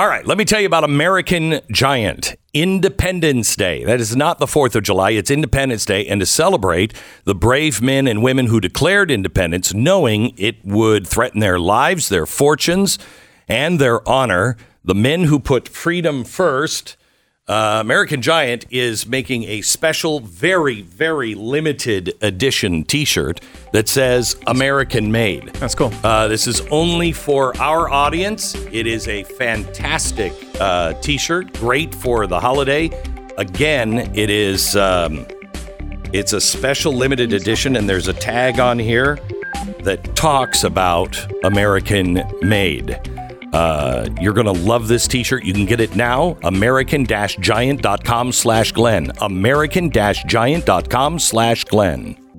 All right, let me tell you about American Giant. Independence Day. That is not the 4th of July, it's Independence Day. And to celebrate the brave men and women who declared independence, knowing it would threaten their lives, their fortunes, and their honor, the men who put freedom first uh, American Giant is making a special, very, very limited edition t shirt that says American Made. That's cool. Uh, this is only for our audience. It is a fantastic uh, t shirt, great for the holiday. Again, it is. Um, it's a special limited edition, and there's a tag on here that talks about American Made. Uh, you're going to love this t-shirt. You can get it now. American-giant.com slash Glenn. American-giant.com slash Glenn.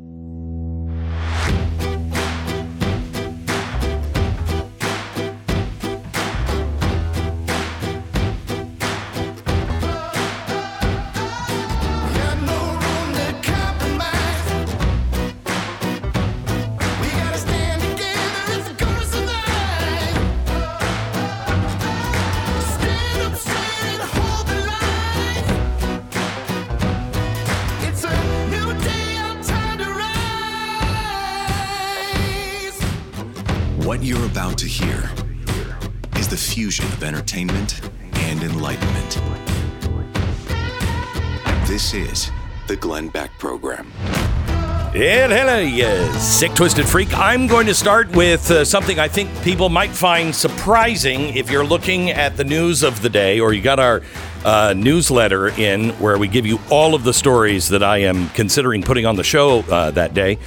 And hello, you sick, twisted freak. I'm going to start with uh, something I think people might find surprising if you're looking at the news of the day or you got our uh, newsletter in where we give you all of the stories that I am considering putting on the show uh, that day.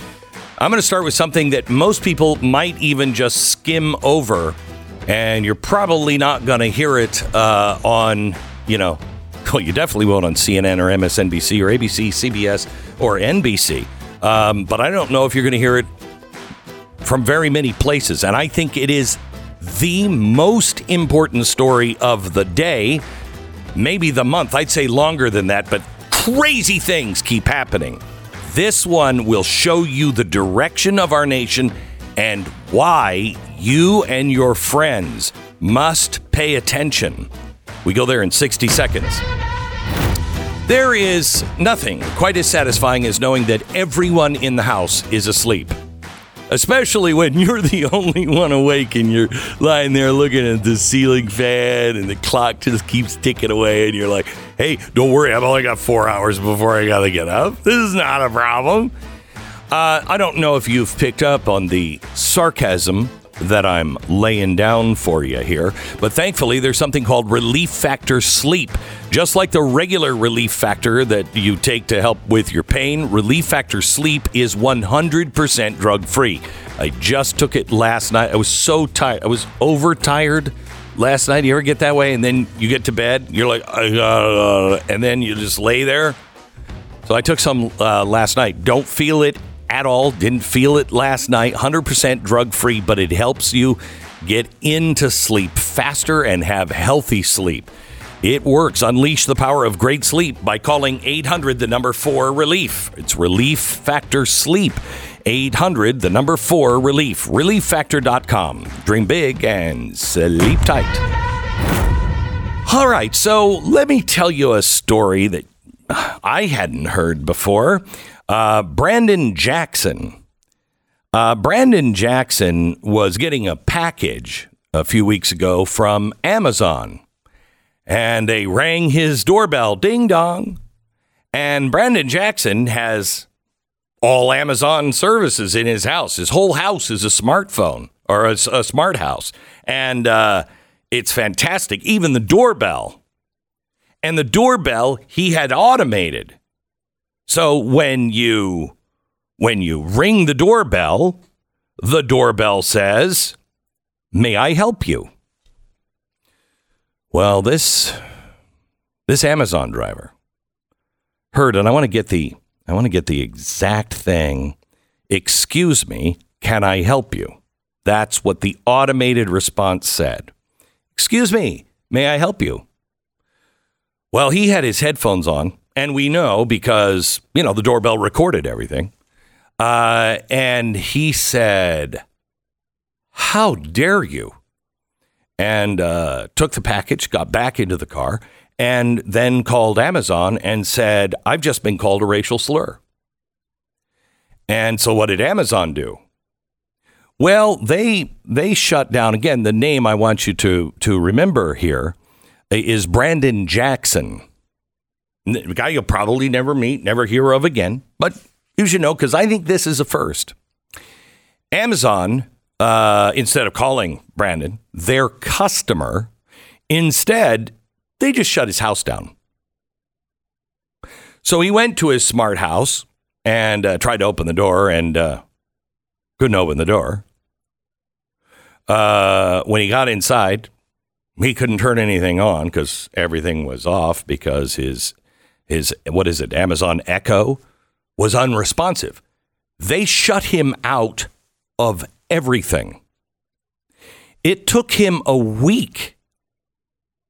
I'm going to start with something that most people might even just skim over, and you're probably not going to hear it uh, on, you know, well, you definitely won't on CNN or MSNBC or ABC, CBS or NBC. Um, but I don't know if you're going to hear it from very many places. And I think it is the most important story of the day, maybe the month. I'd say longer than that, but crazy things keep happening. This one will show you the direction of our nation and why you and your friends must pay attention. We go there in 60 seconds. There is nothing quite as satisfying as knowing that everyone in the house is asleep. Especially when you're the only one awake and you're lying there looking at the ceiling fan and the clock just keeps ticking away and you're like, hey, don't worry, I've only got four hours before I gotta get up. This is not a problem. Uh, I don't know if you've picked up on the sarcasm that I'm laying down for you here, but thankfully there's something called Relief Factor Sleep. Just like the regular Relief Factor that you take to help with your pain, Relief Factor Sleep is 100% drug free. I just took it last night. I was so tired. I was overtired last night. You ever get that way? And then you get to bed, you're like, and then you just lay there. So I took some uh, last night. Don't feel it at all. Didn't feel it last night. 100% drug free, but it helps you get into sleep faster and have healthy sleep. It works. Unleash the power of great sleep by calling 800 the number 4 relief. It's Relief Factor Sleep. 800 the number 4 relief. Relieffactor.com. Dream big and sleep tight. All right, so let me tell you a story that I hadn't heard before. Uh, Brandon Jackson. Uh, Brandon Jackson was getting a package a few weeks ago from Amazon, and they rang his doorbell, ding dong. And Brandon Jackson has all Amazon services in his house. His whole house is a smartphone or a, a smart house, and uh, it's fantastic. Even the doorbell, and the doorbell he had automated. So when you when you ring the doorbell, the doorbell says, "May I help you?" Well, this this Amazon driver heard and I want to get the I want to get the exact thing. Excuse me, can I help you? That's what the automated response said. Excuse me, may I help you? Well, he had his headphones on and we know because, you know, the doorbell recorded everything. Uh, and he said, How dare you? and uh, took the package, got back into the car, and then called Amazon and said, I've just been called a racial slur. And so what did Amazon do? Well, they they shut down again. The name I want you to to remember here is Brandon Jackson. A guy you'll probably never meet, never hear of again, but you should know because I think this is a first. Amazon, uh, instead of calling Brandon, their customer, instead they just shut his house down. So he went to his smart house and uh, tried to open the door and uh, couldn't open the door. Uh, when he got inside, he couldn't turn anything on because everything was off because his his what is it Amazon Echo was unresponsive. They shut him out of everything. It took him a week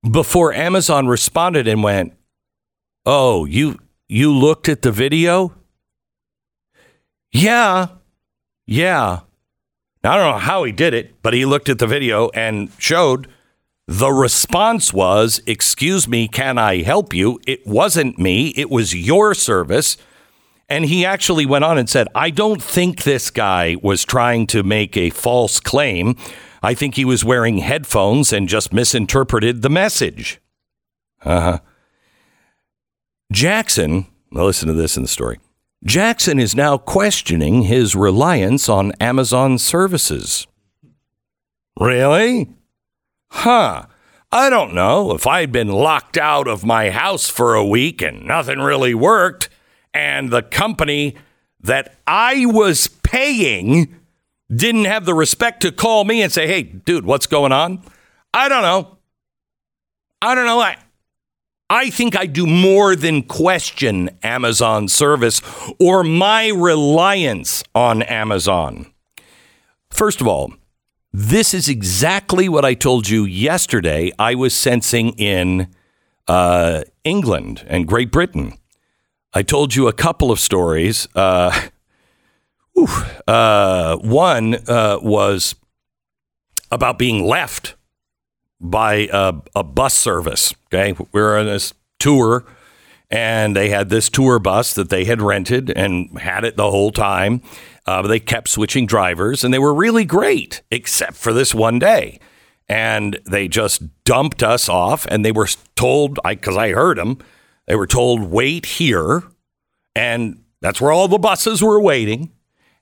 before Amazon responded and went, "Oh, you you looked at the video?" Yeah. Yeah. Now, I don't know how he did it, but he looked at the video and showed the response was, Excuse me, can I help you? It wasn't me, it was your service. And he actually went on and said, I don't think this guy was trying to make a false claim. I think he was wearing headphones and just misinterpreted the message. Uh huh. Jackson, listen to this in the story. Jackson is now questioning his reliance on Amazon services. Really? Huh. I don't know. If I'd been locked out of my house for a week and nothing really worked, and the company that I was paying didn't have the respect to call me and say, hey, dude, what's going on? I don't know. I don't know. I, I think I do more than question Amazon service or my reliance on Amazon. First of all, this is exactly what I told you yesterday I was sensing in uh, England and Great Britain. I told you a couple of stories. Uh, uh, one uh, was about being left by a, a bus service. Okay, we were on this tour, and they had this tour bus that they had rented and had it the whole time. Uh, but they kept switching drivers, and they were really great, except for this one day. And they just dumped us off, and they were told, because I, I heard them, they were told, wait here. And that's where all the buses were waiting.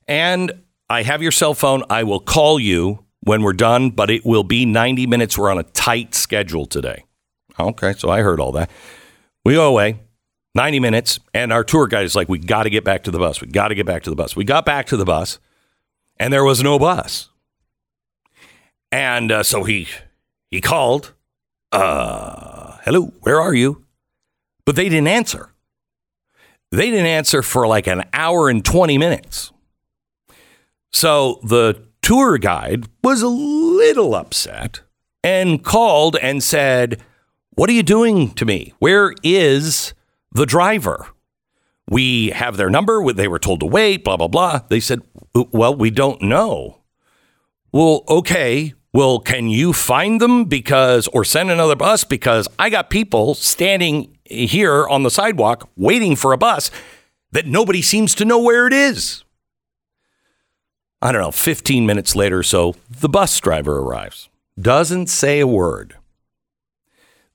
And I have your cell phone. I will call you when we're done, but it will be 90 minutes. We're on a tight schedule today. Okay, so I heard all that. We go away, 90 minutes, and our tour guide is like, we got to get back to the bus. We got to get back to the bus. We got back to the bus, and there was no bus. And uh, so he he called, uh, hello, where are you? But they didn't answer. They didn't answer for like an hour and 20 minutes. So the tour guide was a little upset and called and said, What are you doing to me? Where is the driver? We have their number. They were told to wait, blah, blah, blah. They said, Well, we don't know. Well, okay. Well, can you find them because, or send another bus? Because I got people standing here on the sidewalk waiting for a bus that nobody seems to know where it is. I don't know, 15 minutes later or so, the bus driver arrives, doesn't say a word.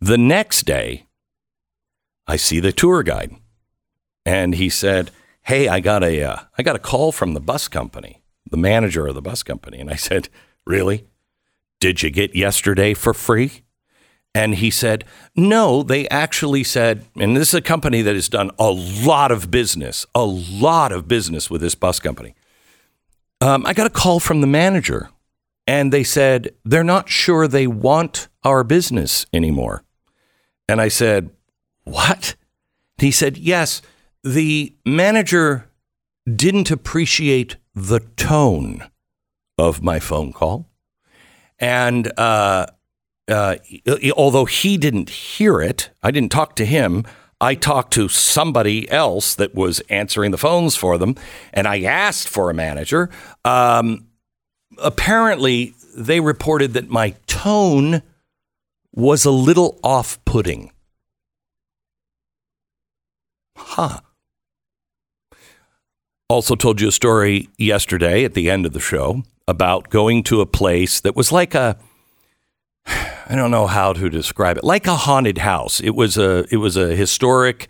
The next day, I see the tour guide, and he said, "Hey, I got a, uh, I got a call from the bus company, the manager of the bus company." And I said, "Really? Did you get yesterday for free?" And he said, No, they actually said, and this is a company that has done a lot of business, a lot of business with this bus company. Um, I got a call from the manager, and they said they're not sure they want our business anymore. And I said, What? He said, Yes, the manager didn't appreciate the tone of my phone call. And uh, uh, although he didn't hear it, I didn't talk to him. I talked to somebody else that was answering the phones for them, and I asked for a manager. Um, apparently, they reported that my tone was a little off putting. Huh. Also, told you a story yesterday at the end of the show about going to a place that was like a I don't know how to describe it. Like a haunted house. It was a it was a historic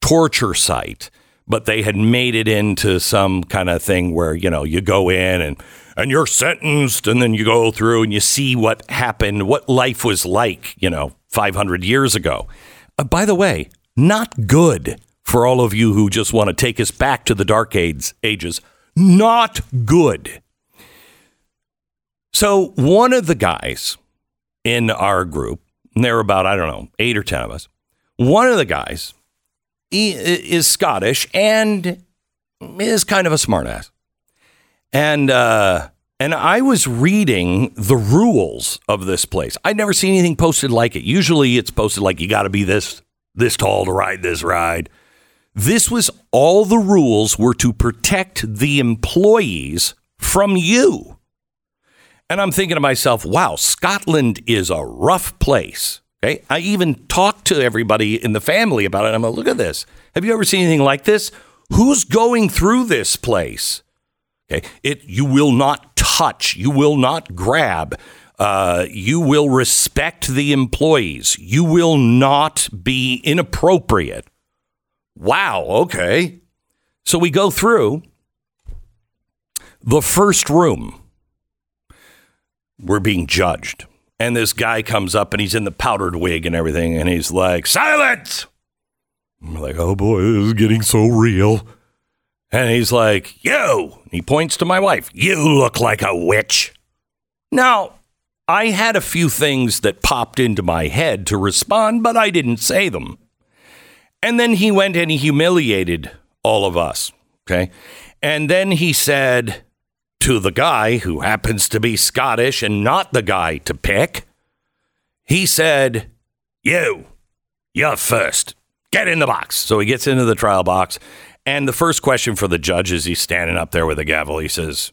torture site, but they had made it into some kind of thing where, you know, you go in and and you're sentenced and then you go through and you see what happened, what life was like, you know, 500 years ago. Uh, by the way, not good for all of you who just want to take us back to the dark ages. Not good. So, one of the guys in our group, and there were about, I don't know, eight or 10 of us. One of the guys is Scottish and is kind of a smartass. And, uh, and I was reading the rules of this place. I'd never seen anything posted like it. Usually it's posted like you got to be this this tall to ride this ride. This was all the rules were to protect the employees from you. And I'm thinking to myself, wow, Scotland is a rough place. Okay. I even talked to everybody in the family about it. I'm like, look at this. Have you ever seen anything like this? Who's going through this place? Okay. It you will not touch, you will not grab. Uh, you will respect the employees. You will not be inappropriate. Wow, okay. So we go through the first room we're being judged. And this guy comes up and he's in the powdered wig and everything, and he's like, Silence! I'm like, oh boy, this is getting so real. And he's like, You! He points to my wife. You look like a witch. Now, I had a few things that popped into my head to respond, but I didn't say them. And then he went and he humiliated all of us. Okay. And then he said, to the guy who happens to be Scottish and not the guy to pick. He said, You, you're first. Get in the box. So he gets into the trial box. And the first question for the judge is he's standing up there with a gavel. He says,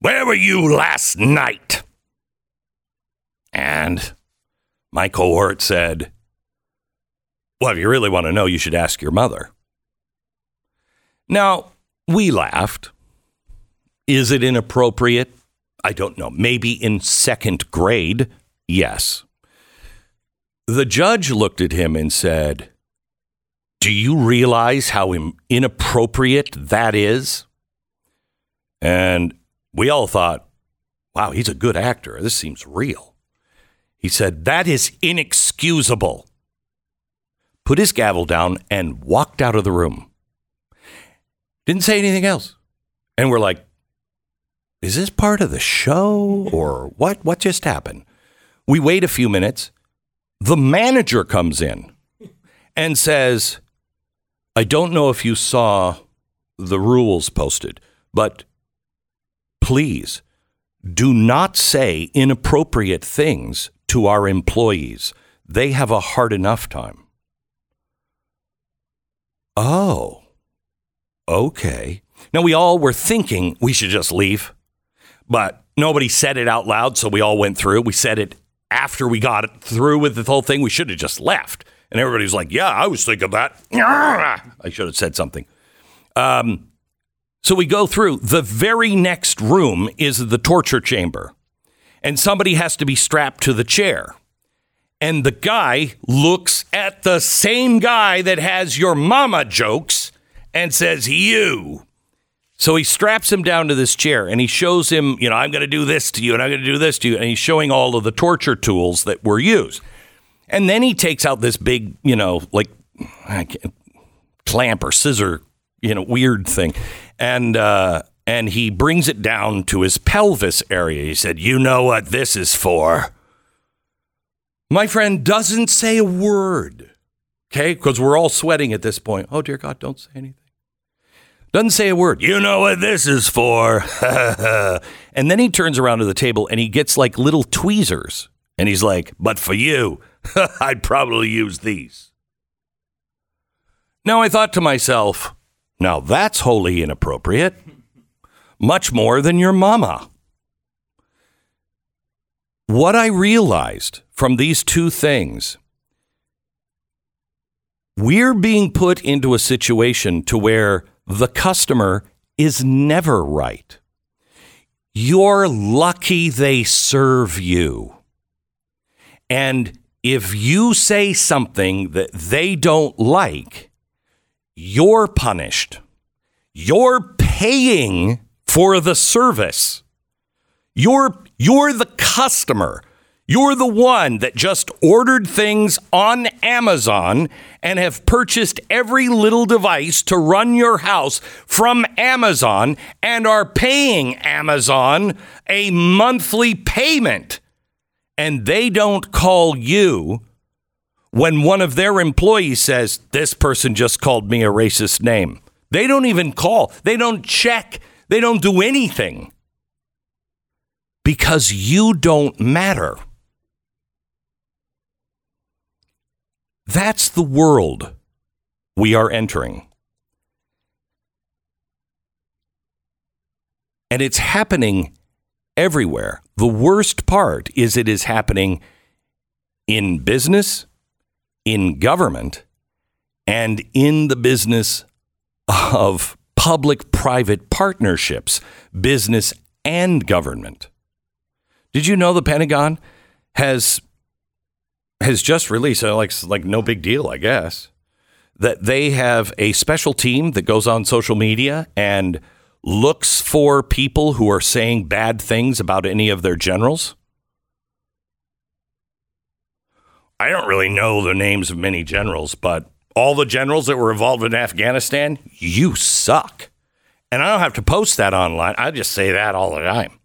Where were you last night? And my cohort said, Well, if you really want to know, you should ask your mother. Now, we laughed is it inappropriate? I don't know. Maybe in second grade, yes. The judge looked at him and said, Do you realize how inappropriate that is? And we all thought, Wow, he's a good actor. This seems real. He said, That is inexcusable. Put his gavel down and walked out of the room. Didn't say anything else. And we're like, is this part of the show or what? What just happened? We wait a few minutes. The manager comes in and says, I don't know if you saw the rules posted, but please do not say inappropriate things to our employees. They have a hard enough time. Oh, okay. Now, we all were thinking we should just leave. But nobody said it out loud, so we all went through. We said it after we got through with the whole thing. We should have just left. And everybody's like, yeah, I was thinking that. I should have said something. Um, so we go through. The very next room is the torture chamber, and somebody has to be strapped to the chair. And the guy looks at the same guy that has your mama jokes and says, You so he straps him down to this chair and he shows him, you know, I'm going to do this to you and I'm going to do this to you. And he's showing all of the torture tools that were used. And then he takes out this big, you know, like clamp or scissor, you know, weird thing. And, uh, and he brings it down to his pelvis area. He said, You know what this is for? My friend doesn't say a word. Okay. Because we're all sweating at this point. Oh, dear God, don't say anything. Doesn't say a word. You know what this is for. and then he turns around to the table and he gets like little tweezers. And he's like, but for you, I'd probably use these. Now I thought to myself, now that's wholly inappropriate. Much more than your mama. What I realized from these two things, we're being put into a situation to where the customer is never right. You're lucky they serve you. And if you say something that they don't like, you're punished. You're paying for the service. You're you're the customer. You're the one that just ordered things on Amazon and have purchased every little device to run your house from Amazon and are paying Amazon a monthly payment. And they don't call you when one of their employees says, This person just called me a racist name. They don't even call, they don't check, they don't do anything because you don't matter. That's the world we are entering. And it's happening everywhere. The worst part is it is happening in business, in government, and in the business of public private partnerships, business and government. Did you know the Pentagon has has just released uh, like like no big deal, I guess, that they have a special team that goes on social media and looks for people who are saying bad things about any of their generals. I don't really know the names of many generals, but all the generals that were involved in Afghanistan, you suck. And I don't have to post that online. I just say that all the time.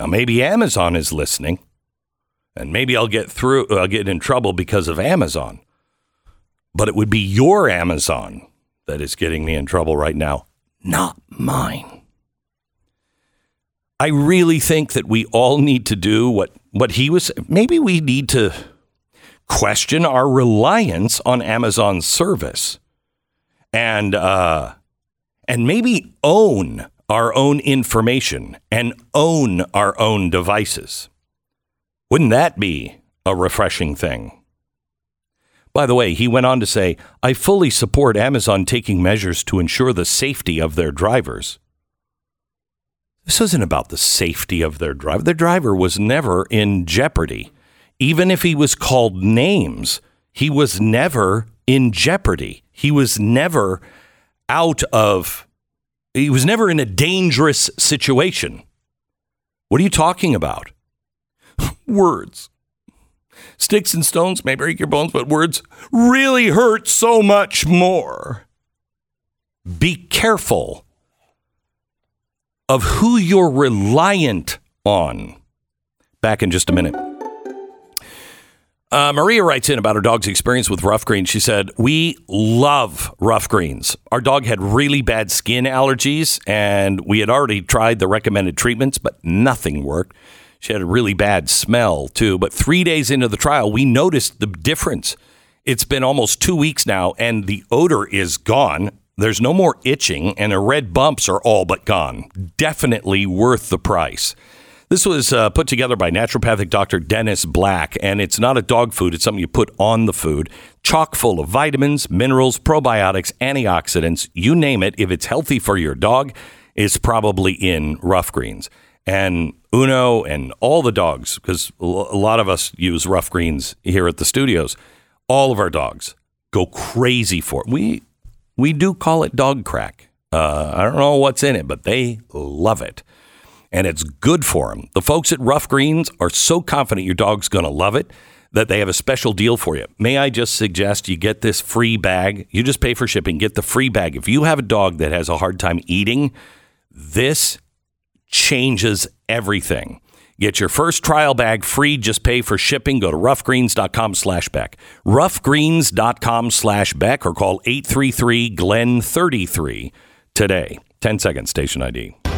Now maybe Amazon is listening and maybe I'll get through, I'll get in trouble because of Amazon. But it would be your Amazon that is getting me in trouble right now, not mine. I really think that we all need to do what, what he was. Maybe we need to question our reliance on Amazon's service and, uh, and maybe own our own information and own our own devices. Wouldn't that be a refreshing thing? By the way, he went on to say, I fully support Amazon taking measures to ensure the safety of their drivers. This isn't about the safety of their driver. The driver was never in jeopardy. Even if he was called names, he was never in jeopardy. He was never out of, he was never in a dangerous situation. What are you talking about? words. Sticks and stones may break your bones, but words really hurt so much more. Be careful of who you're reliant on. Back in just a minute. Uh, Maria writes in about her dog's experience with Ruff Greens. She said, We love Ruff Greens. Our dog had really bad skin allergies, and we had already tried the recommended treatments, but nothing worked. She had a really bad smell too. But three days into the trial, we noticed the difference. It's been almost two weeks now, and the odor is gone. There's no more itching, and the red bumps are all but gone. Definitely worth the price. This was uh, put together by naturopathic Dr. Dennis Black, and it's not a dog food. It's something you put on the food. Chock full of vitamins, minerals, probiotics, antioxidants, you name it. If it's healthy for your dog, it's probably in Ruff Greens. And Uno and all the dogs, because a lot of us use Ruff Greens here at the studios. All of our dogs go crazy for it. We we do call it dog crack. Uh, I don't know what's in it, but they love it, and it's good for them. The folks at Ruff Greens are so confident your dog's going to love it that they have a special deal for you. May I just suggest you get this free bag? You just pay for shipping, get the free bag. If you have a dog that has a hard time eating, this changes everything. Get your first trial bag free. Just pay for shipping. Go to ruffgreens.com slash Beck. Ruffgreens.com slash Beck or call 833 Glenn 33 today. 10 seconds, station ID.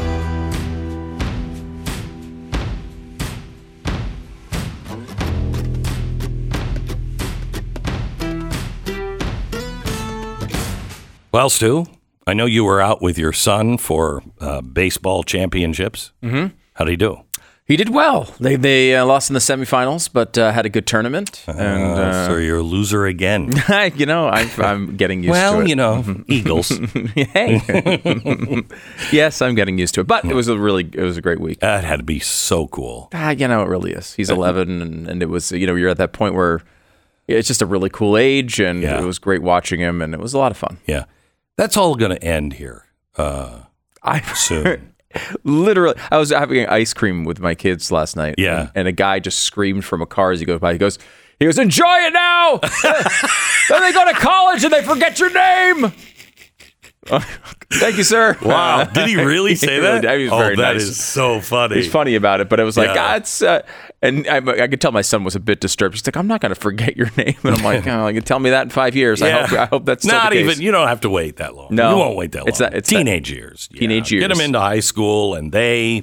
Well, Stu, I know you were out with your son for uh, baseball championships. Mm-hmm. How did he do? He did well. They they uh, lost in the semifinals, but uh, had a good tournament. And Uh, so you're a loser again. uh, you know, I, I'm getting used to well, you know, Eagles. hey, yes, I'm getting used to it. But it was a really it was a great week. That had to be so cool. Ah, you know, it really is. He's 11, and, and it was you know you're at that point where it's just a really cool age, and Yeah. it was great watching him, and it was a lot of fun. Yeah. That's all going to end here uh, I soon. literally i was having ice cream with my kids last night Yeah. and, and a guy just screamed from a car as he goes by he goes he goes enjoy it now then they go to college and they forget your name thank you sir Wow. Did he really say He really that? Was oh, that nice. is so funny. He's funny about it, but it was like, Yeah. ah, it's, uh, and I, I could tell my son was a bit disturbed. He's like, I'm not going to forget your name. And I'm like, oh, you can tell me that in five years. I hope, I hope that's not even. You don't have to wait that long. No. you won't wait that long. It's that- it's that- teenage years. Yeah. Teenage years. Get them into high school, and they,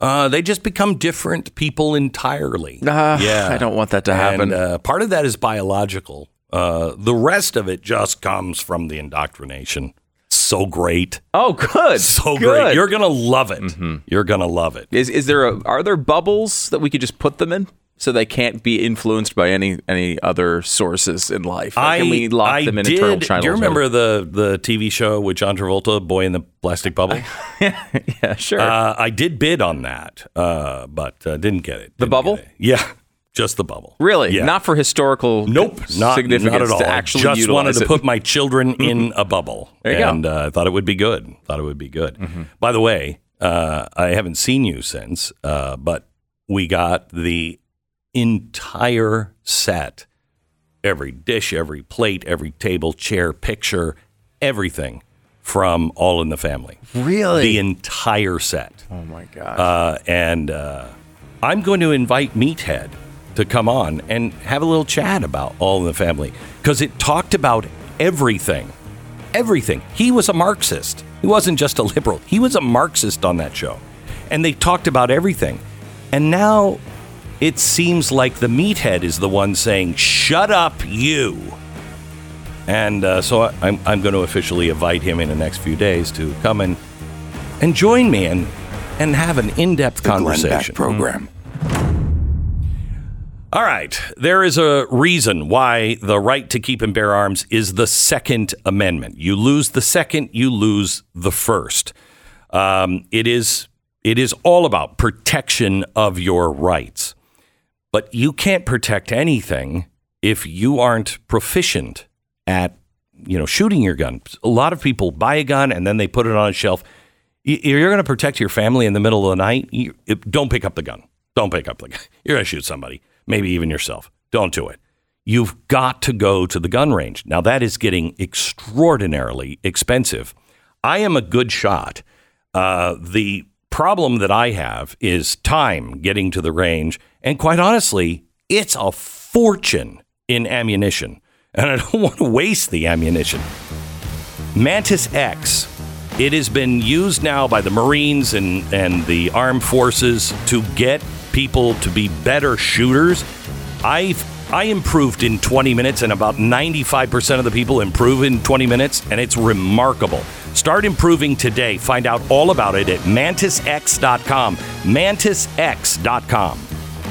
uh, they just become different people entirely. Ah, yeah, I don't want that to happen. And uh, part of that is biological. Uh, the rest of it just comes from the indoctrination. So great, oh, good. so good. Mm-hmm. great. You're gonna love it. You're gonna love it. Is is there a are there bubbles that we could just put them in so they can't be influenced by any any other sources in life? Like, can we lock I them in did. channels? Do you remember the the TV show with John Travolta, Boy in the Plastic Bubble? Yeah, sure. uh, I did bid on that, uh, but uh, didn't get it. The Didn't bubble? it. Yeah, just the bubble. really? Yeah. Not for historical Nope, not, significance not at all. to I actually just wanted to it. put my children in a bubble, There you go. and uh, I thought it would be good. Thought it would be good. Mm-hmm. By the way, uh, I haven't seen you since, uh, but we got the entire set, every dish, every plate, every table, chair, picture, everything from All in the Family. really. The entire set. oh my god. Uh, and uh, I'm going to invite Meathead to come on and have a little chat about All in the Family because it talked about everything. Everything. He was a Marxist. He wasn't just a liberal, he was a Marxist on that show. And they talked about everything. And now it seems like the Meathead is the one saying, Shut up, you. And uh, so I- I'm, I'm going to officially invite him in the next few days to come and, and join me and, and have an in depth conversation. program. All right. There is a reason why the right to keep and bear arms is the Second Amendment. You lose the second, you lose the first. Um, it is it is all about protection of your rights. But you can't protect anything if you aren't proficient at you know shooting your gun. A lot of people buy a gun and then they put it on a shelf. You're going to protect your family in the middle of the night. You, don't pick up the gun. Don't pick up the gun. You're going to shoot somebody, maybe even yourself. Don't do it. You've got to go to the gun range. Now that is getting extraordinarily expensive. I am a good shot. Uh, the problem that I have is time getting to the range, and quite honestly, it's a fortune in ammunition, and I don't want to waste the ammunition. Mantis X. It has been used now by the Marines and, and the armed forces to get people to be better shooters. I've I improved in 20 minutes, and about 95% of the people improve in 20 minutes, and it's remarkable. Start improving today. Find out all about it at mantisx.com. Mantisx.com.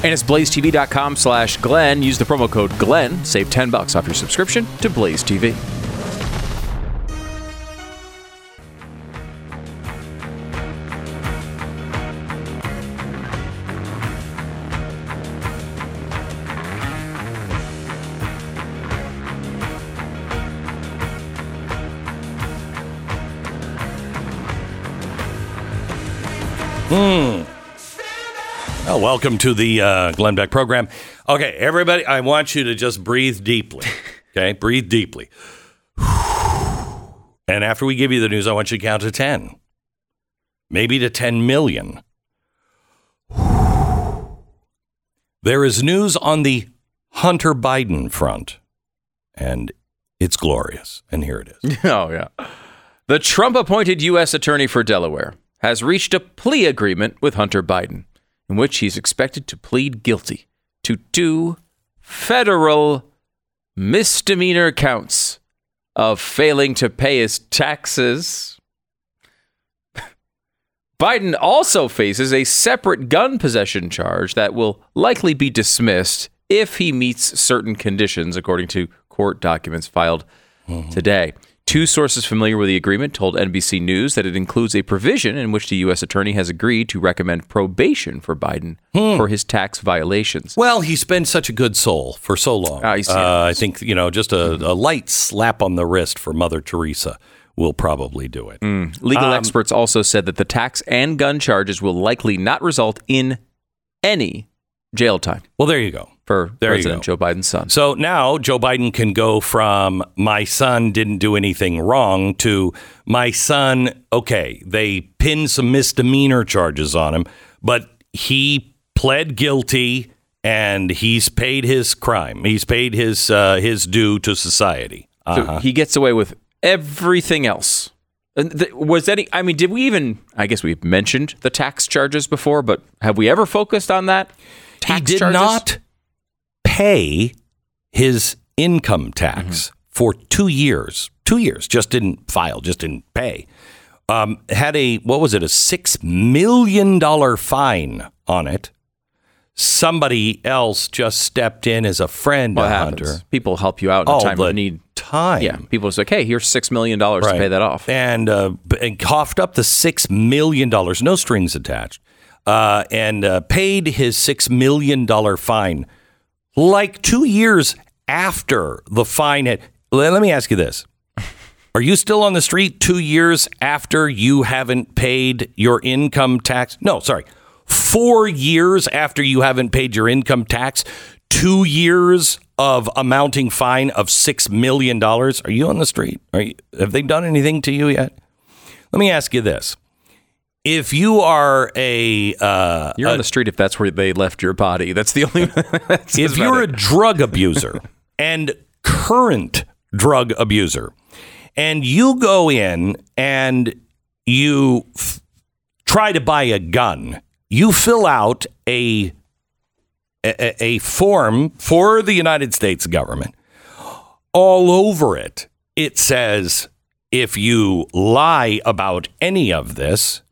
and it's blazetv.com slash Glenn. Use the promo code Glenn. Save 10 bucks off your subscription to Blaze TV. Welcome to the uh, Glenn Beck program. Okay, everybody, I want you to just breathe deeply. Okay, breathe deeply. And after we give you the news, I want you to count to 10, maybe to 10 million. There is news on the Hunter Biden front, and it's glorious. And here it is. Oh, yeah. The Trump appointed U.S. Attorney for Delaware has reached a plea agreement with Hunter Biden, in which he's expected to plead guilty to two federal misdemeanor counts of failing to pay his taxes. Biden also faces a separate gun possession charge that will likely be dismissed if he meets certain conditions, according to court documents filed mm-hmm. today. Two sources familiar with the agreement told NBC News that it includes a provision in which the U.S. attorney has agreed to recommend probation for Biden hmm. for his tax violations. Well, he's been such a good soul for so long. Ah, I. Uh, I think you know, just a, mm-hmm. a light slap on the wrist for Mother Teresa will probably do it. Mm. Legal um, experts also said that the tax and gun charges will likely not result in any jail time Well, there you go. For There President. Joe Biden's son. So now Joe Biden can go from my son didn't do anything wrong to my son, okay, they pinned some misdemeanor charges on him, but he pled guilty and he's paid his crime. He's paid his uh, his due to society. Uh-huh. he gets away with everything else. Was any? I mean, did we even? I guess we've mentioned the tax charges before, but have we ever focused on that? he did charges? not pay his income tax for two years. Two years, just didn't file, just didn't pay. Um, had a what was it? A six million dollar fine on it. Somebody else just stepped in as a friend What happens? Hunter. People help you out in a All time the of need. time. Yeah, people say, like, hey, here's six million dollars to pay that off. and uh, and coughed up the six million dollars, no strings attached, uh, and uh, paid his six million dollar fine like two years after the fine had. Let, me ask you this: Are you still on the street two years after you haven't paid your income tax? No, sorry, four years after you haven't paid your income tax. Two years of a mounting fine of six million dollars. Are you on the street? You, have they done anything to you yet? Let me ask you this: If you are a uh, You're on the street if that's where they left your body. That's the only. that's if you're a drug abuser and current drug abuser, and you go in and you f- try to buy a gun, you fill out a, a a form for the United States government. All over it, it says if you lie about any of this,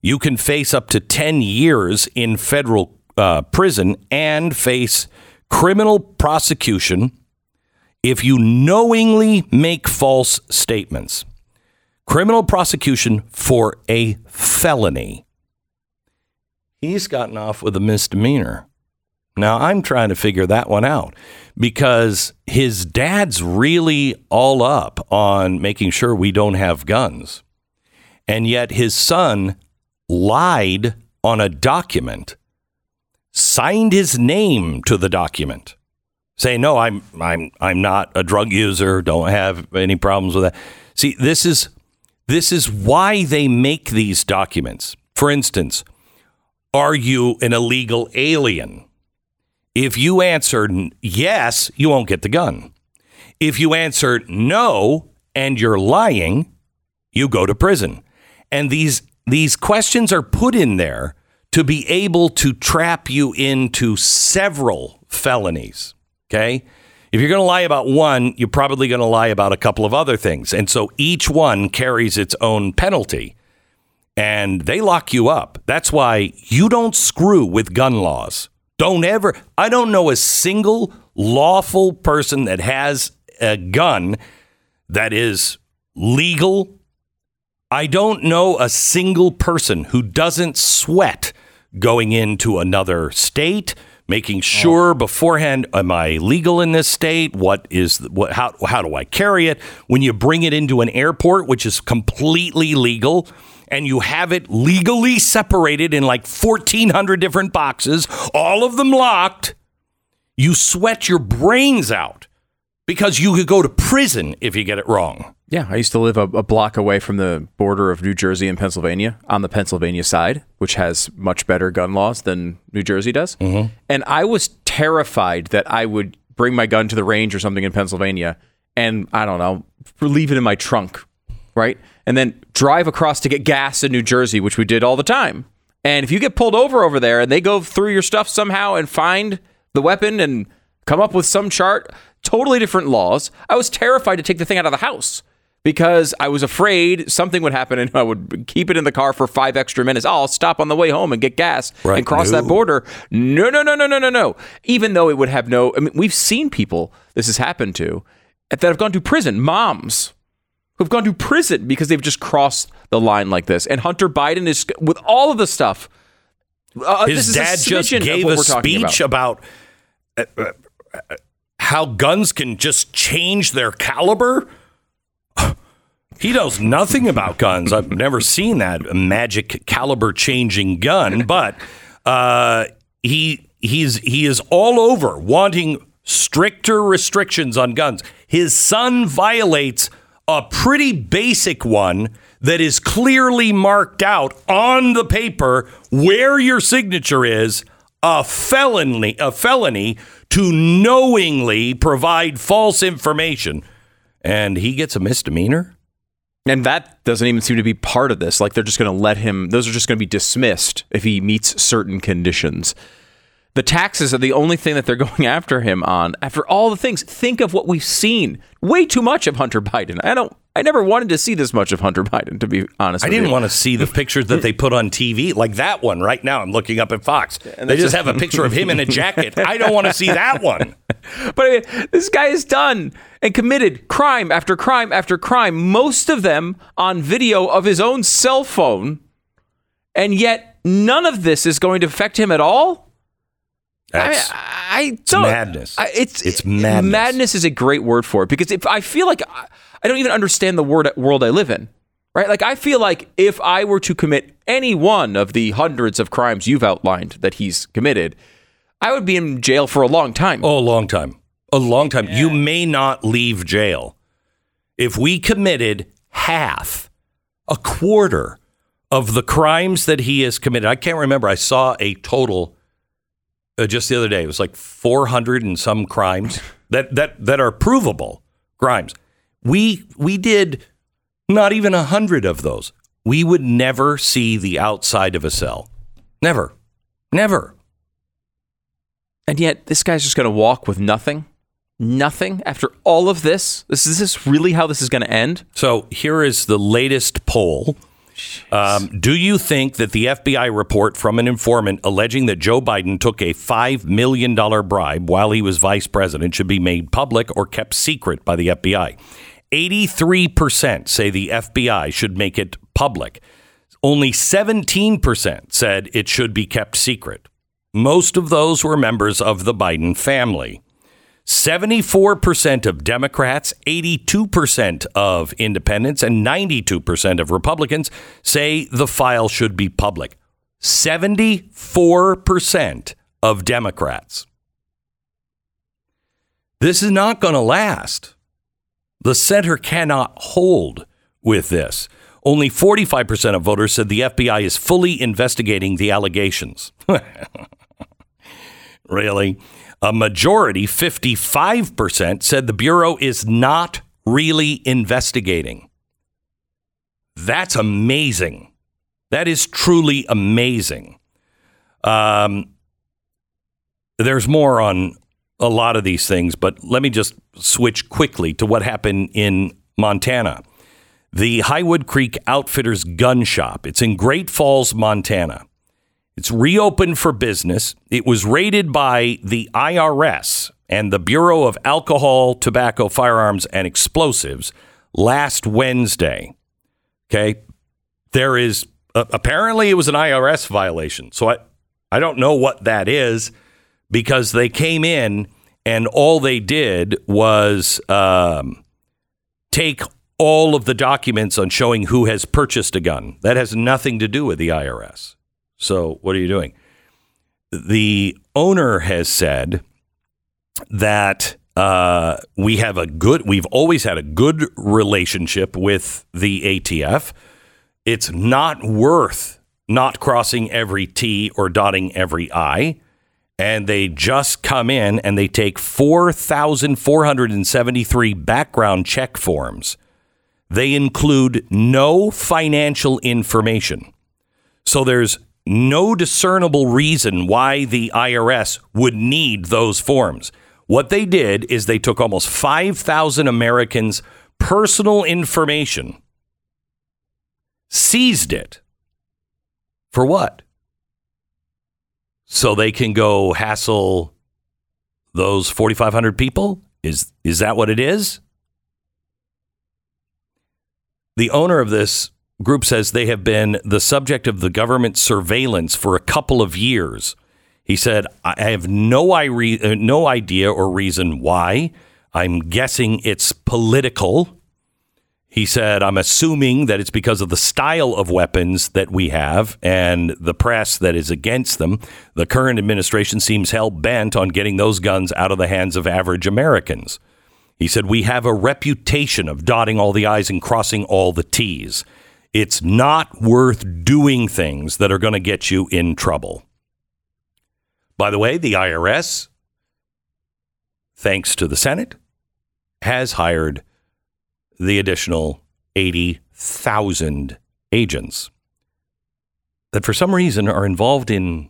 you can face up to 10 years in federal uh, prison and face criminal prosecution if you knowingly make false statements. Criminal prosecution for a felony. He's gotten off with a misdemeanor. Now, I'm trying to figure that one out because his dad's really all up on making sure we don't have guns. And yet his son lied on a document, signed his name to the document, saying, "No, I'm I'm I'm not a drug user. Don't have any problems with that." See, this is this is why they make these documents. For instance, are you an illegal alien? If you answer yes, you won't get the gun. If you answer no and you're lying, you go to prison. And these these questions are put in there to be able to trap you into several felonies. Okay? If you're going to lie about one, you're probably going to lie about a couple of other things. And so each one carries its own penalty. And they lock you up. That's why you don't screw with gun laws. Don't ever. I don't know a single lawful person that has a gun that is legal I don't know a single person who doesn't sweat going into another state, making oh. sure beforehand, am I legal in this state? What is what? How how do I carry it? When you bring it into an airport, which is completely legal, and you have it legally separated in like fourteen hundred different boxes, all of them locked, you sweat your brains out because you could go to prison if you get it wrong. Yeah, I used to live a, a block away from the border of New Jersey and Pennsylvania on the Pennsylvania side, which has much better gun laws than New Jersey does. Mm-hmm. And I was terrified that I would bring my gun to the range or something in Pennsylvania and I don't know, leave it in my trunk, right? And then drive across to get gas in New Jersey, which we did all the time. And if you get pulled over over there and they go through your stuff somehow and find the weapon and come up with some chart, totally different laws. I was terrified to take the thing out of the house because I was afraid something would happen and I would keep it in the car for five extra minutes. Oh, I'll stop on the way home and get gas Right. and cross that border. No, no, no, no, no, no, no. Even though it would have no, I mean, we've seen people this has happened to that have gone to prison, moms who've gone to prison because they've just crossed the line like this. And Hunter Biden is, with all of the stuff, uh, this His is dad just gave a speech about, uh, uh, uh, how guns can just change their caliber. He knows nothing about guns. I've never seen that magic caliber changing gun, but uh, he he's he is all over wanting stricter restrictions on guns. His son violates a pretty basic one that is clearly marked out on the paper where your signature is a felony a felony to knowingly provide false information and he gets a misdemeanor And that doesn't even seem to be part of this. Like they're just going to let him, those are just going to be dismissed if he meets certain conditions. The taxes are the only thing that they're going after him on. After all the things, think of what we've seen. Way too much of Hunter Biden. I don't, I never wanted to see this much of Hunter Biden, to be honest I didn't you. want to see the pictures that they put on TV, like that one right now. I'm looking up at Fox. they just have a picture of him in a jacket. I don't want to see that one. But I mean, this guy has done and committed crime after crime after crime, most of them on video of his own cell phone. And yet none of this is going to affect him at all. I, mean, I don't. madness. I, it's It's madness. Madness is a great word for it because if I feel like I, I don't even understand the word world I live in, right? Like I feel like if I were to commit any one of the hundreds of crimes you've outlined that he's committed, I would be in jail for a long time. oh, a long time. A long time. You may not leave jail. If we committed half, a quarter of the crimes that he has committed, I can't remember. I saw a total uh, just the other day. It was like 400 and some crimes that, that, that are provable crimes. We, we did not even a hundred of those. We would never see the outside of a cell. Never. Never. And yet, this guy's just going to walk with nothing, nothing after all of this. This is this really how this is going to end? So here is the latest poll. Um, do you think that the FBI report from an informant alleging that Joe Biden took a $5 million bribe while he was vice president should be made public or kept secret by the FBI? 83% say the FBI should make it public. Only 17% said it should be kept secret. Most of those were members of the Biden family. 74% of Democrats, 82% of independents, and 92% of Republicans say the file should be public. 74% of Democrats. This is not going to last. The center cannot hold with this. Only 45% of voters said the FBI is fully investigating the allegations. really? A majority, 55%, said the Bureau is not really investigating. That's amazing. That is truly amazing. Um, there's more on a lot of these things, but let me just switch quickly to what happened in Montana. The Highwood Creek Outfitters Gun Shop. It's in Great Falls, Montana. It's reopened for business. It was raided by the IRS and the Bureau of Alcohol, Tobacco, Firearms, and Explosives last Wednesday. Okay. There is uh, apparently it was an IRS violation. So I, I don't know what that is because they came in and all they did was um, take all of the documents on showing who has purchased a gun. That has nothing to do with the IRS. So what are you doing? The owner has said that uh, we have a good, we've always had a good relationship with the ATF. It's not worth not crossing every T or dotting every I. And they just come in and they take 4,473 background check forms. They include no financial information. So there's no discernible reason why the IRS would need those forms. What they did is they took almost 5,000 Americans' personal information, seized it. For what? So they can go hassle those 4,500 people? Is, is that what it is? The owner of this group says they have been the subject of the government surveillance for a couple of years. He said, I have no, uh, no idea or reason why. I'm guessing it's political. He said, I'm assuming that it's because of the style of weapons that we have and the press that is against them. The current administration seems hell bent on getting those guns out of the hands of average Americans. He said, We have a reputation of dotting all the I's and crossing all the T's. It's not worth doing things that are going to get you in trouble. By the way, the IRS, thanks to the Senate, has hired the additional 80,000 agents that for some reason are involved in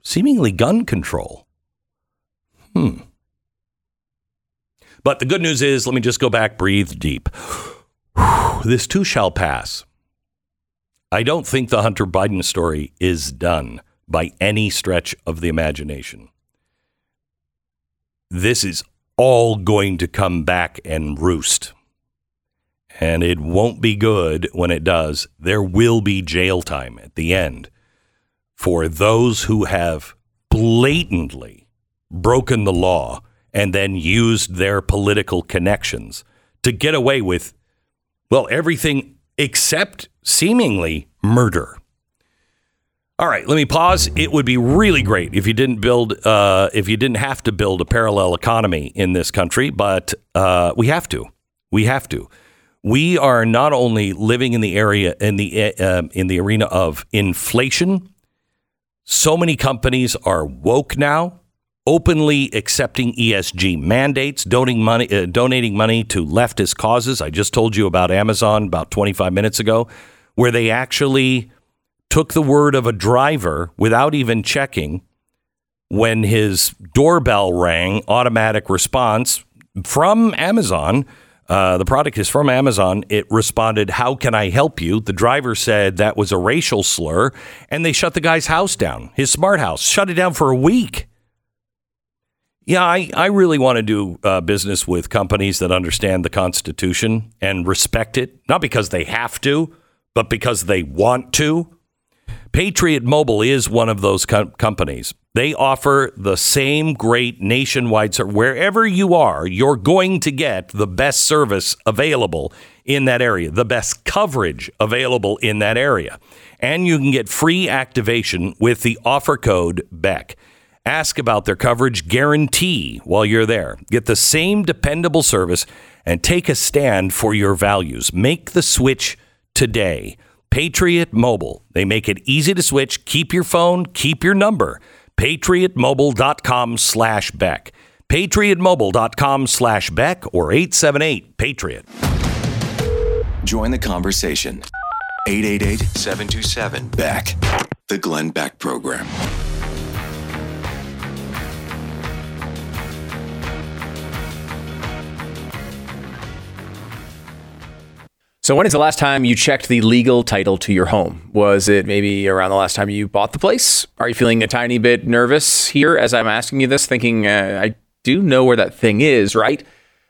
seemingly gun control. Hmm. But the good news is, let me just go back, breathe deep. This too shall pass. I don't think the Hunter Biden story is done by any stretch of the imagination. This is all going to come back and roost and it won't be good when it does. There will be jail time at the end for those who have blatantly broken the law and then used their political connections to get away with, well, everything except seemingly murder. All right, let me pause. It would be really great if you didn't build, uh, if you didn't have to build a parallel economy in this country, but uh, we have to. We have to we are not only living in the area in the uh, in the arena of inflation. So many companies are woke now, openly accepting ESG mandates, donating money, uh, donating money to leftist causes. I just told you about Amazon about 25 minutes ago, where they actually took the word of a driver without even checking when his doorbell rang, automatic response from Amazon uh, the product is from Amazon. It responded, How can I help you? The driver said that was a racial slur, and they shut the guy's house down, his smart house, shut it down for a week. Yeah, I, I really want to do uh, business with companies that understand the Constitution and respect it, not because they have to, but because they want to. Patriot Mobile is one of those com- companies. They offer the same great nationwide service. Wherever you are, you're going to get the best service available in that area, the best coverage available in that area. And you can get free activation with the offer code BECK. Ask about their coverage guarantee while you're there. Get the same dependable service and take a stand for your values. Make the switch today. Patriot Mobile. They make it easy to switch. Keep your phone, keep your number patriotmobile.com slash Beck. Patriotmobile.com slash Beck or 878 Patriot. Join the conversation. 888 727 Beck. The Glenn Beck Program. So, when is the last time you checked the legal title to your home? Was it maybe around the last time you bought the place? Are you feeling a tiny bit nervous here as I'm asking you this, thinking, uh, I do know where that thing is, right?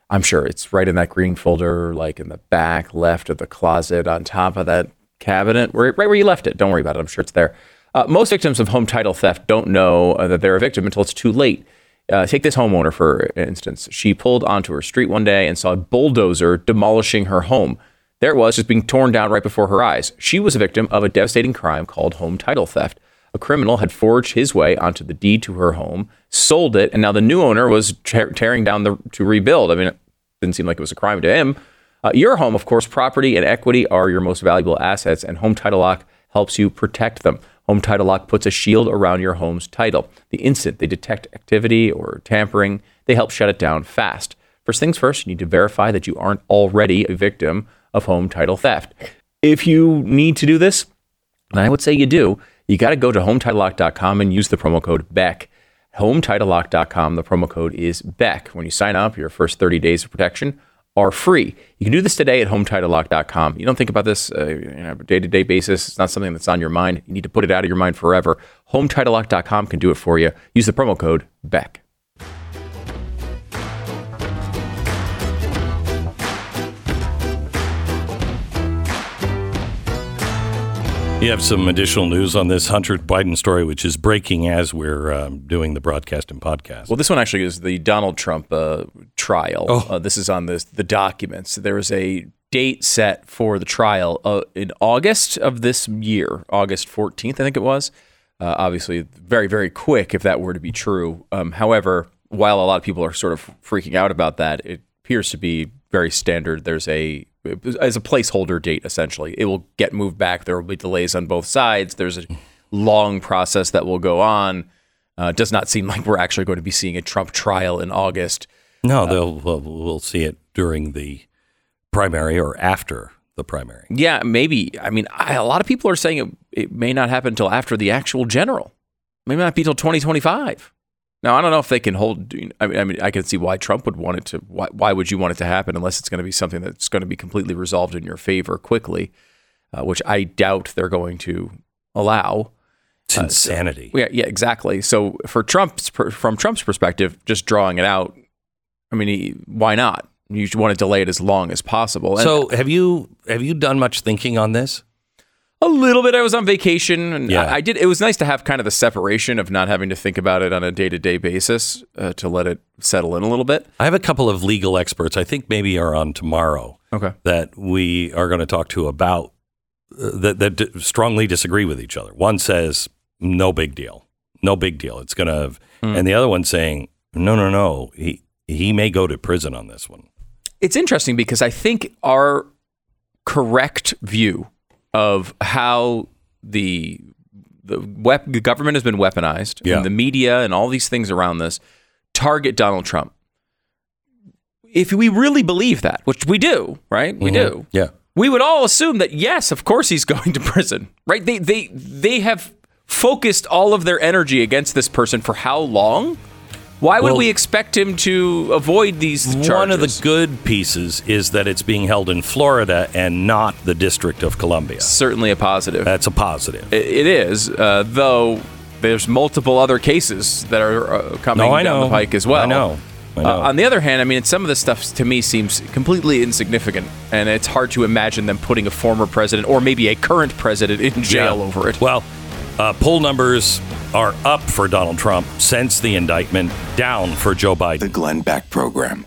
I'm sure it's right in that green folder, like in the back left of the closet on top of that cabinet, right where you left it. Don't worry about it. I'm sure it's there. Uh, most victims of home title theft don't know uh, that they're a victim until it's too late. Uh, take this homeowner, for instance. She pulled onto her street one day and saw a bulldozer demolishing her home. There it was, just being torn down right before her eyes. She was a victim of a devastating crime called home title theft. A criminal had forged his way onto the deed to her home, sold it, and now the new owner was te- tearing down the to rebuild. I mean, it didn't seem like it was a crime to him. Uh, your home, of course, property and equity are your most valuable assets, and Home Title Lock helps you protect them. Home Title Lock puts a shield around your home's title. The instant they detect activity or tampering, they help shut it down fast. First things first, you need to verify that you aren't already a victim of home title theft. If you need to do this, and I would say you do, you got to go to hometitlelock.com and use the promo code BECK. HomeTitleLock.com, the promo code is BECK. When you sign up, your first 30 days of protection are free. You can do this today at HometitleLock.com. You don't think about this uh, on a day-to-day basis. It's not something that's on your mind. You need to put it out of your mind forever. HometitleLock.com can do it for you. Use the promo code BECK. You have some additional news on this Hunter Biden story, which is breaking as we're um, doing the broadcast and podcast. Well, this one actually is the Donald Trump uh, trial. Oh. Uh, this is on this, the documents. There is a date set for the trial uh, in August of this year, August 14th, I think it was. Uh, obviously, very, very quick if that were to be true. Um, however, while a lot of people are sort of freaking out about that, it appears to be very standard. There's a as a placeholder date essentially. It will get moved back. There will be delays on both sides. There's a long process that will go on. Uh, it does not seem like we're actually going to be seeing a Trump trial in August. no, they'll we'll, we'll see it during the primary or after the primary. Yeah, maybe. I mean, I, a lot of people are saying it, it may not happen until after the actual general. Maybe not be till 2025. Now, I don't know if they can hold. I mean, I mean, I can see why Trump would want it to. Why, why would you want it to happen unless it's going to be something that's going to be completely resolved in your favor quickly, uh, which I doubt they're going to allow. It's insanity. Yeah, yeah, exactly. So for Trump's from Trump's perspective, just drawing it out. I mean, he, why not? You want to delay it as long as possible. And so, have you have you done much thinking on this? A little bit. I was on vacation, and Yeah. I, I did. It was nice to have kind of the separation of not having to think about it on a day to day basis uh, to let it settle in a little bit. I have a couple of legal experts. I think maybe are on tomorrow Okay. that we are going to talk to about uh, that that d- strongly disagree with each other. One says no big deal, no big deal. It's going to, and the other one saying no, no, no. He he may go to prison on this one. It's interesting because I think our correct view of how the the, wep- the government has been weaponized Yeah. and the media and all these things around this target Donald Trump. If we really believe that, which we do, right? We mhm. do. Yeah. we would all assume that yes, of course he's going to prison, right? They they they have focused all of their energy against this person for how long? Why would Well- we expect him to avoid these charges? One of the good pieces is that it's being held in Florida and not the District of Columbia. certainly a positive. That's a positive. It is, uh, though. There's multiple other cases that are uh, coming No, down know. the pike as well. I know. I know. Uh, on the other hand, I mean, some of this stuff to me seems completely insignificant, and it's hard to imagine them putting a former president or maybe a current president in jail Yeah. over it. Well, uh, poll numbers are up for Donald Trump since the indictment, down for Joe Biden. The Glenn Beck Program.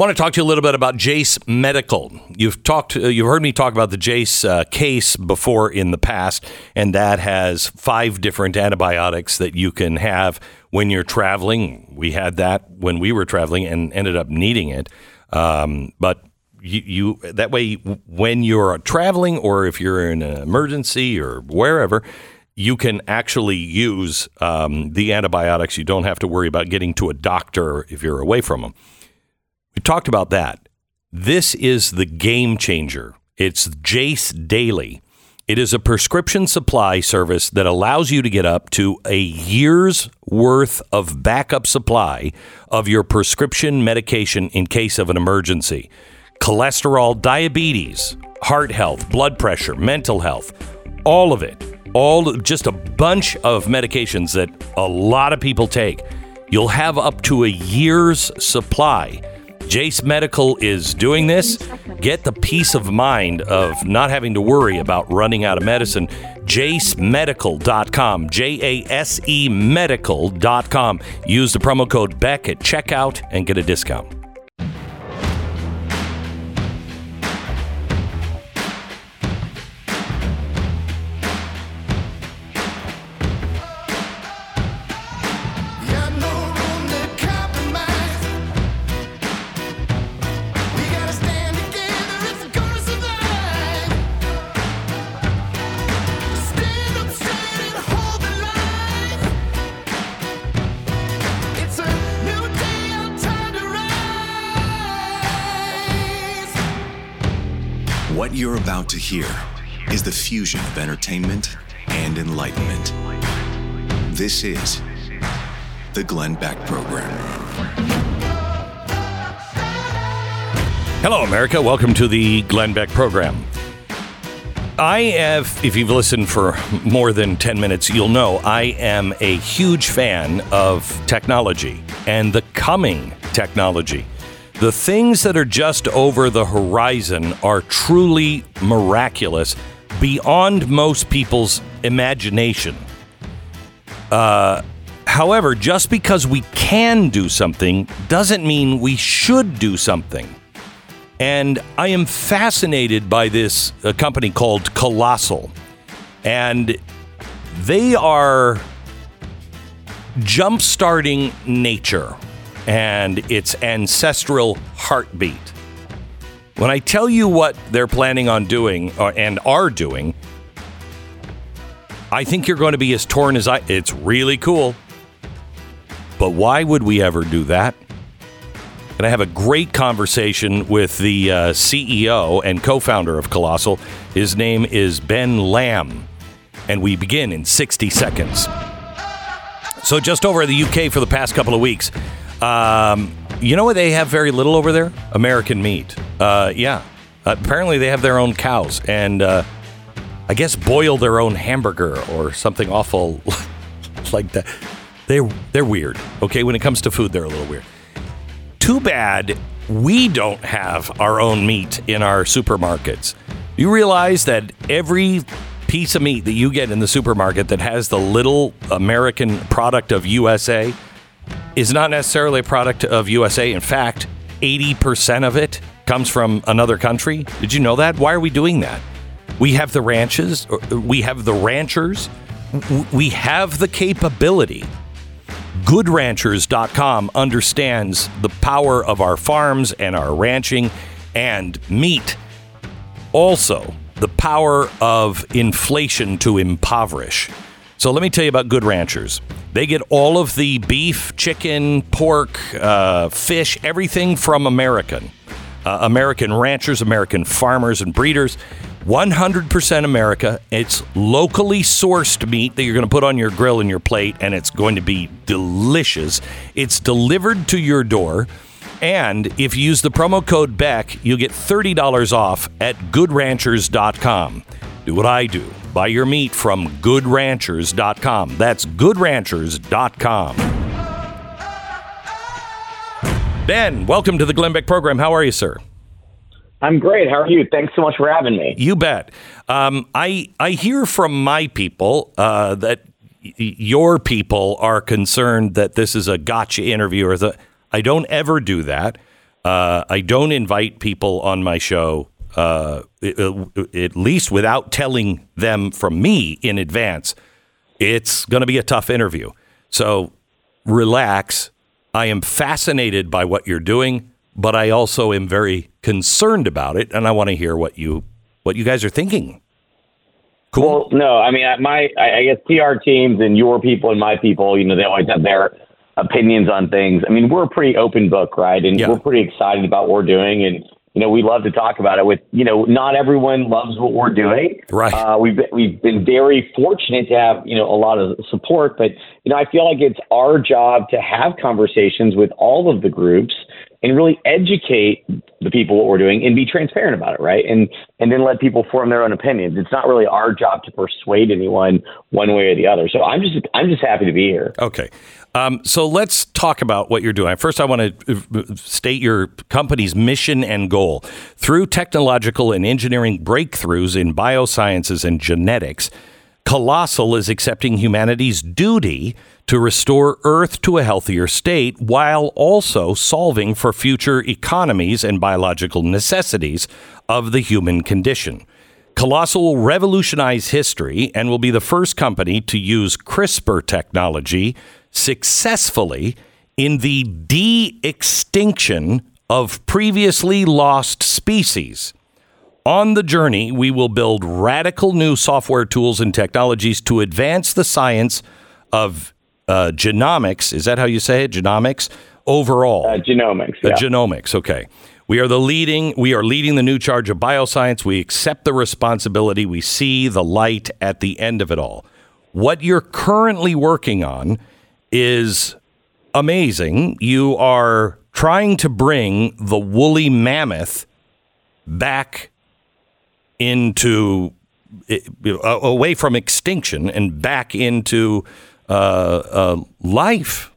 I want to talk to you a little bit about Jase Medical. You've talked, uh, you've heard me talk about the Jase uh, case before in the past, and that has five different antibiotics that you can have when you're traveling. We had that when we were traveling and ended up needing it, um, but. You, you that way when you're traveling or if you're in an emergency or wherever you can actually use um, the antibiotics you don't have to worry about getting to a doctor if you're away from them we talked about that. This is the game changer. It's Jase Daily. It is a prescription supply service that allows you to get up to a year's worth of backup supply of your prescription medication in case of an emergency. Cholesterol, diabetes, heart health, blood pressure, mental health, all of it. All just a bunch of medications that a lot of people take. You'll have up to a year's supply. Jase Medical is doing this. Get the peace of mind of not having to worry about running out of medicine. JaseMedical.com. J A S E Medical.com. Use the promo code BECK at checkout and get a discount. Hear is the fusion of entertainment and enlightenment. This is The Glenn Beck Program. Hello, America. Welcome to the Glenn Beck program. I have, if you've listened for more than 10 minutes, you'll know I am a huge fan of technology and the coming technology. The things that are just over the horizon are truly miraculous beyond most people's imagination. Uh, however, just because we can do something doesn't mean we should do something. And I am fascinated by this uh, company called Colossal. And they are jumpstarting nature and its ancestral heartbeat. When I tell you what they're planning on doing uh, and are doing, I think you're going to be as torn as I. It's really cool. But why would we ever do that? And I have a great conversation with the uh, CEO and co founder of Colossal. His name is Ben Lamm. And we begin in 60 seconds. So, just over in the UK for the past couple of weeks, um, you know what they have very little over there? American meat. Uh, yeah. apparently, they have their own cows and uh, I guess boil their own hamburger or something awful like that. They're, they're weird. Okay. When it comes to food, they're a little weird too bad we don't have our own meat in our supermarkets. You realize that every piece of meat that you get in the supermarket that has the little American product of USA is not necessarily a product of USA. In fact, 80% of it comes from another country. Did you know that? Why are we doing that? We have the ranches, uh, we have the ranchers, we have the capability goodranchers.com understands the power of our farms and our ranching and meat. Also, the power of inflation to impoverish. So let me tell you about Good Ranchers. They get all of the beef, chicken, pork, uh, fish, everything from American. Uh, American ranchers, American farmers and breeders. 100% America. It's locally sourced meat that you're going to put on your grill and your plate, and it's going to be delicious. It's delivered to your door. And if you use the promo code BECK, you'll get $30 off at goodranchers.com. Do what I do. Buy your meat from goodranchers.com. That's goodranchers.com. Ben, welcome to the Glenn Beck program. How are you, sir? I'm great. How are you? Thanks so much for having me. You bet. Um, I I hear from my people uh, that y- your people are concerned that this is a gotcha interview, or the I don't ever do that. Uh, I don't invite people on my show, uh, at least without telling them from me in advance. It's going to be a tough interview. So relax. I am fascinated by what you're doing, but I also am very concerned about it, and I want to hear what you what you guys are thinking. Cool. Well, no, I mean, I- my, I I guess PR teams and your people and my people, you know, they always have their opinions on things. I mean, we're a pretty open book, right? And Yeah. we're pretty excited about what we're doing. And, you know, we love to talk about it with, you know, not everyone loves what we're doing. Right. Uh, we've, been, we've been very fortunate to have, you know, a lot of support, but, you know, I feel like it's our job to have conversations with all of the groups and really educate the people what we're doing and be transparent about it, right? And and then let people form their own opinions. It's not really our job to persuade anyone one way or the other. So I'm just I'm just happy to be here. Okay. Um, so let's talk about what you're doing. First, I want to state your company's mission and goal. Through technological and engineering breakthroughs in biosciences and genetics, Colossal is accepting humanity's duty to restore Earth to a healthier state while also solving for future economies and biological necessities of the human condition. Colossal will revolutionize history and will be the first company to use CRISPR technology successfully in the de extinction of previously lost species. On the journey, we will build radical new software tools and technologies to advance the science of uh, genomics. Is that how you say it? Genomics overall. Uh, genomics. Yeah. genomics. Okay. We are the leading. We are leading the new charge of bioscience. We accept the responsibility. We see the light at the end of it all. What you're currently working on is amazing. You are trying to bring the woolly mammoth back into away from extinction and back into uh, uh, life.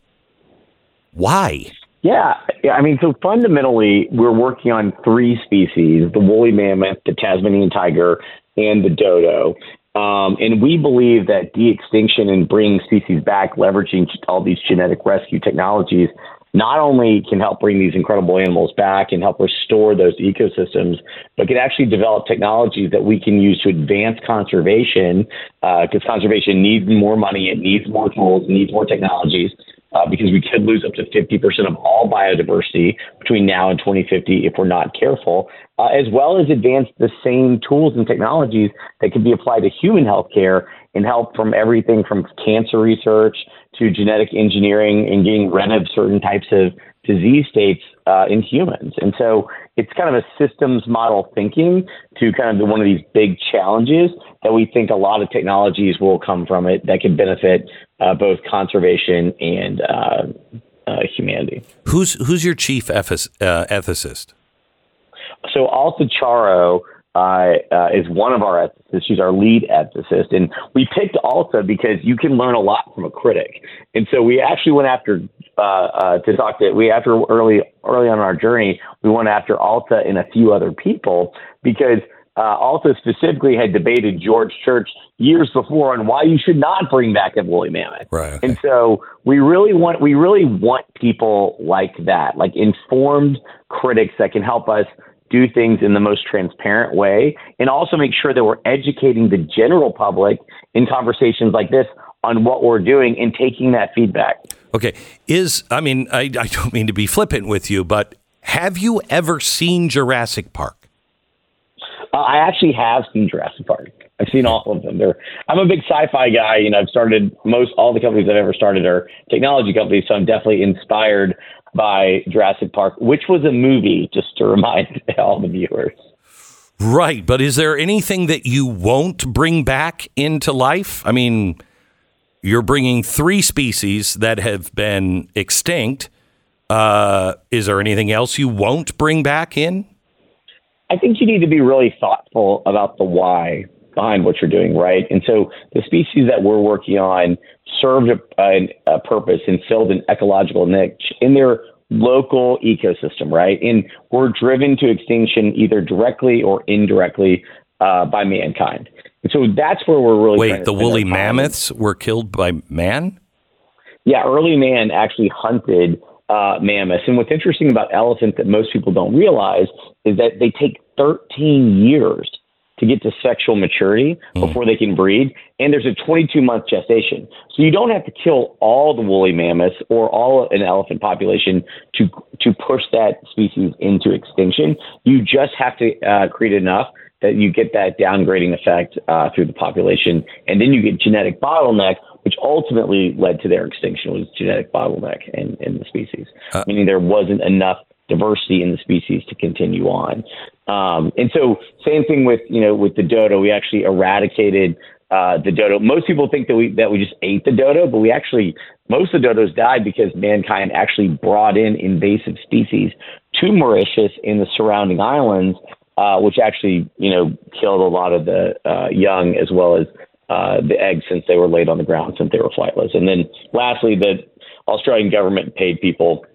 Why? Yeah, yeah, I mean, so fundamentally, we're working on three species: the woolly mammoth, the Tasmanian tiger, and the dodo. Um, and we believe that de-extinction and bringing species back, leveraging all these genetic rescue technologies, not only can help bring these incredible animals back and help restore those ecosystems, but can actually develop technologies that we can use to advance conservation. Because conservation needs more money, it needs more tools, it needs more technologies uh, because we could lose up to 50% of all biodiversity between now and 2050 if we're not careful, uh, as well as advance the same tools and technologies that can be applied to human healthcare and help from everything from cancer research to genetic engineering and getting rid of certain types of disease states uh, in humans. And so it's kind of a systems model thinking to kind of one of these big challenges that we think a lot of technologies will come from it that can benefit uh, both conservation and uh, uh, humanity. Who's who's your chief uh, ethicist? So Alta Charo uh, uh, is one of our ethicists. She's our lead ethicist, and we picked Alta because you can learn a lot from a critic. And so we actually went after uh, uh, to talk to we after early early on our journey. We went after Alta and a few other people because. Uh, Alta specifically had debated George Church years before on why you should not bring back a woolly mammoth. Right. And so we really want we really want people like that, like informed critics that can help us do things in the most transparent way and also make sure that we're educating the general public in conversations like this on what we're doing and taking that feedback. Okay, is I mean I, I don't mean to be flippant with you, but have you ever seen Jurassic Park? Uh, I actually have seen Jurassic Park. I've seen all of them. They're, I'm a big sci-fi guy. You know, I've started most all the companies I've ever started are technology companies, so I'm definitely inspired by Jurassic Park, which was a movie, just to remind all the viewers. Right, but is there anything that you won't bring back into life? I mean, you're bringing three species that have been extinct. Uh, is there anything else you won't bring back in? I think you need to be really thoughtful about the why behind what you're doing, right? And so the species that we're working on served a, a, a purpose and filled an ecological niche in their local ecosystem, right? And we're driven to extinction either directly or indirectly uh, by mankind. And so that's where we're really Wait, the woolly mammoths were killed by man? Yeah, early man actually hunted uh, mammoths. And what's interesting about elephants that most people don't realize is that they take 13 years to get to sexual maturity before they can breed. And there's a 22 month gestation. So you don't have to kill all the woolly mammoths or all an elephant population to, to push that species into extinction. You just have to uh, create enough that you get that downgrading effect uh, through the population. And then you get genetic bottleneck, which ultimately led to their extinction was genetic bottleneck in, in the species, meaning there wasn't enough diversity in the species to continue on. Um, and so same thing with, you know, with the dodo, we actually eradicated uh, the dodo. Most people think that we, that we just ate the dodo, but we actually, most of the dodos died because mankind actually brought in invasive species to Mauritius and the surrounding islands, uh, which actually, you know, killed a lot of the uh, young as well as uh, the eggs since they were laid on the ground since they were flightless. And then lastly, the Australian government paid people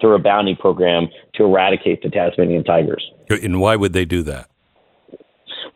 through a bounty program to eradicate the Tasmanian tigers. And why would they do that?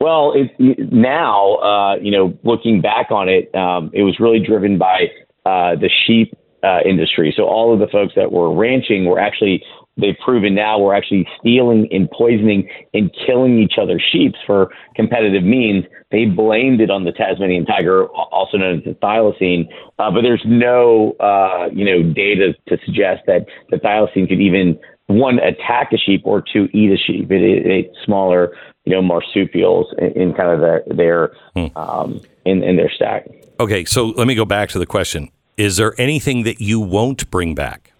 Well, it, now, uh, you know, looking back on it, um, it was really driven by uh, the sheep uh, industry. So all of the folks that were ranching were actually, they've proven now, were actually stealing and poisoning and killing each other's sheep for competitive means. They blamed it on the Tasmanian tiger, also known as the thylacine. Uh, but there's no, uh, you know, data to suggest that the thylacine could even one attack a sheep or two eat a sheep. It, smaller, you know, marsupials in, in kind of their, their um, in, in their stack. Okay, so let me go back to the question. Is there anything that you won't bring back?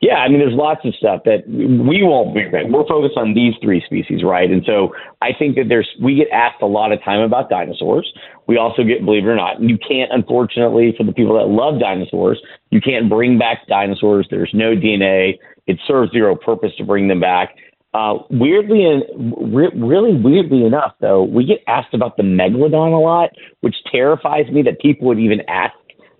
Yeah, I mean, there's lots of stuff that we won't back. We're focused on these three species, right? And so I think that there's we get asked a lot of time about dinosaurs. We also get, believe it or not, you can't, unfortunately, for the people that love dinosaurs, you can't bring back dinosaurs. There's no DNA. It serves zero purpose to bring them back. Uh, weirdly and re- really weirdly enough, though, we get asked about the megalodon a lot, which terrifies me that people would even ask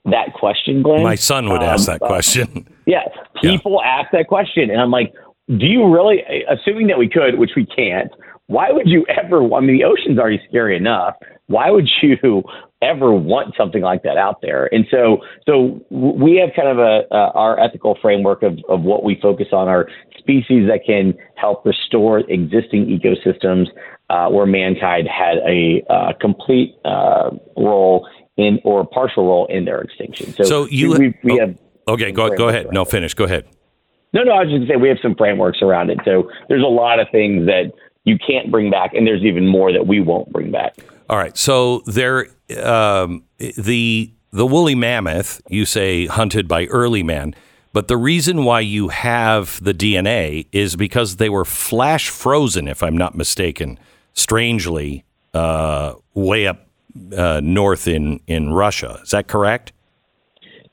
that question, Glenn. My son would ask Um, that question. yeah, people ask that question, and I'm like, do you really? Assuming that we could, which we can't, why would you ever? I mean, the ocean's already scary enough. Why would you ever want something like that out there? And so, so we have kind of a uh, our ethical framework of of what we focus on are species that can help restore existing ecosystems uh, where mankind had a uh, complete uh, role in or partial role in their extinction. So, So you we, we, we oh, have okay? Go go ahead. No, finish. Go ahead. no, no, I was just gonna say we have some frameworks around it. So there's a lot of things that you can't bring back, and there's even more that we won't bring back. All right. So there, um, the the woolly mammoth, you say hunted by early man, but the reason why you have the DNA is because they were flash frozen, if I'm not mistaken. Strangely, uh, way up uh, north in in Russia. Is that correct?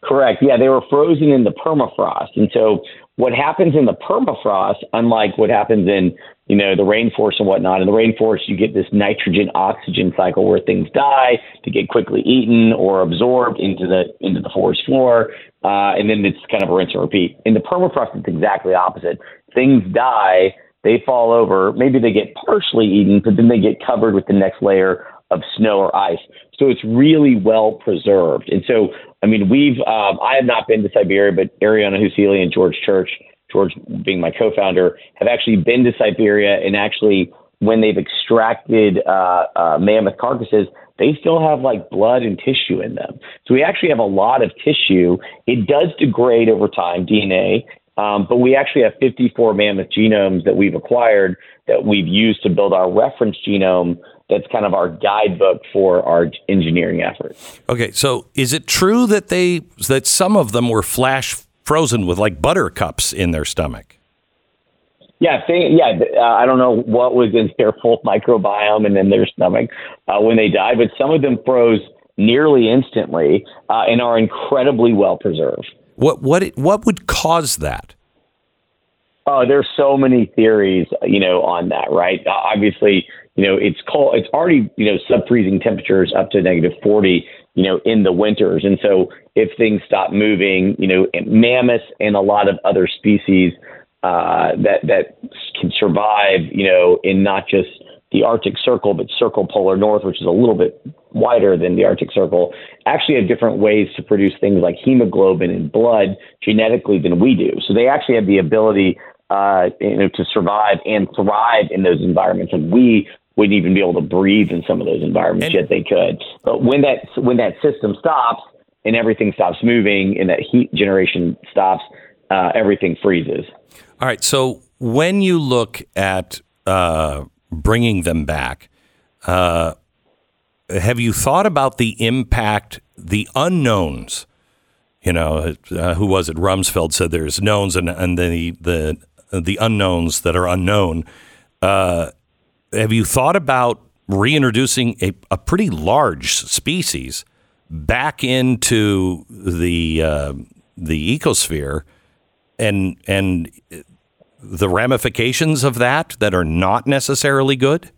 Correct. Yeah, they were frozen in the permafrost, and so what happens in the permafrost, unlike what happens in you know the rainforest and whatnot, in the rainforest you get this nitrogen oxygen cycle where things die to get quickly eaten or absorbed into the into the forest floor, uh, and then it's kind of a rinse and repeat. In the permafrost, it's exactly opposite. Things die, they fall over, maybe they get partially eaten, but then they get covered with the next layer of snow or ice. So it's really well preserved. And so, I mean, we've, um, I have not been to Siberia, but Eriona Hysolli and George Church, George being my co founder, have actually been to Siberia and actually, when they've extracted uh, uh, mammoth carcasses, they still have like blood and tissue in them. So we actually have a lot of tissue. It does degrade over time, DNA, um, but we actually have 54 mammoth genomes that we've acquired that we've used to build our reference genome. That's kind of our guidebook for our engineering efforts. Okay. So is it true that they that some of them were flash frozen with like buttercups in their stomach? Yeah, they, yeah. Uh, I don't know what was in their full microbiome and in their stomach uh, when they died, but some of them froze nearly instantly uh, and are incredibly well preserved. What what it- what would cause that? Oh, there's so many theories, you know, on that, right? Uh, obviously, you know, it's cold. It's already, you know, sub freezing temperatures up to negative 40, you know, in the winters. And so if things stop moving, you know, mammoths and a lot of other species uh, that, that can survive, you know, in not just the Arctic Circle, but Circumpolar North, which is a little bit wider than the Arctic Circle, actually have different ways to produce things like hemoglobin in blood genetically than we do. So they actually have the ability, uh, you know, to survive and thrive in those environments, and we wouldn't even be able to breathe in some of those environments And- yet they could. But when that when that system stops and everything stops moving and that heat generation stops, uh, everything freezes. All right. So when you look at uh, bringing them back, uh, have you thought about the impact, the unknowns? You know, uh, who was it? Rumsfeld said there's knowns and, and the the the unknowns that are unknown. Uh, have you thought about reintroducing a, a pretty large species back into the uh, the ecosphere and and the ramifications of that that are not necessarily good?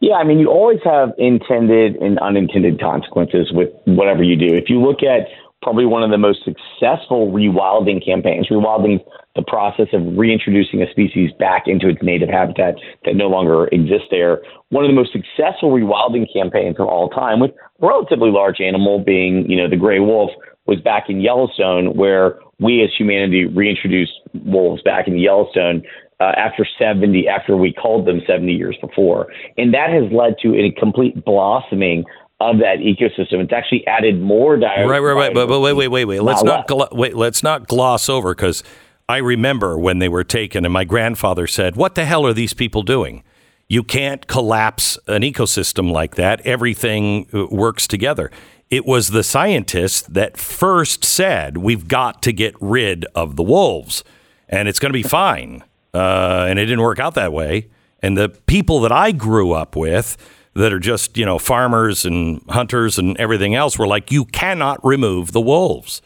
Yeah, I mean, you always have intended and unintended consequences with whatever you do. If you look at probably one of the most successful rewilding campaigns, rewilding the process of reintroducing a species back into its native habitat that no longer exists there. One of the most successful rewilding campaigns of all time, with a relatively large animal being, you know, the gray wolf, was back in Yellowstone, where we as humanity reintroduced wolves back in Yellowstone uh, after 70, after we culled them 70 years before. And that has led to a complete blossoming of that ecosystem. It's actually added more diversity. Right, right, right. But, but wait, wait, wait, wait. Let's Not not gl- wait. Let's not gloss over because I remember when they were taken, and my grandfather said, "What the hell are these people doing? You can't collapse an ecosystem like that. Everything uh, works together." it was the scientists that first said we've got to get rid of the wolves, and it's going to be fine. Uh, and it didn't work out that way. And the people that I grew up with, that are just you know farmers and hunters and everything else, were like, you cannot remove the wolves.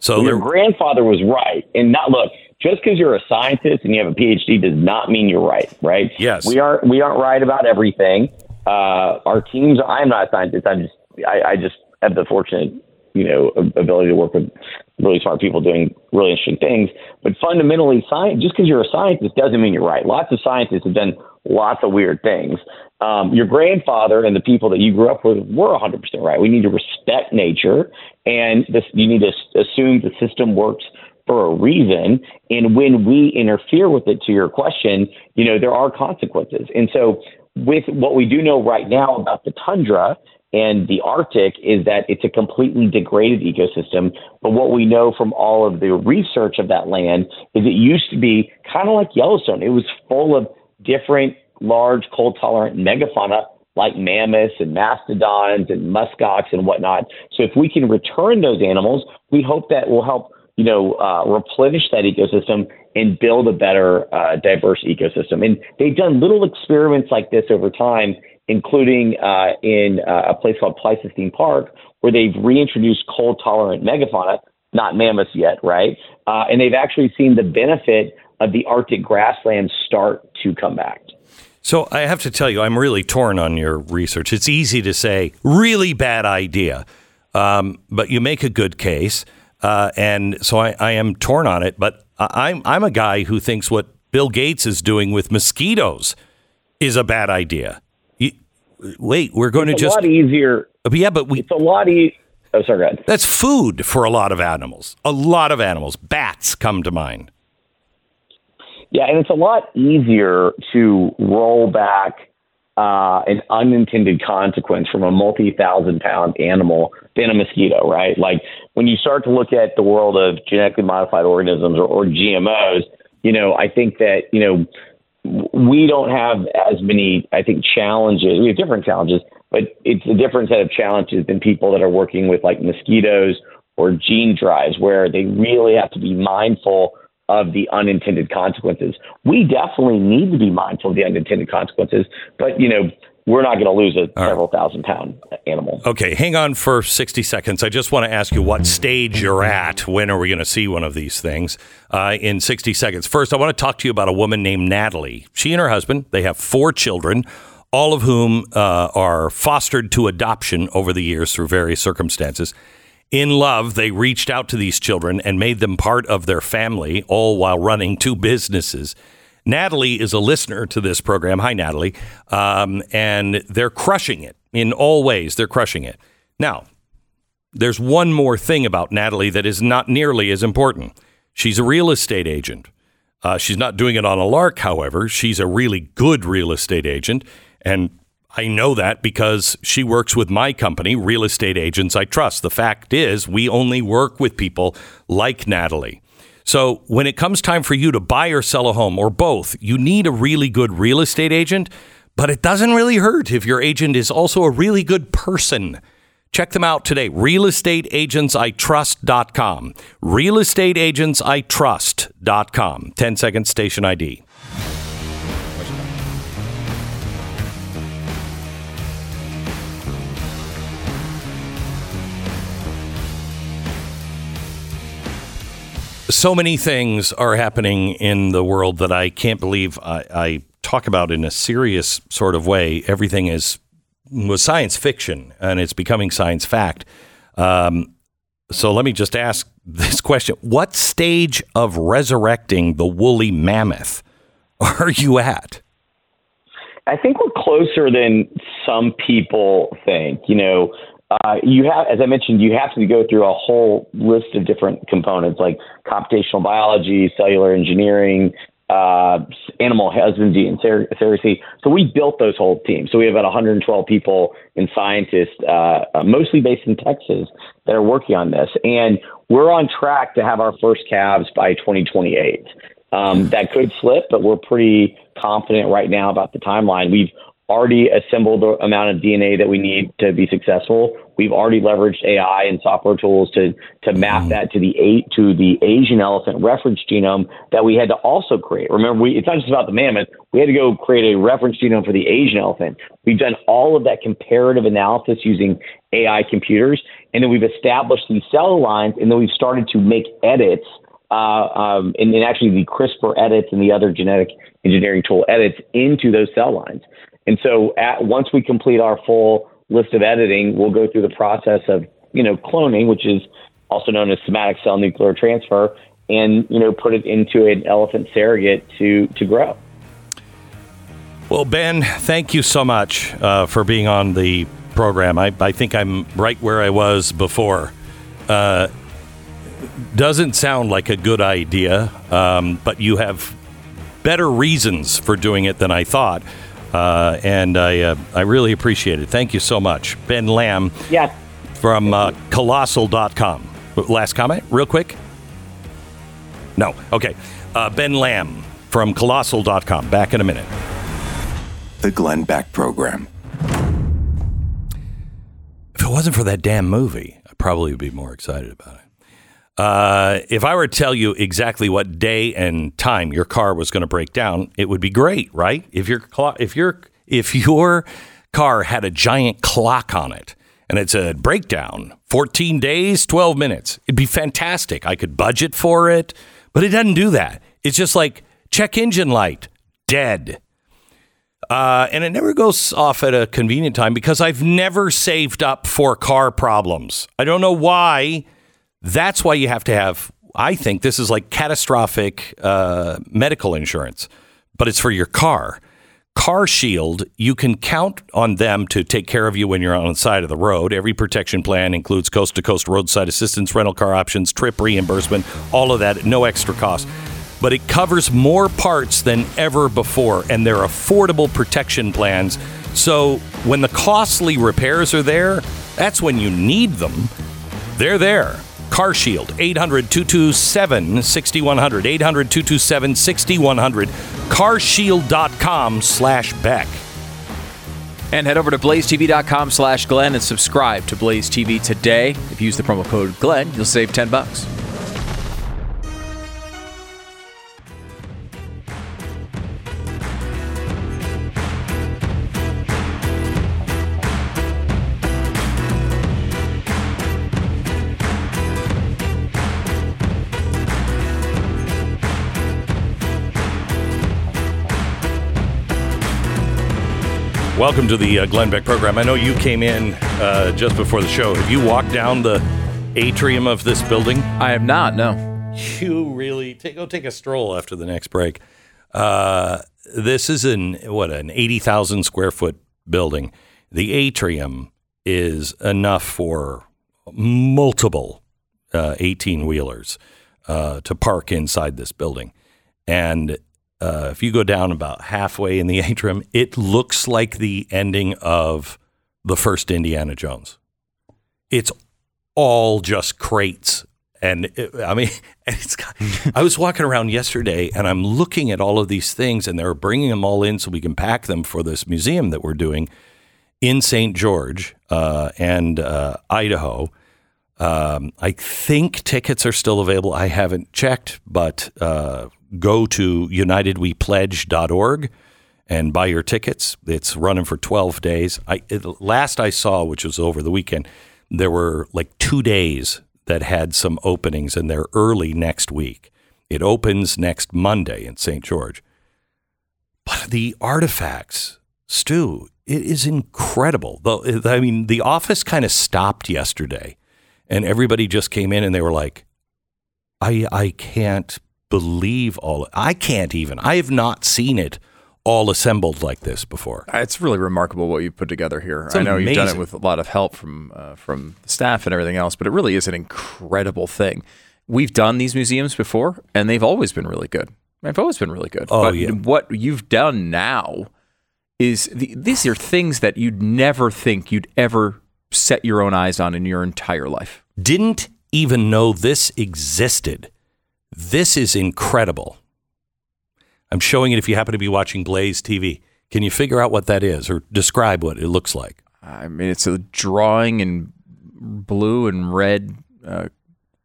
So Your grandfather was right. And not look, just because you're a scientist and you have a PhD does not mean you're right, right? Yes. We aren't we aren't right about everything. Uh, our teams I'm not a scientist. I'm just I, I just have the fortunate, you know, ability to work with really smart people doing really interesting things. But fundamentally, science just because you're a scientist doesn't mean you're right. Lots of scientists have done lots of weird things. Um, your grandfather and the people that you grew up with were 100% right. We need to respect nature, and this, you need to assume the system works for a reason. And when we interfere with it, to your question, you know, there are consequences. And so, with what we do know right now about the tundra and the Arctic is that it's a completely degraded ecosystem. But what we know from all of the research of that land is it used to be kind of like Yellowstone. It was full of different large cold tolerant megafauna like mammoths and mastodons and muskox and whatnot. So if we can return those animals, we hope that will help you know uh, replenish that ecosystem and build a better uh, diverse ecosystem. And they've done little experiments like this over time, including uh, in uh, a place called Pleistocene Park, where they've reintroduced cold tolerant megafauna, not mammoths yet, right? Uh, and they've actually seen the benefit of the Arctic grasslands start to come back. So I have to tell you, I'm really torn on your research. It's easy to say, really bad idea, um, but you make a good case, uh, and so I, I am torn on it. But I'm I'm a guy who thinks what Bill Gates is doing with mosquitoes is a bad idea. You, wait, we're going It's to just. a lot easier. yeah, but we It's a lot easier. Oh, sorry, that's food for a lot of animals. A lot of animals, bats come to mind. Yeah, and it's a lot easier to roll back uh, an unintended consequence from a multi-thousand pound animal than a mosquito, right? Like when you start to look at the world of genetically modified organisms or, or GMOs, you know, I think that you know we don't have as many, I think, challenges. We have different challenges, but it's a different set of challenges than people that are working with like mosquitoes or gene drives, where they really have to be mindful of the unintended consequences. We definitely need to be mindful of the unintended consequences, but you know, we're not going to lose a several thousand pound animal. Okay, hang on for 60 seconds. I just want to ask you what stage you're at. When are we going to see one of these things uh, in 60 seconds? First, I want to talk to you about a woman named Natalie. She and her husband, they have four children, all of whom uh, are fostered to adoption over the years through various circumstances. In love, they reached out to these children and made them part of their family, all while running two businesses. Natalie is a listener to this program. Hi, Natalie. Um, and they're crushing it in all ways. They're crushing it. Now, there's one more thing about Natalie that is not nearly as important. She's a real estate agent. Uh, she's not doing it on a lark, however. She's a really good real estate agent. And I know that because she works with my company, Real Estate Agents I Trust. The fact is, we only work with people like Natalie. So when it comes time for you to buy or sell a home or both, you need a really good real estate agent, but it doesn't really hurt if your agent is also a really good person. Check them out today. RealestateAgentsITrust.com. RealestateAgentsITrust.com. 10 second station ID. So many things are happening in the world that I can't believe I, I talk about in a serious sort of way. Everything is was science fiction, and it's becoming science fact. Um, so let me just ask this question: What stage of resurrecting the woolly mammoth are you at? I think we're closer than some people think. You know, uh, you have, as I mentioned, you have to go through a whole list of different components like computational biology, cellular engineering, uh, animal husbandry, and surrogacy. So we built those whole teams. So we have about 112 people and scientists, uh, uh, mostly based in Texas, that are working on this. And we're on track to have our first calves by 2028. Um, that could slip, but we're pretty confident right now about the timeline. We've already assembled the amount of DNA that we need to be successful. We've already leveraged AI and software tools to to map that to the eight to the Asian elephant reference genome that we had to also create. Remember, we, it's not just about the mammoth. We had to go create a reference genome for the Asian elephant. We've done all of that comparative analysis using AI computers, and then we've established these cell lines, and then we've started to make edits uh, um, and, and actually the CRISPR edits and the other genetic engineering tool edits into those cell lines. And so at, once we complete our full list of editing, we'll go through the process of, you know, cloning, which is also known as somatic cell nuclear transfer, and, you know, put it into an elephant surrogate to, to grow. Well, Ben, thank you so much uh, for being on the program. I, I think I'm right where I was before. Uh, doesn't sound like a good idea, um, but you have better reasons for doing it than I thought. Uh, and I, uh, I really appreciate it. Thank you so much. Ben Lamm Yeah. from uh, colossal.com. Last comment, real quick? No. Okay. Uh, ben Lamm from colossal.com. Back in a minute. The Glenn Beck Program. If it wasn't for that damn movie, I probably would be more excited about it. Uh, if I were to tell you exactly what day and time your car was going to break down, it would be great, right? If your if your if your car had a giant clock on it and it said breakdown 14 days 12 minutes it'd be fantastic i could budget for it but it doesn't do that it's just like check engine light dead uh, and it never goes off at a convenient time because I've never saved up for car problems. I don't know why. That's why you have to have. I think this is like catastrophic uh, medical insurance, but it's for your car. Car Shield, you can count on them to take care of you when you're on the side of the road. Every protection plan includes coast to coast roadside assistance, rental car options, trip reimbursement, all of that at no extra cost but it covers more parts than ever before, and they're affordable protection plans. So when the costly repairs are there, that's when you need them. They're there. Car Shield, 800 227 6100. 800 227 6100. Carshield.com slash Beck. And head over to blazetv.com slash Glenn and subscribe to Blaze TV today. If you use the promo code Glenn, you'll save 10 bucks. Welcome to the uh, Glenn Beck program. I know you came in uh, just before the show. Have you walked down the atrium of this building? I have not, no. You really take, go take a stroll after the next break. Uh, this is an what an eighty thousand square foot building. The atrium is enough for multiple eighteen wheelers uh, to park inside this building, and uh, if you go down about halfway in the atrium, it looks like the ending of the first Indiana Jones. It's all just crates. And it, I mean, it's got, I was walking around yesterday and I'm looking at all of these things and they're bringing them all in so we can pack them for this museum that we're doing in St. George uh, and uh, Idaho. Um, I think tickets are still available. I haven't checked, but uh, go to unitedwepledge.org and buy your tickets. It's running for 12 days. I it, last I saw, which was over the weekend, there were like two days that had some openings, and they're early next week. It opens next Monday in St. George. But the artifacts, Stu, it is incredible. The, I mean, the office kind of stopped yesterday, and everybody just came in and they were like, I, I can't believe all. I can't even. I have not seen it all assembled like this before. It's really remarkable what you've put together here. It's I know you've done it with a lot of help from uh, from the staff and everything else, but it really is an incredible thing. We've done these museums before, and they've always been really good. They've always been really good. Oh, but yeah. what you've done now is the, these are things that you'd never think you'd ever set your own eyes on in your entire life. Didn't even know this existed. This is incredible. I'm showing it if you happen to be watching Blaze TV. Can you figure out what that is or describe what it looks like? I mean, it's a drawing in blue and red uh,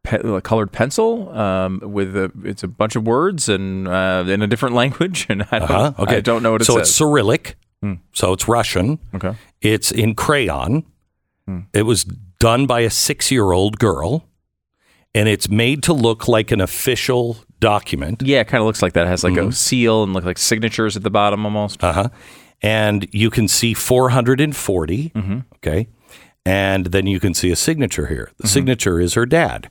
pe- colored pencil um, with a, it's a bunch of words and uh, in a different language, and I don't, Uh-huh. Okay. I don't know what it so says. it's Cyrillic. So it's Russian. okay. It's in crayon. It was done by a six year old girl, and it's made to look like an official document. Yeah, it kind of looks like that. It has like Mm-hmm. a seal and look like signatures at the bottom almost. Uh huh. And you can see 440. Okay. And then you can see a signature here. The signature is her dad.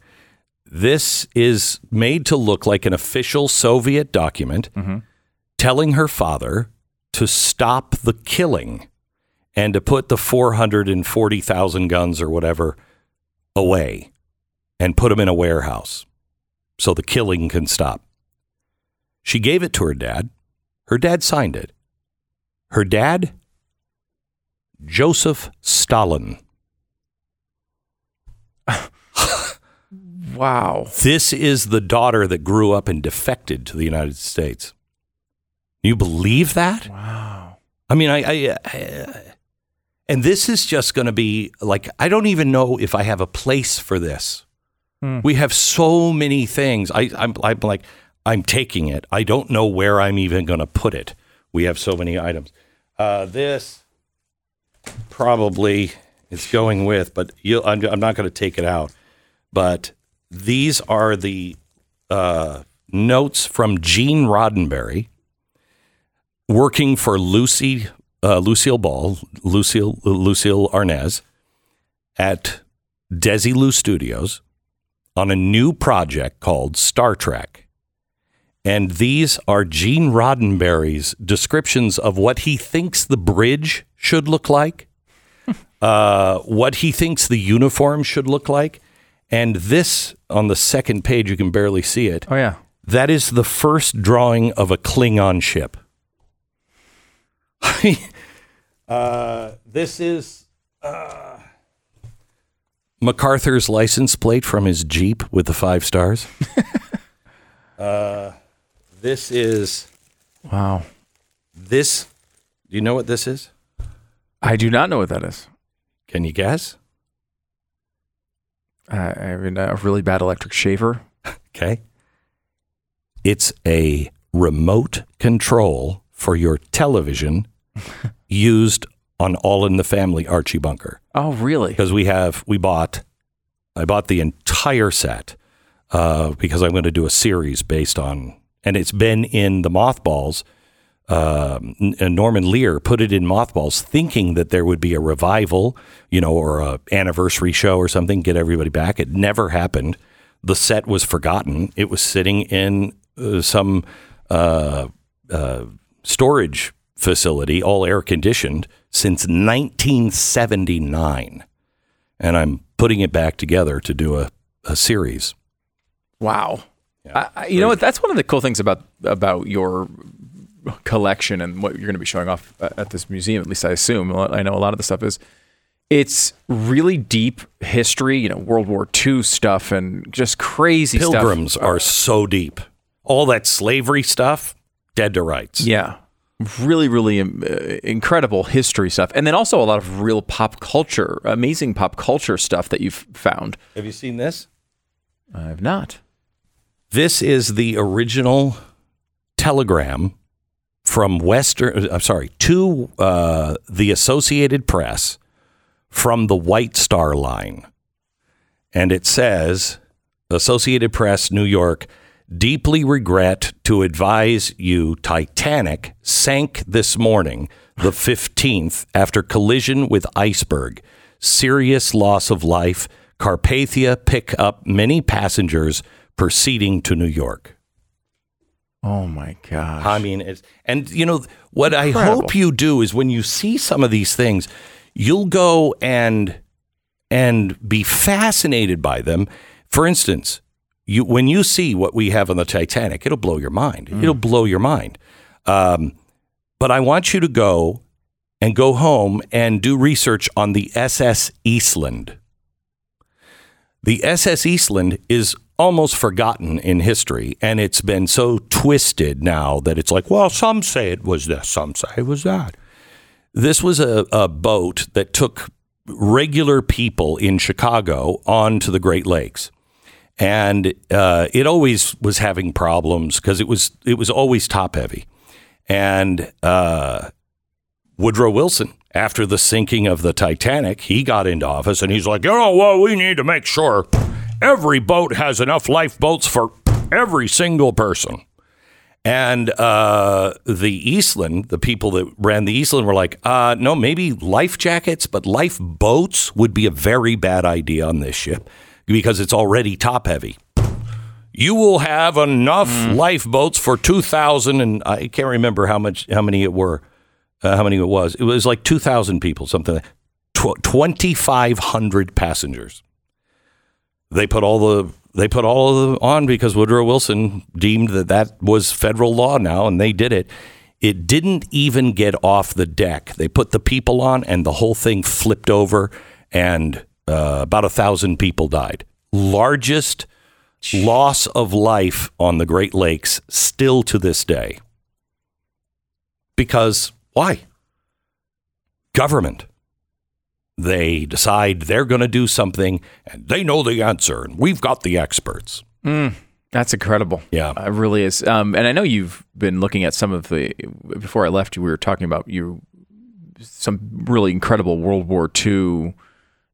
This is made to look like an official Soviet document telling her father to stop the killing and to put the 440,000 guns or whatever away and put them in a warehouse so the killing can stop. She gave it to her dad. Her dad signed it. Her dad, Joseph Stalin. Wow. This is the daughter that grew up and defected to the United States. You believe that? Wow. I mean, I, I, I and this is just going to be like I don't even know if I have a place for this. We have so many things. I, I'm, I'm like, I'm taking it. I don't know where I'm even going to put it. We have so many items. Uh, this probably is going with, but I'm, I'm not going to take it out. But these are the uh, notes from Gene Roddenberry working for Lucy uh, Lucille Ball, Lucille Lucille Arnaz at Desilu Studios on a new project called Star Trek. And these are Gene Roddenberry's descriptions of what he thinks the bridge should look like, uh, what he thinks the uniform should look like. And this on the second page, you can barely see it. Oh yeah. That is the first drawing of a Klingon ship. uh, this is uh, MacArthur's license plate from his Jeep with the five stars. uh, this is Wow. this. Do you know what this is? I do not know what that is. Can you guess? Uh, I mean, a really bad electric shaver. Okay. It's a remote control for your television used on All in the Family Archie Bunker. Oh, really? because we have we bought I bought the entire set uh, because I'm going to do a series based on and it's been in the mothballs. Um, uh, Norman Lear put it in mothballs, thinking that there would be a revival, you know, or a anniversary show or something, get everybody back. It never happened. The set was forgotten. It was sitting in uh, some uh, uh, storage facility, all air conditioned, since 1979 and I'm putting it back together to do a, a series. Wow. I, I, you know what? That's one of the cool things about about your collection and what you're going to be showing off at at this museum. At least I assume. I know a lot of the stuff is. It's really deep history, you know, World War II stuff and just crazy Pilgrims stuff. are so deep. All that slavery stuff, dead to rights. Yeah. Really, really um, uh, incredible history stuff. And then also a lot of real pop culture, amazing pop culture stuff that you've found. Have you seen this? I've not. This is the original telegram from Western. I'm sorry, to uh, the Associated Press from the White Star Line, and it says, "Associated Press, New York." Deeply regret to advise you Titanic sank this morning, the 15th, after collision with iceberg. Serious loss of life. Carpathia pick up many passengers proceeding to New York. Oh my gosh. I mean, it's, and you know what I hope you do is when you see some of these things, you'll go and and be fascinated by them. For instance, you when you see what we have on the Titanic, it'll blow your mind. It'll blow your mind. Um, but I want you to go and go home and do research on the SS Eastland. The SS Eastland is almost forgotten in history, and it's been so twisted now that it's like, well, some say it was this, some say it was that. This was a, a boat that took regular people in Chicago onto the Great Lakes. And uh, it always was having problems because it was it was always top heavy. And uh, Woodrow Wilson, after the sinking of the Titanic, he got into office and he's like, you know what, we need to make sure every boat has enough lifeboats for every single person. And uh, the Eastland, the people that ran the Eastland were like, uh, no, maybe life jackets, but lifeboats would be a very bad idea on this ship because it's already top heavy. You will have enough lifeboats for 2,000, and I can't remember how much, how many it were, uh, how many it was. It was like 2,000 people, something like tw- 2,500 passengers they put all the they put all of them on because Woodrow Wilson deemed that that was federal law now, and they did it. It didn't even get off the deck. They put the people on, and the whole thing flipped over, and uh, about a thousand people died. Largest loss of life on the Great Lakes still to this day. Because why? Government they decide they're going to do something and they know the answer and we've got the experts. That's incredible. Yeah. it really is. Um, and I know you've been looking at some of the. Before I left, you we were talking about you some really incredible World War II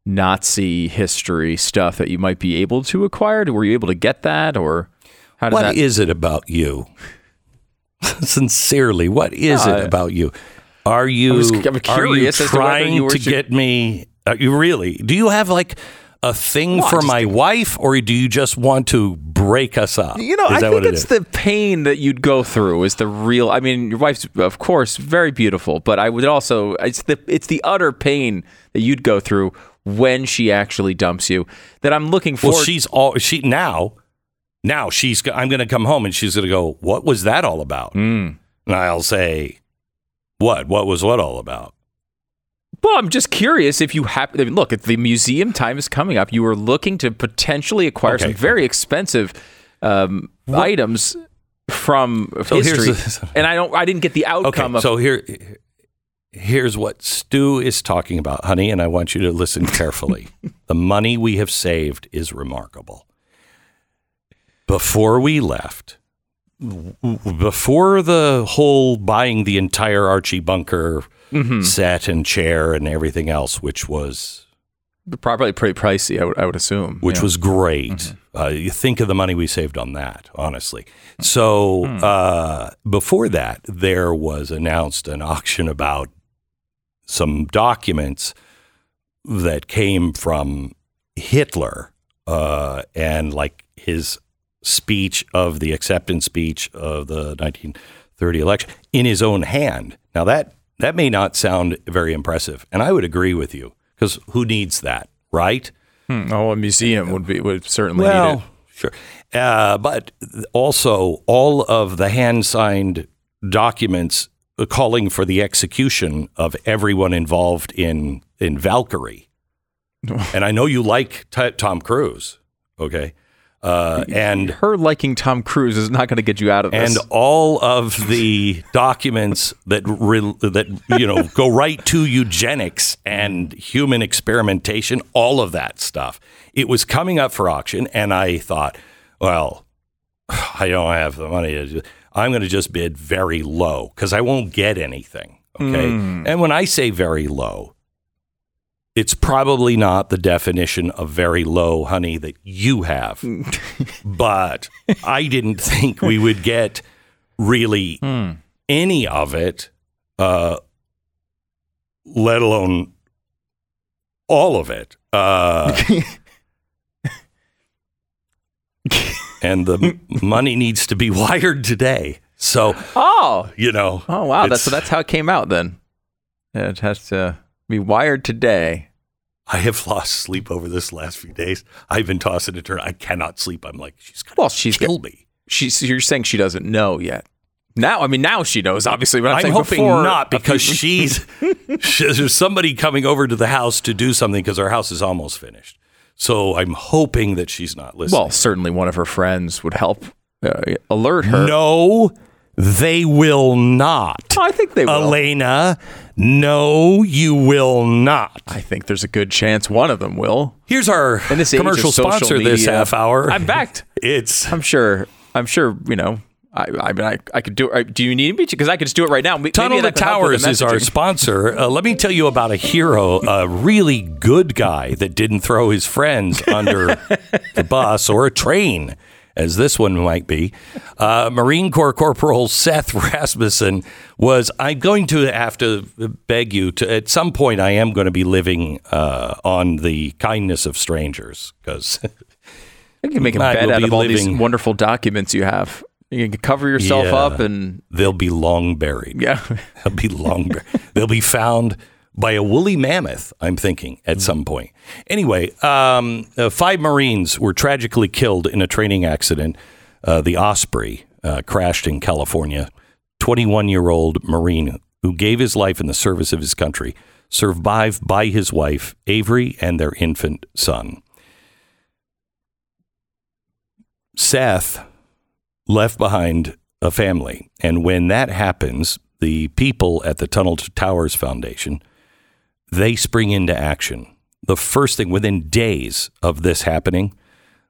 Nazi history stuff that you might be able to acquire. Were you able to get that, or how did What is it about you? Sincerely, what is No, it uh, about you? Are you, was- I'm are you curious to trying you to get me? Are you really? Do you have like a thing for my wife or do you just want to break us up? You know, I think it it's the pain that you'd go through is the real. I mean, your wife's, of course, very beautiful, but I would also it's the it's the utter pain that you'd go through when she actually dumps you that I'm looking for. well, she's all she now. Now she's. I'm going to come home and she's going to go. What was that all about? Mm. And I'll say, what? What was what all about? Well, I'm just curious if you have. I mean, look, if the museum time is coming up, you were looking to potentially acquire Okay. some very expensive um, items from So history, the- and I don't. I didn't get the outcome Okay, of. so here, here's what Stu is talking about, honey, and I want you to listen carefully. the money we have saved is remarkable. Before we left, before the whole buying the entire Archie Bunker Mm-hmm. set and chair and everything else, which was probably pretty pricey, I would, I would assume. which yeah. was great. Uh, you think of the money we saved on that, honestly. So uh, before that, there was announced an auction about some documents that came from Hitler uh, and like his speech of the acceptance speech of the 1930 election in his own hand. Now that that may not sound very impressive, and I would agree with you because who needs that, right? Hmm. Oh, a museum would be would certainly need Well, it. sure. Uh, but also, all of the hand signed documents calling for the execution of everyone involved in, in Valkyrie. and I know you like t- Tom Cruise, okay? Uh, and Her liking Tom Cruise is not going to get you out of this. and all of the documents that re- that you know go right to eugenics and human experimentation, all of that stuff. It was coming up for auction, and I thought, well, I don't have the money. I'm going to just bid very low because I won't get anything. Okay, and when I say very low. It's probably not the definition of very low, honey, that you have but I didn't think we would get really any of it, uh, let alone all of it. Uh, and the money needs to be wired today. So, oh, you know. oh wow, that's so that's how it came out then. It has to be wired today. I have lost sleep over this last few days. I've been tossing and turning. I cannot sleep. I'm like, she's going to Well, she's kill me. She's you're saying she doesn't know yet. Now, I mean, now she knows. Obviously, but I'm, I'm saying hoping before- not because she's she- there's somebody coming over to the house to do something because our house is almost finished. So I'm hoping that she's not listening. Well, certainly one of her friends would help uh, alert her. no, they will not. I think they will. Elena, no, you will not. I think there's a good chance one of them will. Here's our commercial sponsor this half hour. I'm backed. It's I'm sure. I'm sure. You know. I, I mean, I, I could do it. Do you need me to? Because I could just do it right now. Maybe Tunnel that to could help with Towers is our sponsor. Uh, let me tell you about a hero, a really good guy that didn't throw his friends under the bus or a train, as this one might be. Uh, Marine Corps Corporal Seth Rasmussen was. I'm going to have to beg you to. At some point, I am going to be living uh, on the kindness of strangers because. I can make a bed will out of all these wonderful documents you have. You can cover yourself Yeah. up and They'll be long buried. yeah. They'll be long. bur- They'll be found by a woolly mammoth. I'm thinking at some point. Anyway, um, uh, five Marines were tragically killed in a training accident. Uh, the Osprey uh, crashed in California. 21 year old Marine who gave his life in the service of his country, survived by his wife Avery and their infant son. Seth left behind a family. And when that happens, the people at the Tunnel to Towers Foundation, they spring into action. The first thing within days of this happening,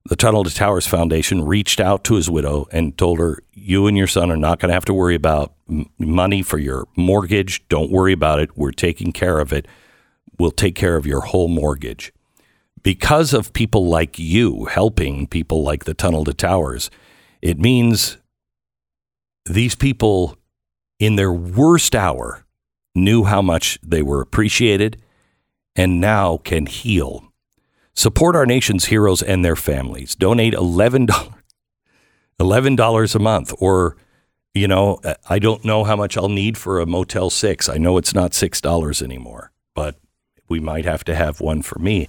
the Tunnel to Towers Foundation reached out to his widow and told her, "You and your son are not going to have to worry about m- money for your mortgage. Don't worry about it. We're taking care of it. We'll take care of your whole mortgage." Because of people like you helping people like the Tunnel to Towers, it means these people in their worst hour knew how much they were appreciated and now can heal. Support our nation's heroes and their families. Donate $11, $11 a month or you know, I don't know how much I'll need for a Motel 6. I know it's not $6 anymore, but we might have to have one for me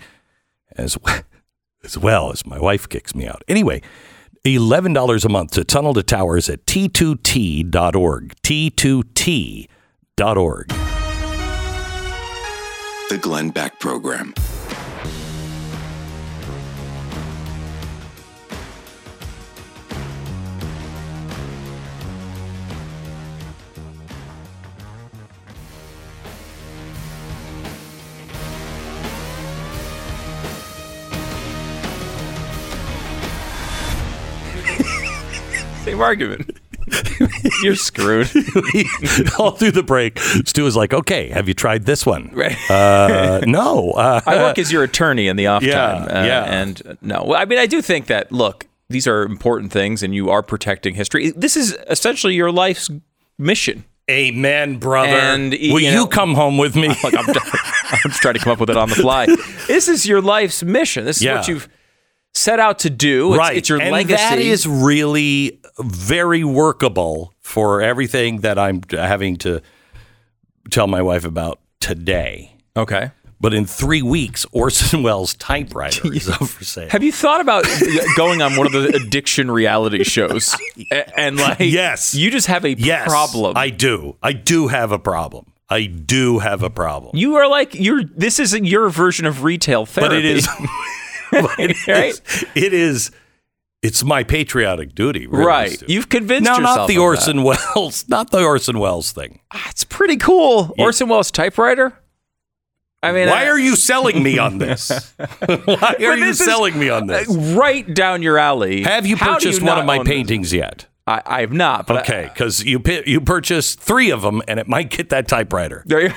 as well, as well as my wife kicks me out. Anyway, $11 a month to Tunnel to Towers at t2t.org. t2t.org. The Glenn Beck Program. Same argument. You're screwed. All through the break, Stu was like, okay, have you tried this one? Right. Uh, no. Uh, I work as your attorney in the off Yeah, time. uh, yeah. And uh, no, Well, I mean, I do think that, look, these are important things and you are protecting history. This is essentially your life's mission. Amen, brother. And, Will you you, come home with me? I'm, I'm just trying to come up with it on the fly. This is your life's mission. This is Yeah. what you've set out to do. It's, right. it's your and legacy. That is really very workable for everything that I'm having to tell my wife about today. okay. But in three weeks, Orson Welles' typewriter is up for sale. Have you thought about going on one of the addiction reality shows? A- And like, Yes. you just have a yes, problem. I do. I do have a problem. I do have a problem. you are like you're. This isn't your version of retail therapy. but it is. but it Right? is- It is. It's my patriotic duty, really, right. You've convinced no, yourself. not the Orson that. Welles, not the Orson Welles thing. Ah, It's pretty cool. Orson Welles typewriter. I mean, Why I- are you selling me on this? Why are you selling me on this? right down your alley? Have you purchased you one of my own this? paintings yet? I, I have not. But Okay, because you you purchased three of them, and it might get that typewriter. there you.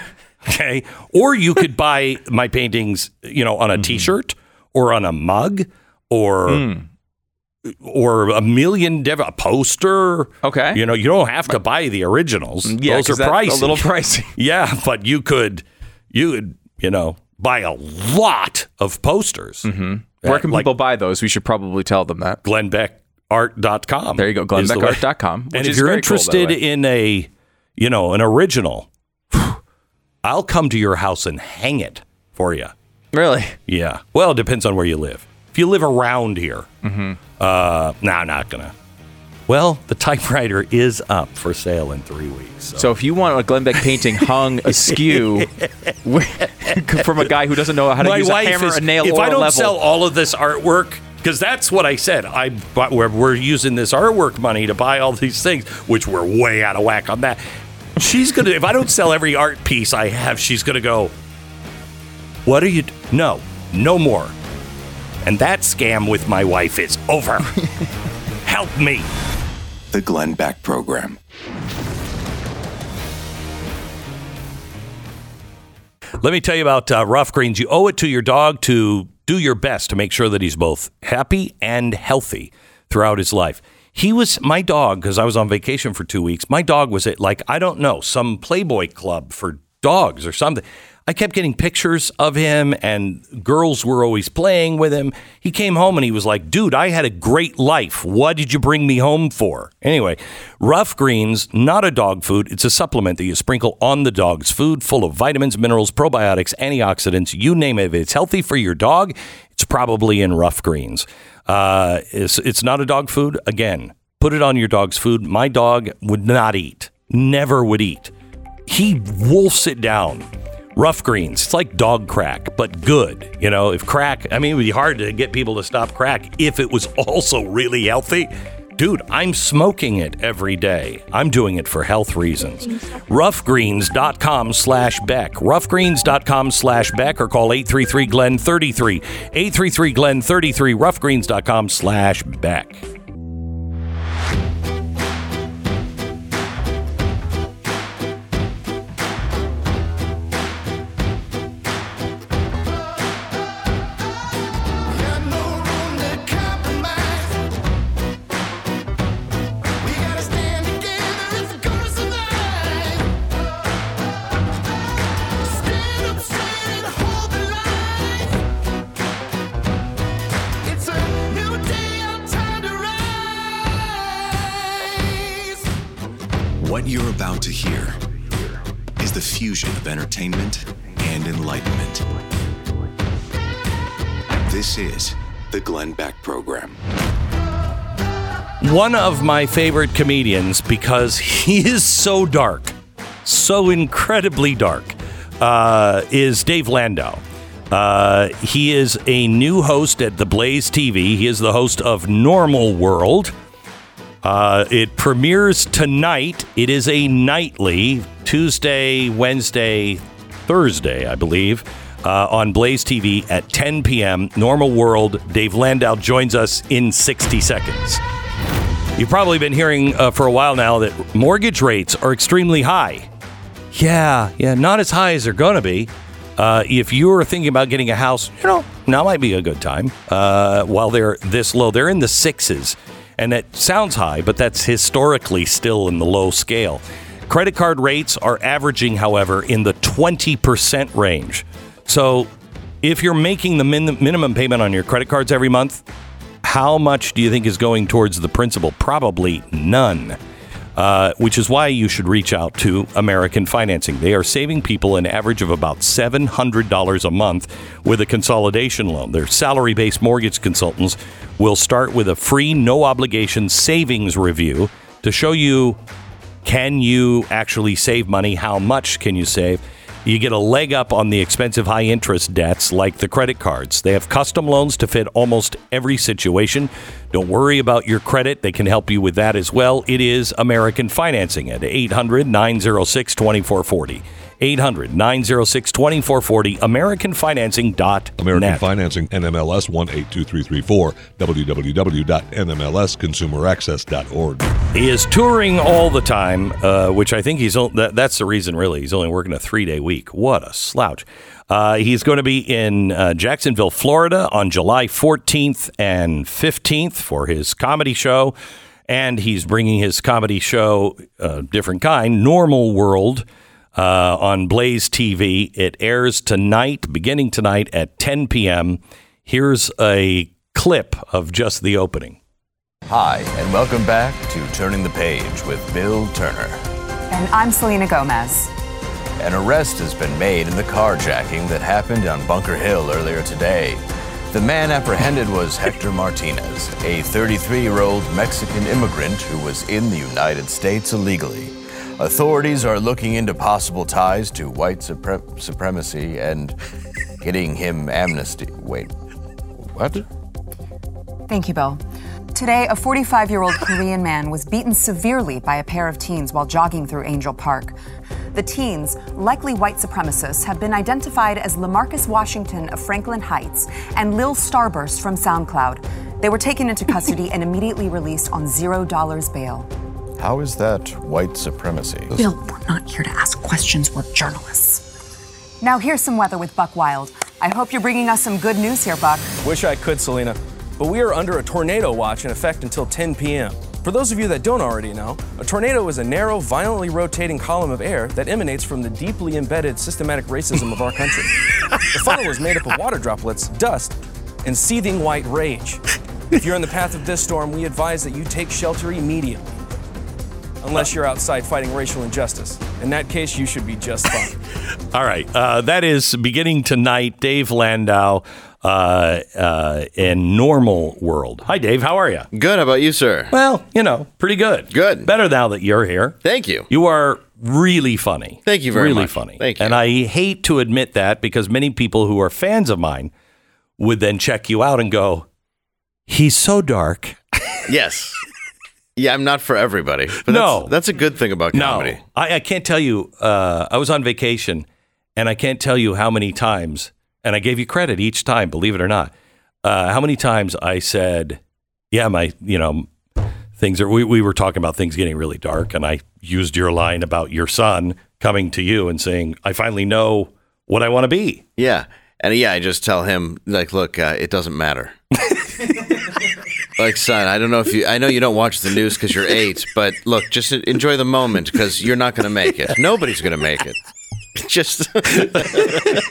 Okay, or you could buy my paintings, you know, Mm-hmm. on a T-shirt or on a mug or Hmm. or a million diff- a poster. Okay. you know, you don't have to buy the originals. Yeah, Those are pricey. A little pricey. Yeah, but you could you could you know buy a lot of posters. Mm-hmm. Where can people buy those? We should probably tell them that. GlennBeckArt.com. There you go, is the way. GlennBeckArt.com. Which And if you're very cool, interested in a, you know, an original, I'll come to your house and hang it for you. Really, Yeah. Well, it depends on where you live. If you live around here, mm-hmm. uh, no, I'm not gonna. Well, the typewriter is up for sale in three weeks. So, So if you want a Glenn Beck painting hung askew from a guy who doesn't know how to my use a hammer is. and nail if or I a don't level, sell all of this artwork, because that's what I said. I but we're, we're using this artwork money to buy all these things, which we're way out of whack on that. She's gonna. If I don't sell every art piece I have, she's gonna go. What are you? d- No, no more. And that scam with my wife is over. Help me. The Glenn Beck Program. Let me tell you about uh, Ruff Greens. You owe it to your dog to do your best to make sure that he's both happy and healthy throughout his life. He was my dog because I was on vacation for two weeks. My dog was at like I don't know some Playboy club for dogs or something. I kept getting pictures of him, and girls were always playing with him. He came home and he was like, Dude, I had a great life. What did you bring me home for? Anyway, Ruff Greens, not a dog food. It's a supplement that you sprinkle on the dog's food, full of vitamins, minerals, probiotics, antioxidants, you name it. If it's healthy for your dog, it's probably in Ruff Greens. Uh, it's, it's not a dog food. Again, put it on your dog's food. My dog would not eat, never would eat. He wolfs it down. Ruff greens. It's like dog crack, but good. You know, if crack, I mean, it would be hard to get people to stop crack if it was also really healthy. Dude, I'm smoking it every day. I'm doing it for health reasons. Ruffgreens.com slash Beck. Ruffgreens.com slash Beck or call 833 Glenn 33. 833 Glenn 33. Ruffgreens.com slash Beck. Entertainment and enlightenment. This is the Glenn Beck Program. one of my favorite comedians because he is so dark, so incredibly dark, uh, is Dave Landau. Uh, he is a new host at the Blaze TV. He is the host of Normal World. Uh, it premieres tonight. It is a nightly Tuesday, Wednesday, Thursday, I believe, uh, on Blaze TV at 10 p.m. Normal World. Dave Landau joins us in 60 seconds. You've probably been hearing uh, for a while now that mortgage rates are extremely high. Yeah, yeah, not as high as they're going to be. Uh, if you're thinking about getting a house, you know, now might be a good time. Uh, while they're this low, they're in the sixes, and that sounds high, but that's historically still in the low scale. Credit card rates are averaging, however, in the 20% range. So if you're making the min- minimum payment on your credit cards every month, how much do you think is going towards the principal? Probably none. Uh, which is why you should reach out to American Financing. They are saving people an average of about $700 a month with a consolidation loan. Their salary based mortgage consultants will start with a free, no obligation savings review to show you can you actually save money? How much can you save? You get a leg up on the expensive high interest debts like the credit cards. They have custom loans to fit almost every situation. Don't worry about your credit. They can help you with that as well. It is American Financing at 800 906 2440. 800 906 2440. AmericanFinancing.net. American Financing, NMLS 182334, www.nmlsconsumeraccess.org. He is touring all the time, uh, which I think he's that, that's the reason. Really, he's only working a three day week. What a slouch! Uh, he's going to be in uh, Jacksonville, Florida, on July 14th and 15th for his comedy show, and he's bringing his comedy show, uh, different kind, Normal World. Uh, on Blaze TV. It airs tonight, beginning tonight at 10 p.m. Here's a clip of just the opening. Hi, and welcome back to Turning the Page with Bill Turner. And I'm Selena Gomez. An arrest has been made in the carjacking that happened on Bunker Hill earlier today. The man apprehended was Hector Martinez, a 33 year old Mexican immigrant who was in the United States illegally. Authorities are looking into possible ties to white supre- supremacy and getting him amnesty. Wait, what? Thank you, Bill. Today, a 45 year old Korean man was beaten severely by a pair of teens while jogging through Angel Park. The teens, likely white supremacists, have been identified as Lamarcus Washington of Franklin Heights and Lil Starburst from SoundCloud. They were taken into custody and immediately released on $0 bail. How is that white supremacy? Bill, we're not here to ask questions, we're journalists. Now, here's some weather with Buck Wild. I hope you're bringing us some good news here, Buck. Wish I could, Selena. But we are under a tornado watch in effect until 10 p.m. For those of you that don't already know, a tornado is a narrow, violently rotating column of air that emanates from the deeply embedded systematic racism of our country. the funnel is made up of water droplets, dust, and seething white rage. If you're in the path of this storm, we advise that you take shelter immediately. Unless you're outside fighting racial injustice. In that case, you should be just fine. All right. Uh, that is beginning tonight. Dave Landau uh, uh, in Normal World. Hi, Dave. How are you? Good. How about you, sir? Well, you know, pretty good. Good. Better now that you're here. Thank you. You are really funny. Thank you very really much. funny. Thank you. And I hate to admit that because many people who are fans of mine would then check you out and go, "He's so dark." Yes. Yeah, I'm not for everybody. But No. That's, that's a good thing about comedy. No, I, I can't tell you. Uh, I was on vacation, and I can't tell you how many times. And I gave you credit each time, believe it or not. Uh, how many times I said, "Yeah, my, you know, things are." We, we were talking about things getting really dark, and I used your line about your son coming to you and saying, "I finally know what I want to be." Yeah. And yeah, I just tell him, like, look, uh, it doesn't matter. Like, son, I don't know if you, I know you don't watch the news because you're eight, but look, just enjoy the moment because you're not going to make it. Nobody's going to make it. Just,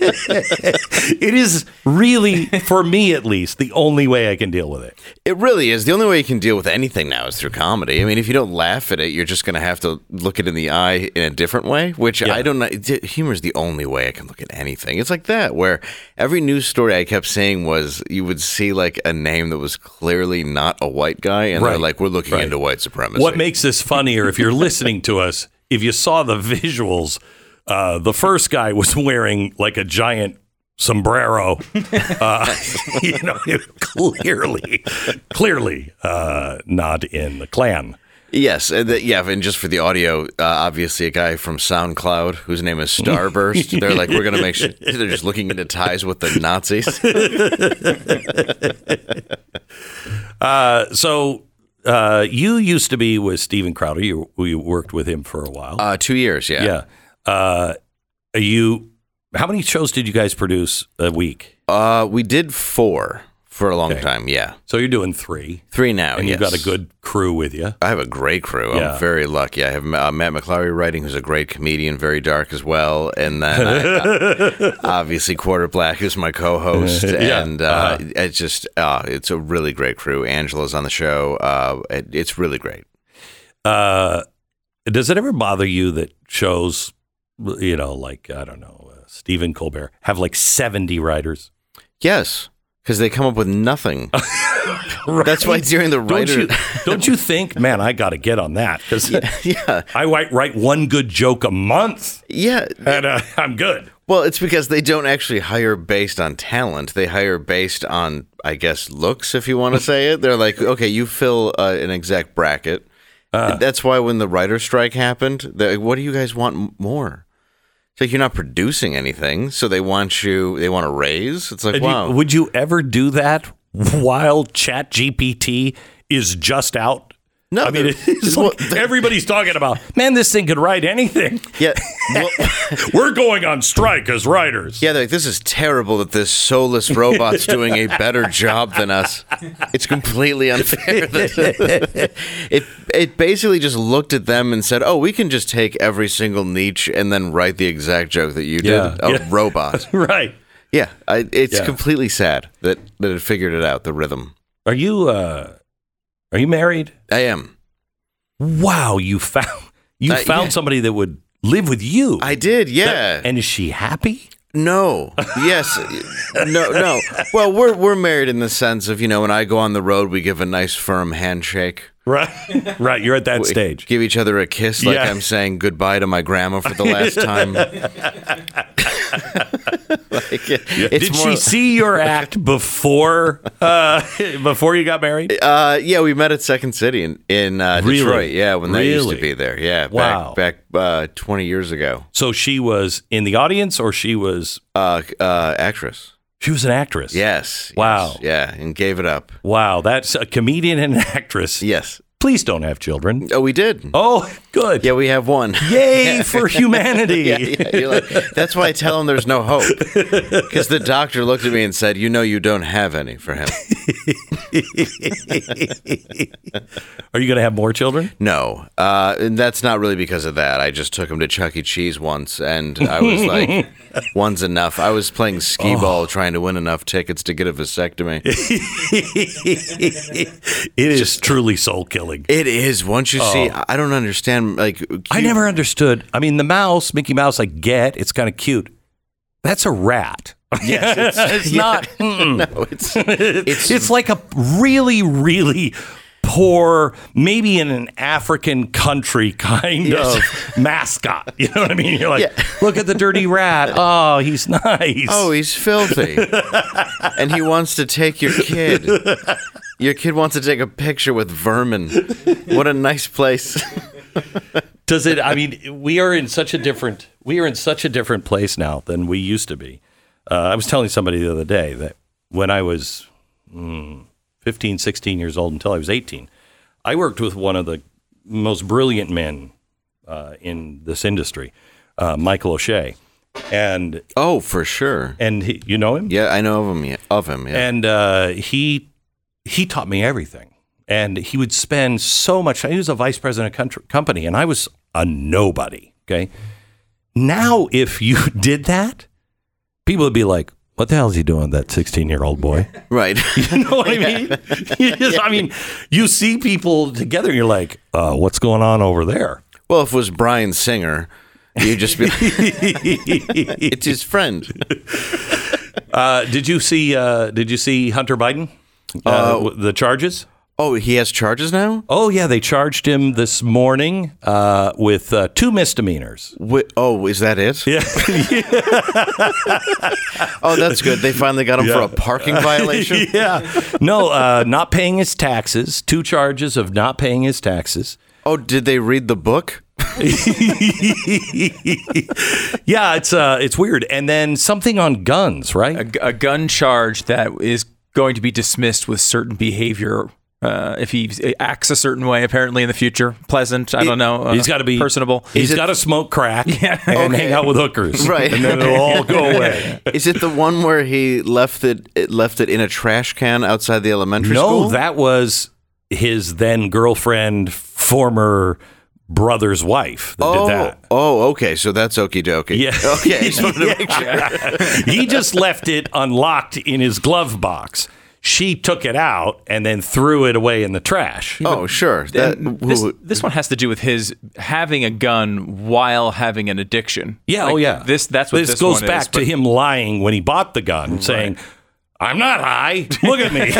It is really, for me at least, the only way I can deal with it. it really is. The only way you can deal with anything now is through comedy. I mean, if you don't laugh at it, you're just going to have to look it in the eye in a different way, which Yeah. I don't know. Humor is the only way I can look at anything. It's like that, where every news story I kept saying was you would see like a name that was clearly not a white guy, and they're like, we're looking Right. into white supremacy. What makes this funnier if you're listening to us, if you saw the visuals, uh, the first guy was wearing like a giant sombrero. Uh, you know, clearly, clearly uh, not in the Klan. Yes, and the, yeah, and just for the audio, uh, obviously a guy from SoundCloud whose name is Starburst. they're like, we're gonna make sure they're just looking into ties with the Nazis. Uh, so uh, you used to be with Steven Crowder. You, you worked with him for a while. Uh, two years, yeah. yeah. Uh, are you? How many shows did you guys produce a week? Uh, we did four for a long Okay. time. Yeah, So you're doing three, three now. and you've got a good crew with you. I have a great crew. Yeah. I'm very lucky. I have uh, Matt McClary writing, who's a great comedian, very dark as well, and then I, uh, obviously Quarter Black, who's my co-host, Yeah. and uh, Uh-huh. it's just uh, it's a really great crew. Angela's on the show. Uh, it, it's really great. Uh, does it ever bother you that shows, you know, like I don't know, uh, Stephen Colbert have like seventy writers? Yes, because they come up with nothing. That's why during the Don't writer, you, don't you think, man, I got to get on that because yeah, I write, write one good joke a month yeah. and uh, I'm good. Well, it's because they don't actually hire based on talent. They hire based on, I guess, looks, if you want to say it. They're like, okay, you fill uh, an exact bracket. Uh. That's why when the writer strike happened, like, what do you guys want m- more? It's like you're not producing anything, so they want you. They want a raise. It's like, And you- wow. would you ever do that while Chat GPT is just out? No, I mean, it's like everybody's talking about, man, this thing could write anything. yeah, well, We're going on strike as writers. yeah. They're like, this is terrible that this soulless robot's doing a better job than us. It's completely unfair. it it basically just looked at them and said, "Oh, we can just take every single niche and then write the exact joke that you did. A yeah. robot." right. Yeah, I, it's Yeah. completely sad that that it figured it out. The rhythm. Are you uh are you married? I am. Wow, you found you Uh, found yeah. somebody that would live with you. I did. Yeah. And is she happy? No. Yes. No. No. Well, we're we're married in the sense of you know when I go on the road, we give a nice firm handshake. Right. right. You're at that We stage. Give each other a kiss like Yeah. I'm saying goodbye to my grandma for the last time. Like, it's Did more- she see your act before uh, before you got married? Uh, yeah, we met at Second City in in uh, Really? Detroit. Yeah, when they used to be there. Yeah, Wow. back back uh, twenty years ago. So she was in the audience, or she was Uh, uh, actress. She was an actress. Yes. Wow. yes, Yeah, and gave it up. Wow, that's a comedian and an actress. Yes. Please don't have children. Oh, we did. Oh, good. Yeah, we have one. Yay for humanity. yeah, yeah, like, that's why I tell him there's no hope. Because the doctor looked at me and said, "You know, you don't have any for him." Are you going to have more children? No, uh, and that's not really because of that. I just took him to Chuck E. Cheese once, and I was like, "One's enough." I was playing skee ball, trying to win enough tickets to get a vasectomy. it is truly soul killing. It is. Once you see, Oh. I don't understand. Like, I never understood. I mean, the mouse, Mickey Mouse, I get. It's kind of cute. That's a rat. Yes, it's, It's yeah. not. mm-mm. No, it's it's, it's like a really, really poor, maybe in an African country kind Yes. of mascot. You know what I mean? You're like, Yeah. look at the dirty rat. Oh, he's nice. oh, he's filthy, and he wants to take your kid. Your kid wants to take a picture with vermin. What a nice place. Does it? I mean, we are in such a different we are in such a different place now than we used to be. Uh, I was telling somebody the other day that when I was mm, 15, 16 years old until I was 18, I worked with one of the most brilliant men uh, in this industry, uh, Michael O'Shea, and Oh, for sure. and he, you know him, Yeah, I know of him. Yeah, of him. Yeah. and uh, he he taught me everything. And he would spend so much. Time, he was a vice president of country, company, and I was a nobody. Okay. Now, if you did that, people would be like, "What the hell is he doing, that sixteen-year-old boy?" right. You know what I mean? You just- I mean, you see people together, and you're like, uh, "What's going on over there?" Well, if it was Bryan Singer, you'd just be like, it's his friend. Uh, did you see? Uh, did you see Hunter Biden? Uh, w- the charges. Oh, he has charges now? Oh yeah, they charged him this morning uh, with uh, two misdemeanors. Wait, oh, is that it? Yeah, Oh, that's good. They finally got him for a parking violation. yeah. No, uh, not paying his taxes. Two charges of not paying his taxes. Oh, did they read the book? Yeah, it's uh, it's weird. And then something on guns, right? a, a gun charge that is going to be dismissed with certain behavior uh, if he acts a certain way apparently in the future pleasant i don't know uh, He's got to be personable He's got to smoke crack Yeah. and Okay. hang out with hookers, Right. And then it'll all go away. Is it the one where he left it, it left it in a trash can outside the elementary no, school? that was his then girlfriend, former brother's wife that oh, did that. oh, okay. So that's okie dokie. Yeah. Okay. I just wanted to make sure. he just left it unlocked in his glove box. She took it out and then threw it away in the trash. Oh, sure. That, this, who- this one has to do with his having a gun while having an addiction. Yeah, oh, Like, oh yeah. This that's what this, this, goes one back is, to but- him lying when he bought the gun, saying, "I'm not high. Look at me."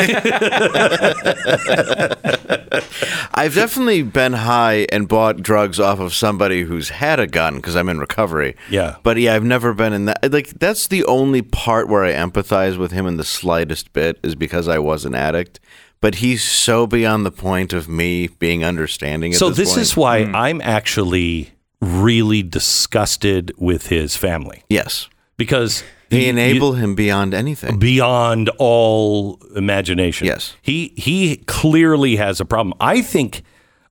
I've definitely been high and bought drugs off of somebody who's had a gun because I'm in recovery. Yeah. But yeah, I've never been in that. Like, that's the only part where I empathize with him in the slightest bit is because I was an addict. But he's so beyond the point of me being understanding. At so this, this point. is why Hmm. I'm actually really disgusted with his family yes. because They you- enable him beyond anything. beyond all imagination. Yes. He he clearly has a problem. I think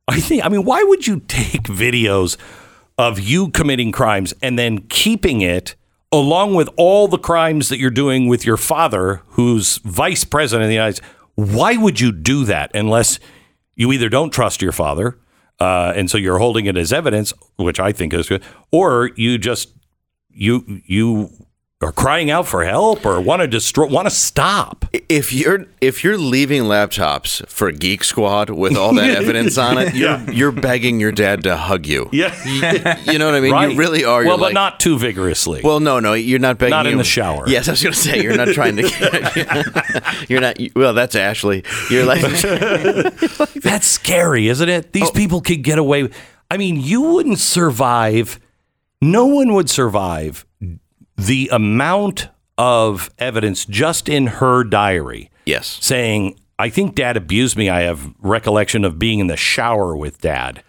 I think I mean why would you take videos of you committing crimes and then keeping it along with all the crimes that you're doing with your father who's vice president of the United States? Why would you do that unless you either don't trust your father uh, and so you're holding it as evidence, which I think is good, or you just you you or crying out for help or want to destroy, want to stop. If you're if you're leaving laptops for Geek Squad with all that evidence on it, you're Yeah. you're begging your dad to hug you. Yeah. You, you know what I mean? Right. You really are. Well, but like- not too vigorously. Well, no, no, you're not begging. Not in him- the shower. Yes, I was going to say you're not trying to. you're not. Well, that's Ashley. You're like. That's scary, isn't it? Oh. These people could get away. I mean, you wouldn't survive. No one would survive the amount of evidence just in her diary yes. saying, I think dad abused me. I have recollection of being in the shower with dad.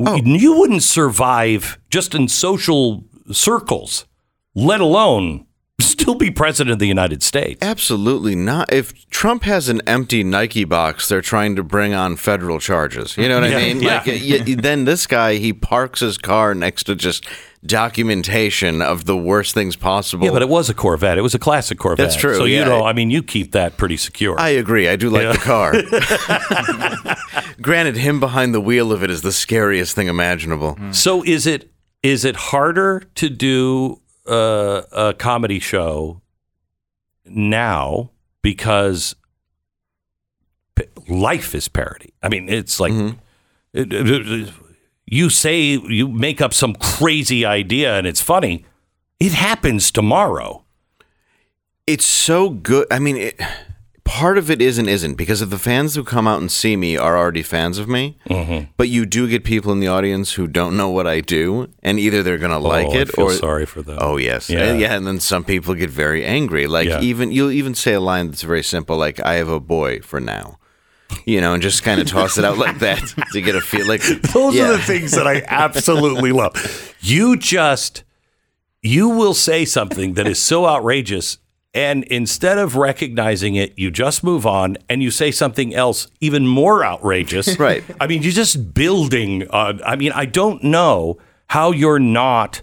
Oh. You wouldn't survive just in social circles, let alone still be president of the United States. Absolutely not. If Trump has an empty Nike box, they're trying to bring on federal charges. You know what Yeah, I mean? yeah. Like, then this guy he parks his car next to just documentation of the worst things possible. Yeah, but it was a Corvette. It was a classic Corvette. That's true, So you know, I mean, you keep that pretty secure. I agree. I do like Yeah. the car. Granted, him behind the wheel of it is the scariest thing imaginable. So is it is it harder to do uh, a comedy show now because life is parody? I mean, it's like it- it- it- you say you make up some crazy idea and it's funny. It happens tomorrow. It's so good. I mean, it, part of it is and isn't because if the fans who come out and see me are already fans of me, Mm-hmm. but you do get people in the audience who don't know what I do, and either they're going to like Oh, it or sorry for them. Oh yes, Yeah. yeah. yeah, and then some people get very angry. Like Yeah. even you'll even say a line that's very simple, like "I have a boy for now," you know, and just kind of toss it out like that to get a feel. Like Those yeah. are the things that I absolutely love. You just you will say something that is so outrageous and instead of recognizing it, you just move on and you say something else even more outrageous. Right. I mean, you're just building on I mean, I don't know how you're not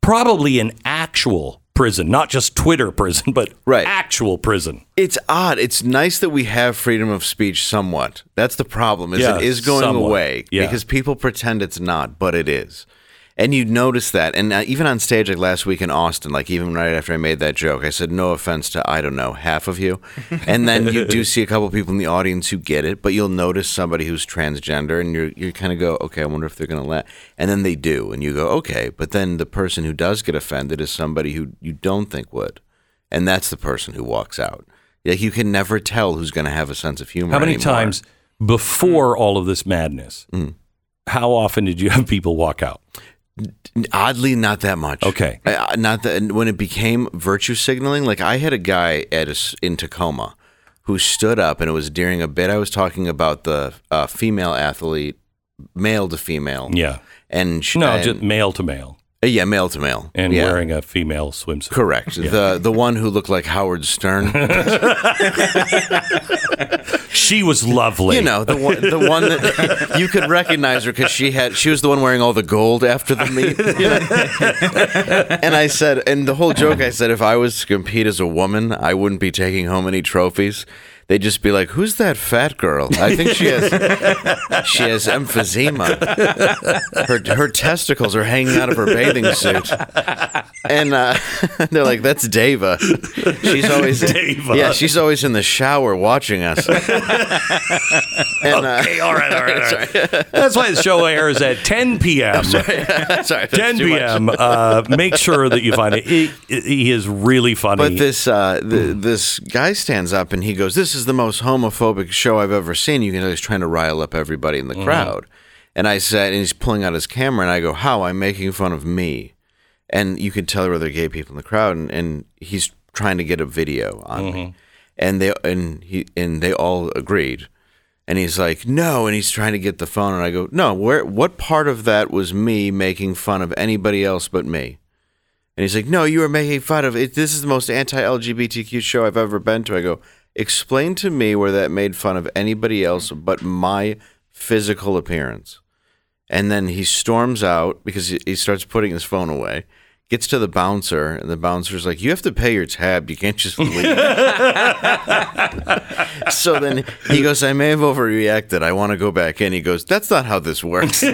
probably an actual prison, not just Twitter prison, but Right. actual prison. It's odd. It's nice that we have freedom of speech somewhat. That's the problem. Is Yeah, it is going somewhat. away Yeah. because people pretend it's not, but it is. And you notice that. And uh, even on stage, like last week in Austin, like even right after I made that joke, I said, no offense to, I don't know, half of you. And then you do see a couple people in the audience who get it, but you'll notice somebody who's transgender and you're, you kind of go, okay, I wonder if they're going to let. And then they do. And you go, okay. But then the person who does get offended is somebody who you don't think would. And that's the person who walks out. Like you can never tell who's going to have a sense of humor. How many anymore. times before all of this madness? How often did you have people walk out? Oddly, not that much. Okay. Uh, not that when it became virtue signaling. Like I had a guy at a in Tacoma who stood up, and it was during a bit I was talking about the uh, female athlete, male to female. Yeah. and sh- No, and- just male to male uh, yeah, male to male, and yeah. wearing a female swimsuit. Correct. The the one who looked like Howard Stern. She was lovely. You know the one, the one that you could recognize her because she had she was the one wearing all the gold after the meet. you know? and I said, and the whole joke, I said, if I was to compete as a woman, I wouldn't be taking home any trophies. They'd just be like, "Who's that fat girl? I think she has she has emphysema. Her her testicles are hanging out of her bathing suit." And uh, they're like, "That's Dava. She's always Dava. yeah, she's always in the shower watching us." and, uh, Okay, all right, all right, all right. That's why the show airs at 10 p.m. sorry, that's 10 p.m. Uh, make sure that you find it. He, he is really funny. But this uh, the, this guy stands up and he goes, "This is the most homophobic show I've ever seen." You can know he's trying to rile up everybody in the mm-hmm. crowd. And I said, and he's pulling out his camera, and I go, "How? I'm making fun of me." And you can tell there were other gay people in the crowd, and, and he's trying to get a video on me, mm-hmm. and they and he and they all agreed. And he's like, "No," and he's trying to get the phone, and I go, "No, where? What part of that was me making fun of anybody else but me?" And he's like, "No, you are making fun of it. This is the most anti-LGBTQ show I've ever been to." I go, "Explain to me where that made fun of anybody else but my physical appearance." And then he storms out because he, starts putting his phone away, gets to the bouncer, and the bouncer's like, "You have to pay your tab. You can't just leave." so then he goes, "I may have overreacted. I want to go back in." He goes, "That's not how this works." so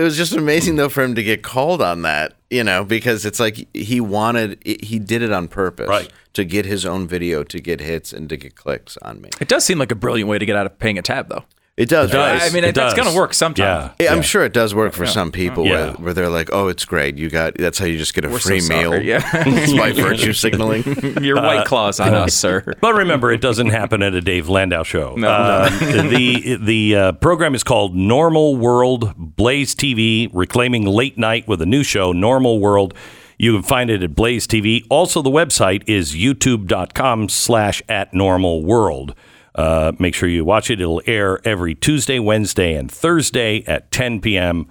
it was just amazing though for him to get called on that, you know, because it's like he wanted, he did it on purpose, Right. to get his own video, to get hits, and to get clicks on me. It does seem like a brilliant way to get out of paying a tab, though. It does. It right? does. I mean, It it, that's going to work sometime. Yeah. Yeah, I'm sure it does work for some people Yeah. where, where they're like, "Oh, it's great. You got that's how you just get a We're free sorry, meal." yeah. it's by virtue signaling. Your white claws on us, sir. But remember, it doesn't happen at a Dave Landau show. No. Uh, the the uh, program is called Normal World Blaze TV, reclaiming late night with a new show, Normal World. You can find it at Blaze TV. Also, the website is youtube.com slash at normal world. Uh, make sure you watch it. It'll air every Tuesday, Wednesday, and Thursday at 10 p.m.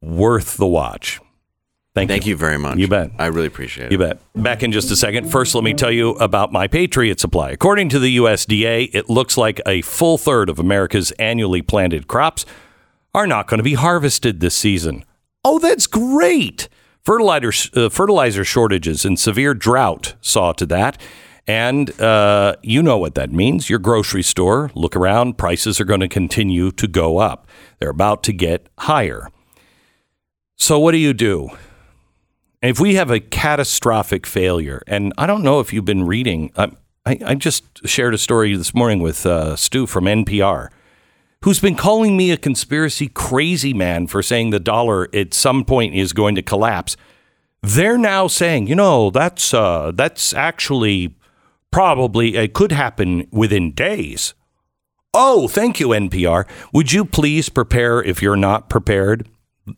Worth the watch. Thank, Thank you very much. You bet. I really appreciate it. You bet. Back in just a second. First, let me tell you about my Patriot Supply. According to the USDA, it looks like a full third of America's annually planted crops are not going to be harvested this season. Oh, that's great. Fertilizer, uh, fertilizer shortages and severe drought saw to that. And uh, you know what that means. Your grocery store, look around, prices are going to continue to go up. They're about to get higher. So, what do you do? If we have a catastrophic failure, and I don't know if you've been reading, I, I, I just shared a story this morning with uh, Stu from NPR, who's been calling me a conspiracy crazy man for saying the dollar at some point is going to collapse. They're now saying, you know, that's uh, that's actually probably it could happen within days. Oh, thank you, NPR. Would you please prepare if you're not prepared?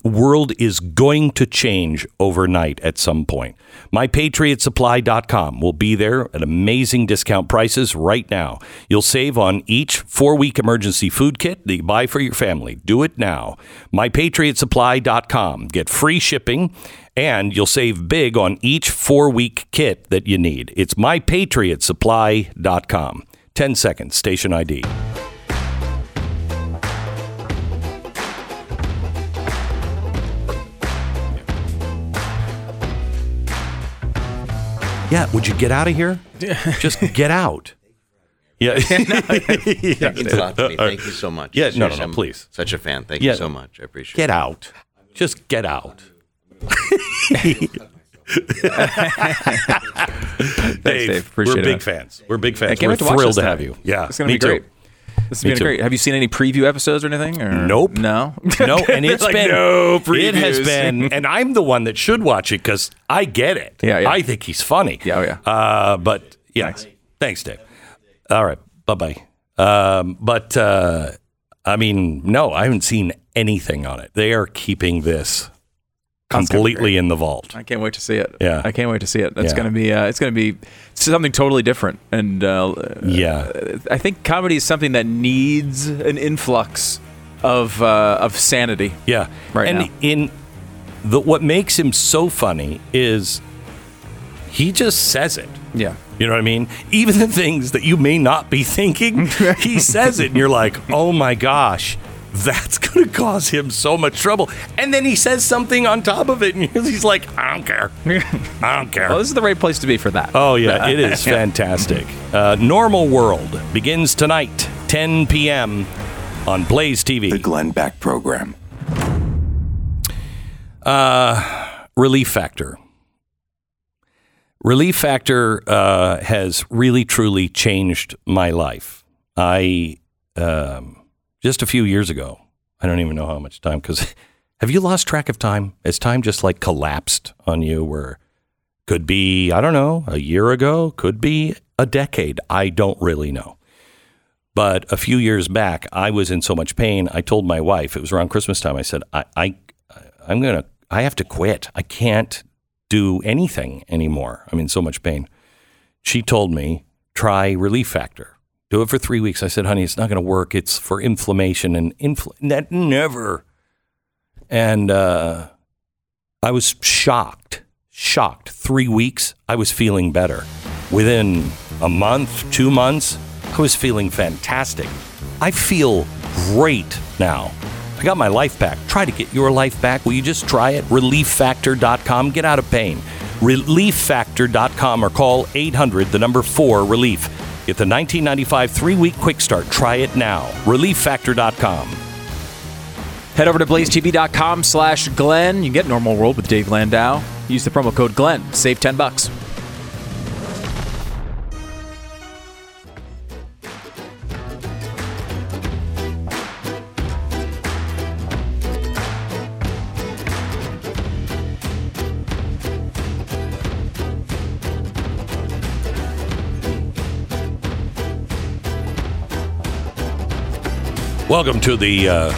World is going to change overnight at some point. MyPatriotSupply.com will be there at amazing discount prices right now. You'll save on each four week emergency food kit that you buy for your family. Do it now. MyPatriotSupply.com. Get free shipping and you'll save big on each four week kit that you need. It's MyPatriotSupply.com. 10 seconds, station ID. Yeah, would you get out of here? Just get out. Yeah. It means a lot to me. Thank you so much. Yeah, no, no, Seriously, no, I'm please. Such a fan. Thank Yeah. you so much. I appreciate Get it. Get out. Just get out. Dave, Dave. Appreciate we're big it. fans. We're big fans. We're to thrilled this to have you. Yeah, It's going me to be great. too. This has Me been too. great. Have you seen any preview episodes or anything? Or? Nope. No. No, and it's Like, been no previews. it has been, and I'm the one that should watch it because I get it. Yeah, yeah. I think he's funny. Yeah, oh, yeah. Uh, but yeah, thanks. thanks, Dave. All right, bye bye. Um, but uh, I mean, no, I haven't seen anything on it. They are keeping this gonna completely in the vault. I can't wait to see it. Yeah. I can't wait to see it. That's Yeah. going to be. Uh, it's going to be something totally different. And uh, Yeah. I think comedy is something that needs an influx of uh, of sanity. Yeah. Right and now. in the what makes him so funny is he just says it. Yeah. You know what I mean? Even the things that you may not be thinking, he says it and you're like, "Oh my gosh, that's going to cause him so much trouble." And then he says something on top of it and he's like, "I don't care. I don't care." Well, this is the right place to be for that. Oh yeah, it is fantastic. Uh, Normal World begins tonight, 10 p.m. on Blaze TV. The Glenn Beck Program. Uh, Relief Factor. Relief Factor uh, has really truly changed my life. I um, just a few years ago. I don't even know how much time because have you lost track of time? Has time just like collapsed on you? Where could be I don't know a year ago, could be a decade. I don't really know. But a few years back, I was in so much pain. I told my wife it was around Christmas time. I said, I, I I'm gonna I have to quit. I can't do anything anymore. I'm in so much pain. She told me, try Relief Factor. Do it for three weeks. I said, honey, it's not going to work. It's for inflammation and infl- that never. And uh, I was shocked, shocked. Three weeks, I was feeling better. Within a month, two months, I was feeling fantastic. I feel great now. I got my life back. Try to get your life back. Will you just try it? ReliefFactor.com. Get out of pain. ReliefFactor.com or call 800, the number 4, Relief. Get the 1995 three week quick start. Try it now. ReliefFactor.com. Head over to blazetv.com slash Glenn. You can get Normal World with Dave Landau. Use the promo code Glenn. Save 10 bucks. Welcome to the uh,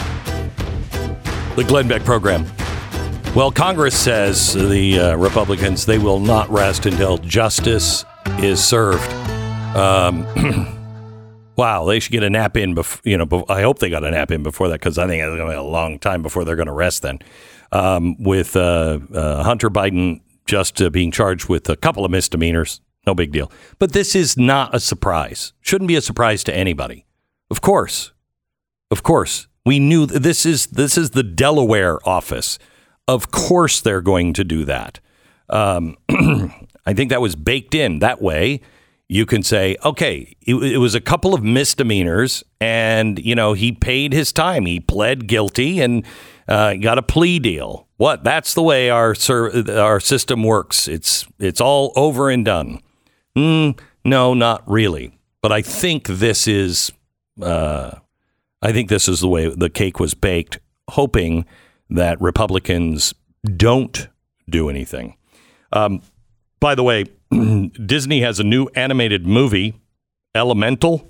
the Glenn Beck program. Well, Congress says the uh, Republicans they will not rest until justice is served. Um, wow, they should get a nap in. Bef- you know, bef- I hope they got a nap in before that because I think it's going to be a long time before they're going to rest. Then, um, with uh, uh, Hunter Biden just uh, being charged with a couple of misdemeanors, no big deal. But this is not a surprise. Shouldn't be a surprise to anybody. Of course, of course, we knew th- this is this is the Delaware office. Of course, they're going to do that. Um, I think that was baked in. That way, you can say, okay, it, it was a couple of misdemeanors, and you know he paid his time. He pled guilty and uh, got a plea deal. What? That's the way our our system works. It's it's all over and done. Mm, no, not really. But I think this is. Uh, I think this is the way the cake was baked, hoping that Republicans don't do anything. Um, by the way, Disney has a new animated movie, Elemental.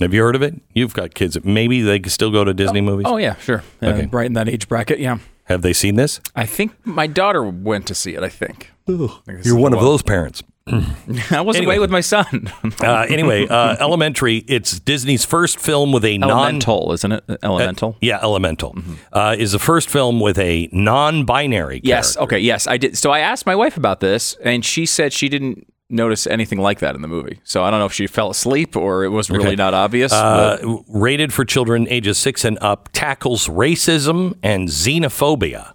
Have you heard of it? You've got kids. Maybe they can still go to Disney movies. Oh, yeah, sure. Uh, Okay. Right in that age bracket, yeah. Have they seen this? I think my daughter went to see it, I think. I think You're one of those parents. I was Anyway. away with my son. Uh, anyway, uh, Elementary. It's Disney's first film with a non Elemental, isn't it? Elemental. yeah, Elemental uh, is the first film with a non-binary. Yes. character. Okay. Yes, I did. So I asked my wife about this, and she said she didn't notice anything like that in the movie. So I don't know if she fell asleep or it was really Okay. not obvious. Uh, rated for children ages six and up, tackles racism and xenophobia.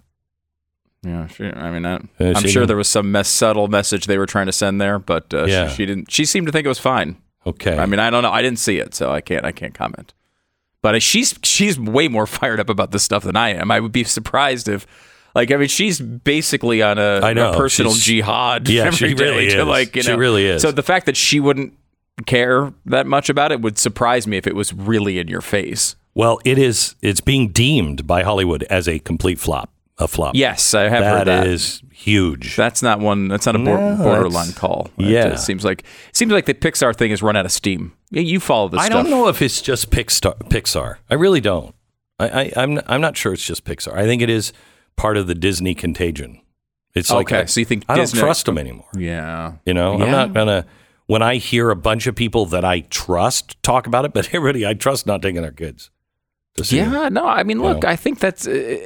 Yeah. She, I mean, I, Uh, I'm she sure there was some mess, subtle message they were trying to send there, but uh, Yeah. she, she didn't. She seemed to think it was fine. Okay. I mean, I don't know. I didn't see it, so I can't. I can't comment. But she's she's way more fired up about this stuff than I am. I would be surprised if, like, I mean, she's basically on a, know, a personal she's- jihad. Yeah, every she day really to, is. like, you She really is. So the fact that she wouldn't care that much about it would surprise me if it was really in your face. Well, it is. It's being deemed by Hollywood as a complete flop. A flop. Yes, I have heard that that. is huge. That's not one. That's not a No, borderline call. It, yeah. uh, seems like it seems like the Pixar thing has run out of steam. You follow this I stuff. don't know if it's just Pixar. Pixar. I really don't. I, I, I'm. I'm not sure it's just Pixar. I think it is part of the Disney contagion. It's like Okay, so you think I Disney- don't trust them anymore. Yeah. You know, I'm not gonna. When I hear a bunch of people that I trust talk about it, but everybody I trust not taking their kids. to see it. Yeah, no, I mean, You look, know? I think that's uh,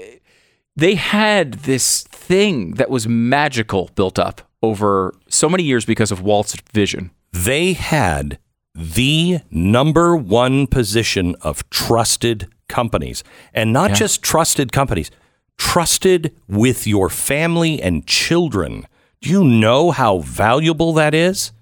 they had this thing that was magical built up over so many years because of Walt's vision. they had the number one position of trusted companies and not Yeah. just trusted companies trusted with your family and children do you know how valuable that is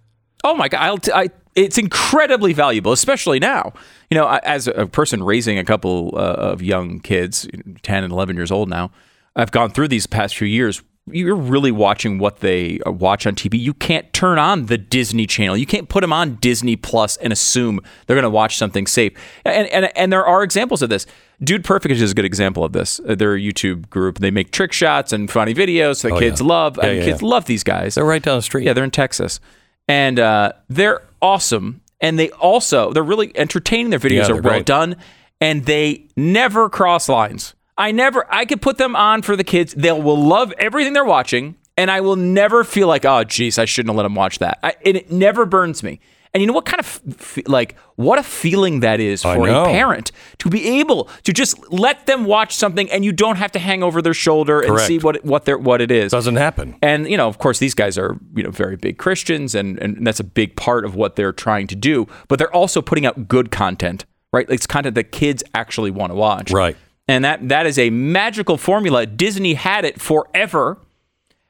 Oh my god, I'll t- I, it's incredibly valuable, especially now. You know, as a person raising a couple uh, of young kids, 10 and 11 years old now, I've gone through these past few years. You're really watching what they uh, watch on TV. You can't turn on the Disney Channel. You can't put them on Disney Plus and assume they're going to watch something safe. And, and and there are examples of this. Dude Perfect is a good example of this. Uh, They're a YouTube group. They make trick shots and funny videos that Oh, kids yeah. love. Yeah, and yeah, kids love these guys. they're right down the street Yeah, they're in Texas, and uh, they're awesome. And they also they're really entertaining. Their videos Yeah, are well great. done, and they never cross lines. I never. I could put them on for the kids. They will love everything they're watching, and I will never feel like, oh, geez, I shouldn't have let them watch that. I, and it never burns me. And you know what kind of f- like what a feeling that is for a parent to be able to just let them watch something, and you don't have to hang over their shoulder and see what it- what they're what it is. doesn't happen And you know, of course, these guys are you know very big Christians, and and that's a big part of what they're trying to do. But they're also putting out good content, right? It's content that kids actually want to watch. Right. And that that is a magical formula. Disney had it forever.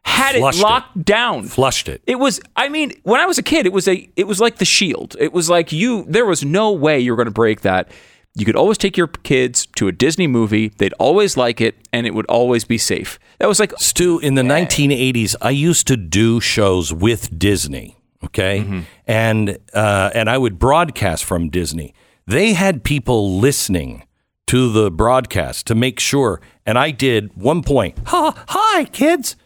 Had Flushed it it. locked down. Flushed it. It was I mean, when I was a kid, it was a it was like the shield. It was like you there was no way you were going to break that. You could always take your kids to a Disney movie. They'd always like it and it would always be safe. That was like Stu, in the 1980s, I used to do shows with Disney. Okay, and uh, and I would broadcast from Disney. They had people listening to the broadcast to make sure. And I did one point. Ha, hi, kids.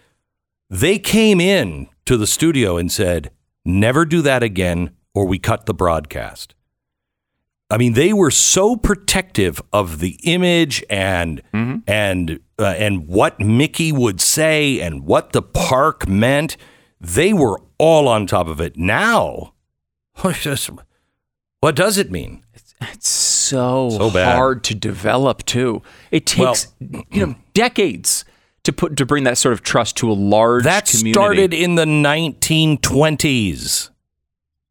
They came in to the studio and said, "Never do that again, or we cut the broadcast." I mean, they were so protective of the image and and uh, and what Mickey would say and what the park meant. They were all on top of it. Now, what does it mean? It's so, So hard to develop too. It takes you know decades to put to bring that sort of trust to a large That community. started in the 1920s.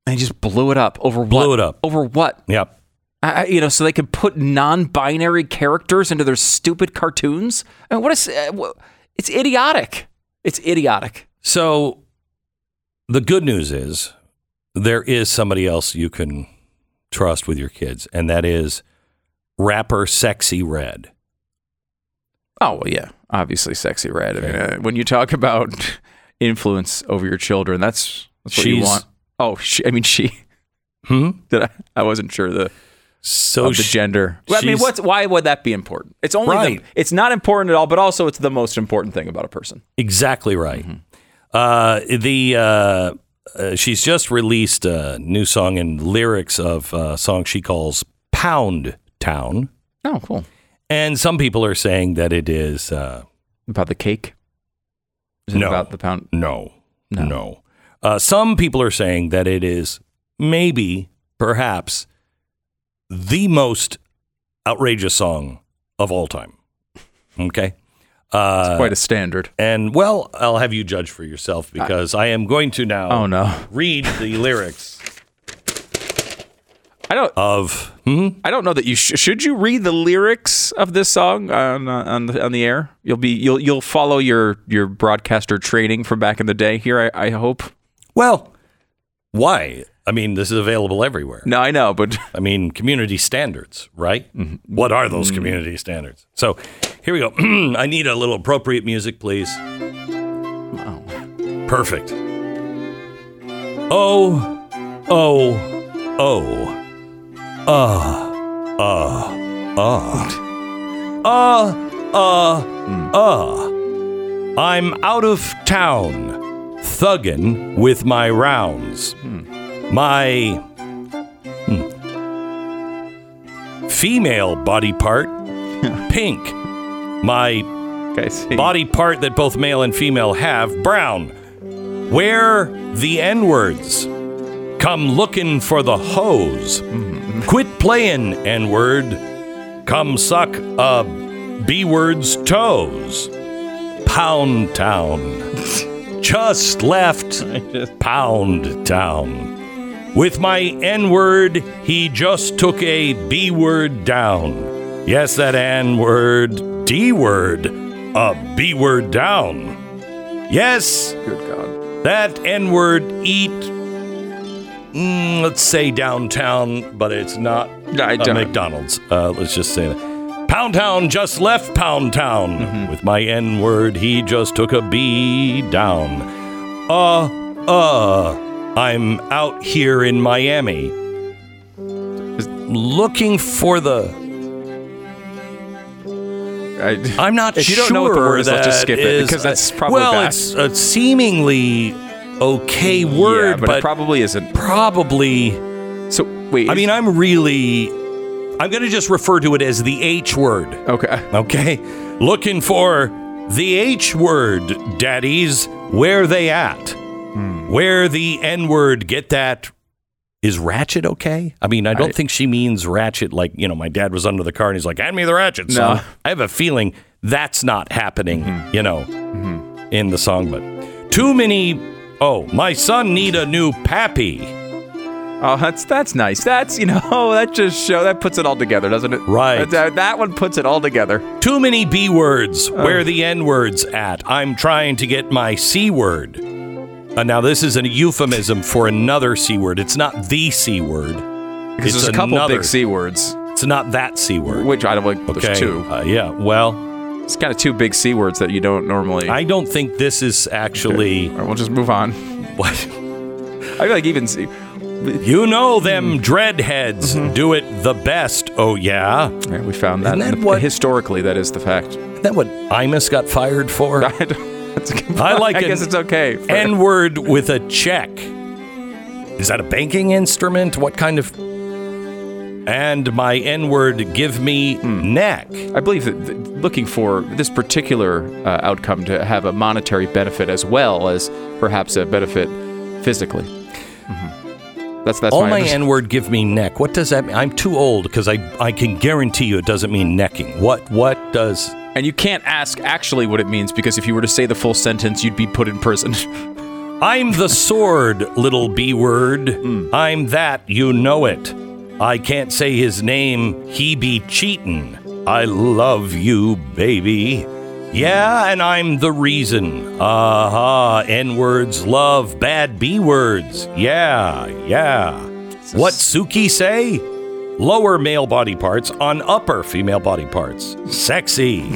and just blew it up over Blew what? it up. over what? Yep. I, you know, so they could put non-binary characters into their stupid cartoons. I mean, what is? Uh, it's idiotic. It's idiotic. So the good news is there is somebody else you can trust with your kids, and that is rapper Sexyy Red. Oh well, yeah, obviously, sexy red. I mean, uh, when you talk about influence over your children, that's, that's what you She's- want. Oh, she, I mean, she. Hmm? Did I? I wasn't sure the So of the sh- gender. Well, I mean, she's- what's why would that be important? It's only the- Right. it's not important at all, but also it's the most important thing about a person. Exactly right. Uh, the uh, uh, she's just released a new song and lyrics of a song she calls "Pound Town," Oh, cool. And some people are saying that it is uh, About the cake. Is it No. about the pound? no, No. no. Uh, some people are saying that it is maybe, perhaps, the most outrageous song of all time. Okay. Uh, Quite a standard. and well, I'll have you judge for yourself because I am going to now. Oh no, read the lyrics I don't. of hmm? I don't know that you sh- should. You read the lyrics of this song on uh, on the on the air. You'll be you'll you'll follow your your broadcaster training from back in the day. Here, I, I hope. well why i mean this is available everywhere No, I know, but i mean community standards right what are those community standards so here we go i need a little appropriate music please perfect oh oh oh uh ah, ah. Ah, ah, ah. i'm out of town thuggin' with my rounds. My hmm, female body part, pink. My body part that both male and female have, brown. Where the N words come looking for the hose. Quit playing N word. Come suck a B word's toes. Pound Town. Just left Pound Town. With my N word, he just took a B word down. Yes, that N word, D word, a B word down. Yes, Good God. that N word eat, mm, let's say downtown, but it's not I a don't- McDonald's. Uh, let's just say that. Pound Town just left Pound Town. With my N word, he just took a B down. Uh, uh, I'm out here in Miami looking for the. I, I'm not If you sure. don't know what the word is, let's just skip it, because that's probably well, bad. it's a seemingly okay word, yeah, but, but, it probably isn't. probably. So wait. I mean, I'm really. I'm going to just refer to it as the H word. okay. Okay, looking for the H word, daddies. Where they at? Hmm. Where the N word? Get that? Is ratchet okay? I mean, I don't I- think she means ratchet like, you know, my dad was under the car and he's like, hand me the ratchet, son. No. I have a feeling that's not happening, mm-hmm. you know, mm-hmm. in the song. But too many, oh, my son need a new pappy. Oh, that's that's nice. That's you know that just show that puts it all together, doesn't it? Right. That, that one puts it all together. Too many B words. Where are the N words at? I'm trying to get my C word. Uh, now, this is a euphemism for another C word. It's not the C word. Because It's there's a couple another- big C words, It's not that C word. which I don't like. okay. There's two. Uh, yeah. Well, It's kind of two big C words that you don't normally. I don't think this is actually All right, we'll just move on. what. I feel like even C. You know them hmm. dreadheads mm-hmm. do it the best. Oh yeah. Yeah, we found that, that the- what- historically that is the fact. Isn't that what Imus got fired for? I, don't, that's a good I like I guess it's okay. N word with a check. Is that a banking instrument? What kind of? And my N word give me Hmm. neck. I believe that th- looking for this particular uh, outcome to have a monetary benefit as well as perhaps a benefit physically. That's that's All my my. N word give me neck. What does that mean? I'm too old because I I can guarantee you it doesn't mean necking. What what does? And you can't ask actually what it means because if you were to say the full sentence, you'd be put in prison. I'm the sword, little B word. Hmm. I'm that, you know it. I can't say his name, he be cheatin'. I love you, baby. Yeah, and I'm the reason. Aha, N words love bad B words. Yeah, yeah. What Suki say? Lower male body parts on upper female body parts. Sexy.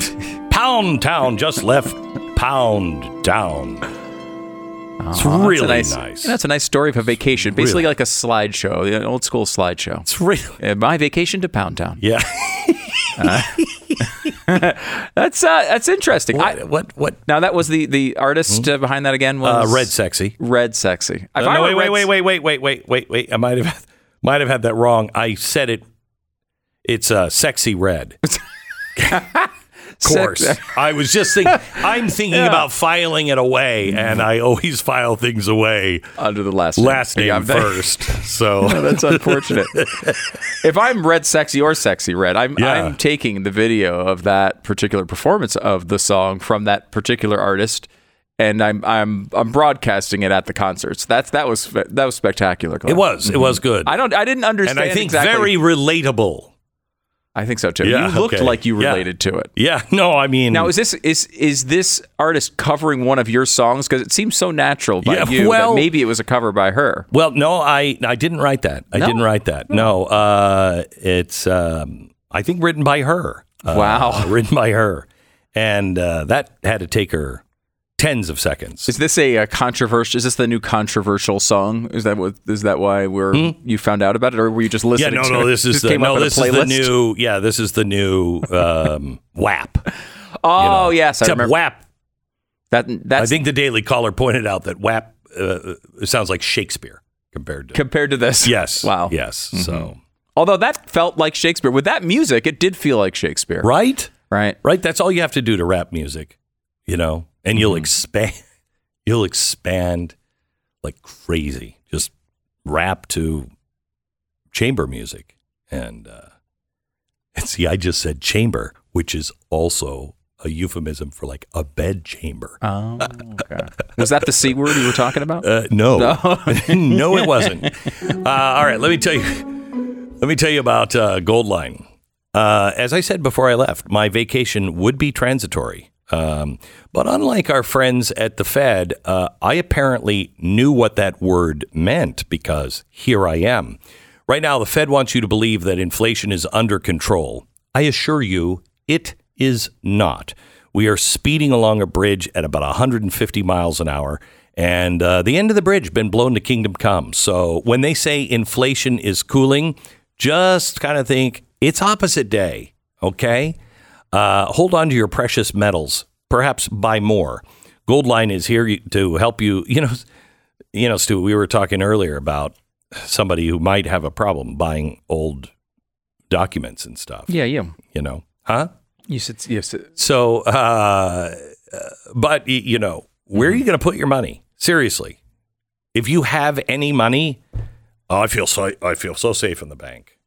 Pound Town just left Pound It's Aw, that's really nice, nice. That's a nice story of a vacation, basically Really. like a slideshow, an old school slideshow. It's really Uh, my vacation to Pound Town. yeah. That's uh, that's interesting. I, What what what? now that was the the artist uh, behind that again Uh, was red sexy. Red Sexy. If Uh, I no, wait, wait, wait, wait, wait, wait, wait, wait, wait. I might have might have had that wrong. I said it. It's uh, sexy red. Of course. I was just thinking. I'm thinking about filing it away, and I always file things away under the last name. last name Yeah, first. So That's unfortunate. if I'm red sexy or sexy red, I'm Yeah. I'm taking the video of that particular performance of the song from that particular artist and I'm I'm I'm broadcasting it at the concerts. That's that was that was spectacular. Glenn. it was. It was mm-hmm. good. I don't I didn't understand and I think exactly. very relatable. I think so too. Yeah, you looked okay. like you Yeah. related to it. Yeah. No, I mean. Now is this is is this artist covering one of your songs because it seems so natural by Yeah, you well- that maybe it was a cover by her. Well, no, I I didn't write that. I No? didn't write that. No, uh, it's um, I think written by her. Uh, Wow. written by her, and uh, that had to take her tens of seconds. Is this a, uh controversial? Is this the new controversial song? Is that what? Is that why we're you found out about it, or were you just Hmm? yeah, listening? no, to no. it? This is the no. a This is the new. Yeah, this is the new um, WAP. Oh you know. yes, I remember WAP. that. I think the Daily Caller pointed out that WAP uh, sounds like Shakespeare compared to. compared to this. yes. Wow. Yes. So Although that felt like Shakespeare with that music, it did feel like Shakespeare. right. Right. Right. That's all you have to do to rap music, you know, and you'll expand, you'll expand like crazy. Just rap to chamber music. And, uh, and see, I just said chamber, which is also a euphemism for like a bed chamber. Oh, okay. Was that the c word you were talking about? Uh, no, No. no, it wasn't. Uh, all right, let me tell you. Let me tell you about uh, Goldline. Uh, as I said before I left, my vacation would be transitory. Um, but unlike our friends at the Fed, uh, I apparently knew what that word meant because here I am. Right now, the Fed wants you to believe that inflation is under control. I assure you, it is not. We are speeding along a bridge at about 150 miles an hour, and uh, the end of the bridge been blown to kingdom come. So when they say inflation is cooling, just kind of think it's opposite day. Okay, uh, hold on to your precious metals. Perhaps buy more. Goldline is here to help you. You know, you know, Stu. We were talking earlier about somebody who might have a problem buying old documents and stuff. yeah, yeah. You know, huh? You said yes. So, uh, uh, but you know, where are you going to put your money? Seriously, if you have any money, oh, I feel so. I feel so safe in the bank.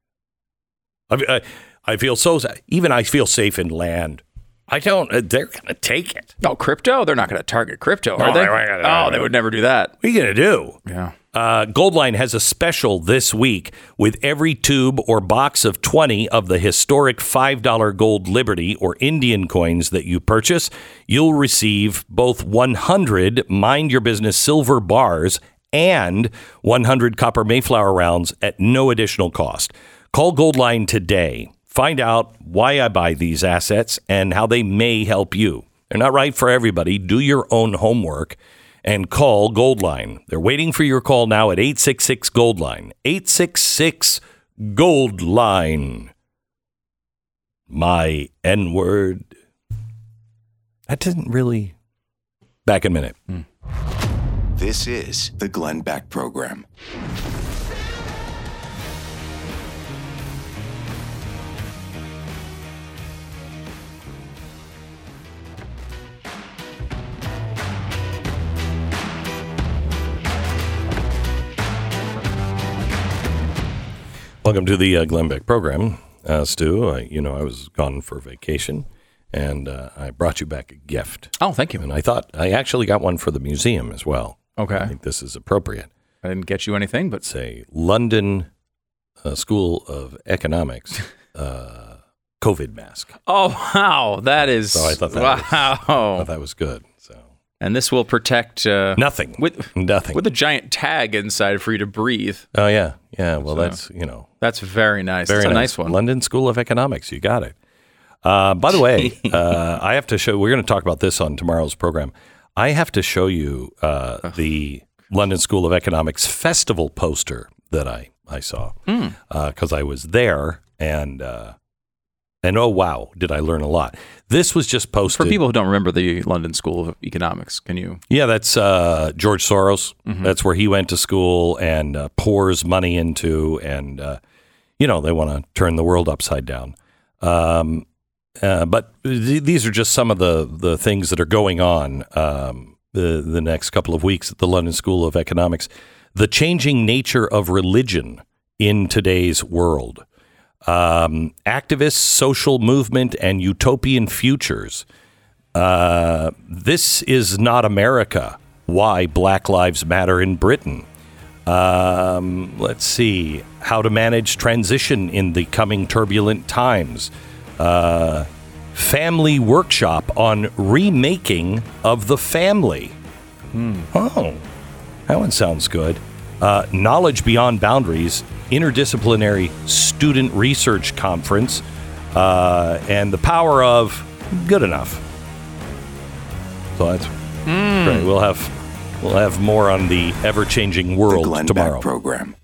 I, I, I feel so. Even I feel safe in land. I don't. Uh, they're going to take it. Oh, crypto? They're not going to target crypto, are No, they? they're not gonna- Oh, they would never do that. What are you going to do? Yeah. Uh, Goldline has a special this week with every tube or box of 20 of the historic $5 gold Liberty or Indian coins that you purchase. You'll receive both 100 Mind Your Business silver bars and 100 copper Mayflower rounds at no additional cost. Call Goldline today. Find out why I buy these assets and how they may help you. They're not right for everybody. Do your own homework and call Goldline. They're waiting for your call now at 866 Goldline. 866 Goldline. My N word. That didn't really. Back in a minute. Hmm. This is the Glenn Beck Program. Welcome to the uh, Glenn Beck program, uh, Stu. Uh, you know, I was gone for vacation, and uh, I brought you back a gift. Oh, thank you. And I thought I actually got one for the museum as well. Okay, I think this is appropriate. I didn't get you anything, but say London uh, School of Economics uh, COVID mask. oh wow, that is So I thought that wow. was- I thought that was good. And this will protect uh, nothing with nothing. with a giant tag inside for you to breathe. oh yeah, yeah. Well, So- that's you know That's very nice. very That's a nice, one. London School of Economics. You got it. Uh, by the way, uh, I have to show. We're going to talk about this on tomorrow's program. I have to show you uh, the London School of Economics festival poster that I I saw Hmm. because I was there and uh, and oh wow, did I learn a lot. This was just posted For people who don't remember the London School of Economics, can you? Yeah, that's uh, George Soros. Mhm. That's where he went to school and uh, pours money into, and uh, you know they want to turn the world upside down. Um, uh, but th- these are just some of the the things that are going on um, the the next couple of weeks at the London School of Economics. The changing nature of religion in today's world. Um, activists, social movement, and utopian futures. Uh, this is not America. Why Black Lives Matter in Britain. Um, let's see how to manage transition in the coming turbulent times. Uh, family workshop on remaking of the family. Oh, that one sounds good. Uh, Knowledge Beyond Boundaries, Interdisciplinary Student Research Conference, uh, and the power of good enough. So that's great. We'll have we'll have more on the ever changing world Glenn tomorrow. Beck Program.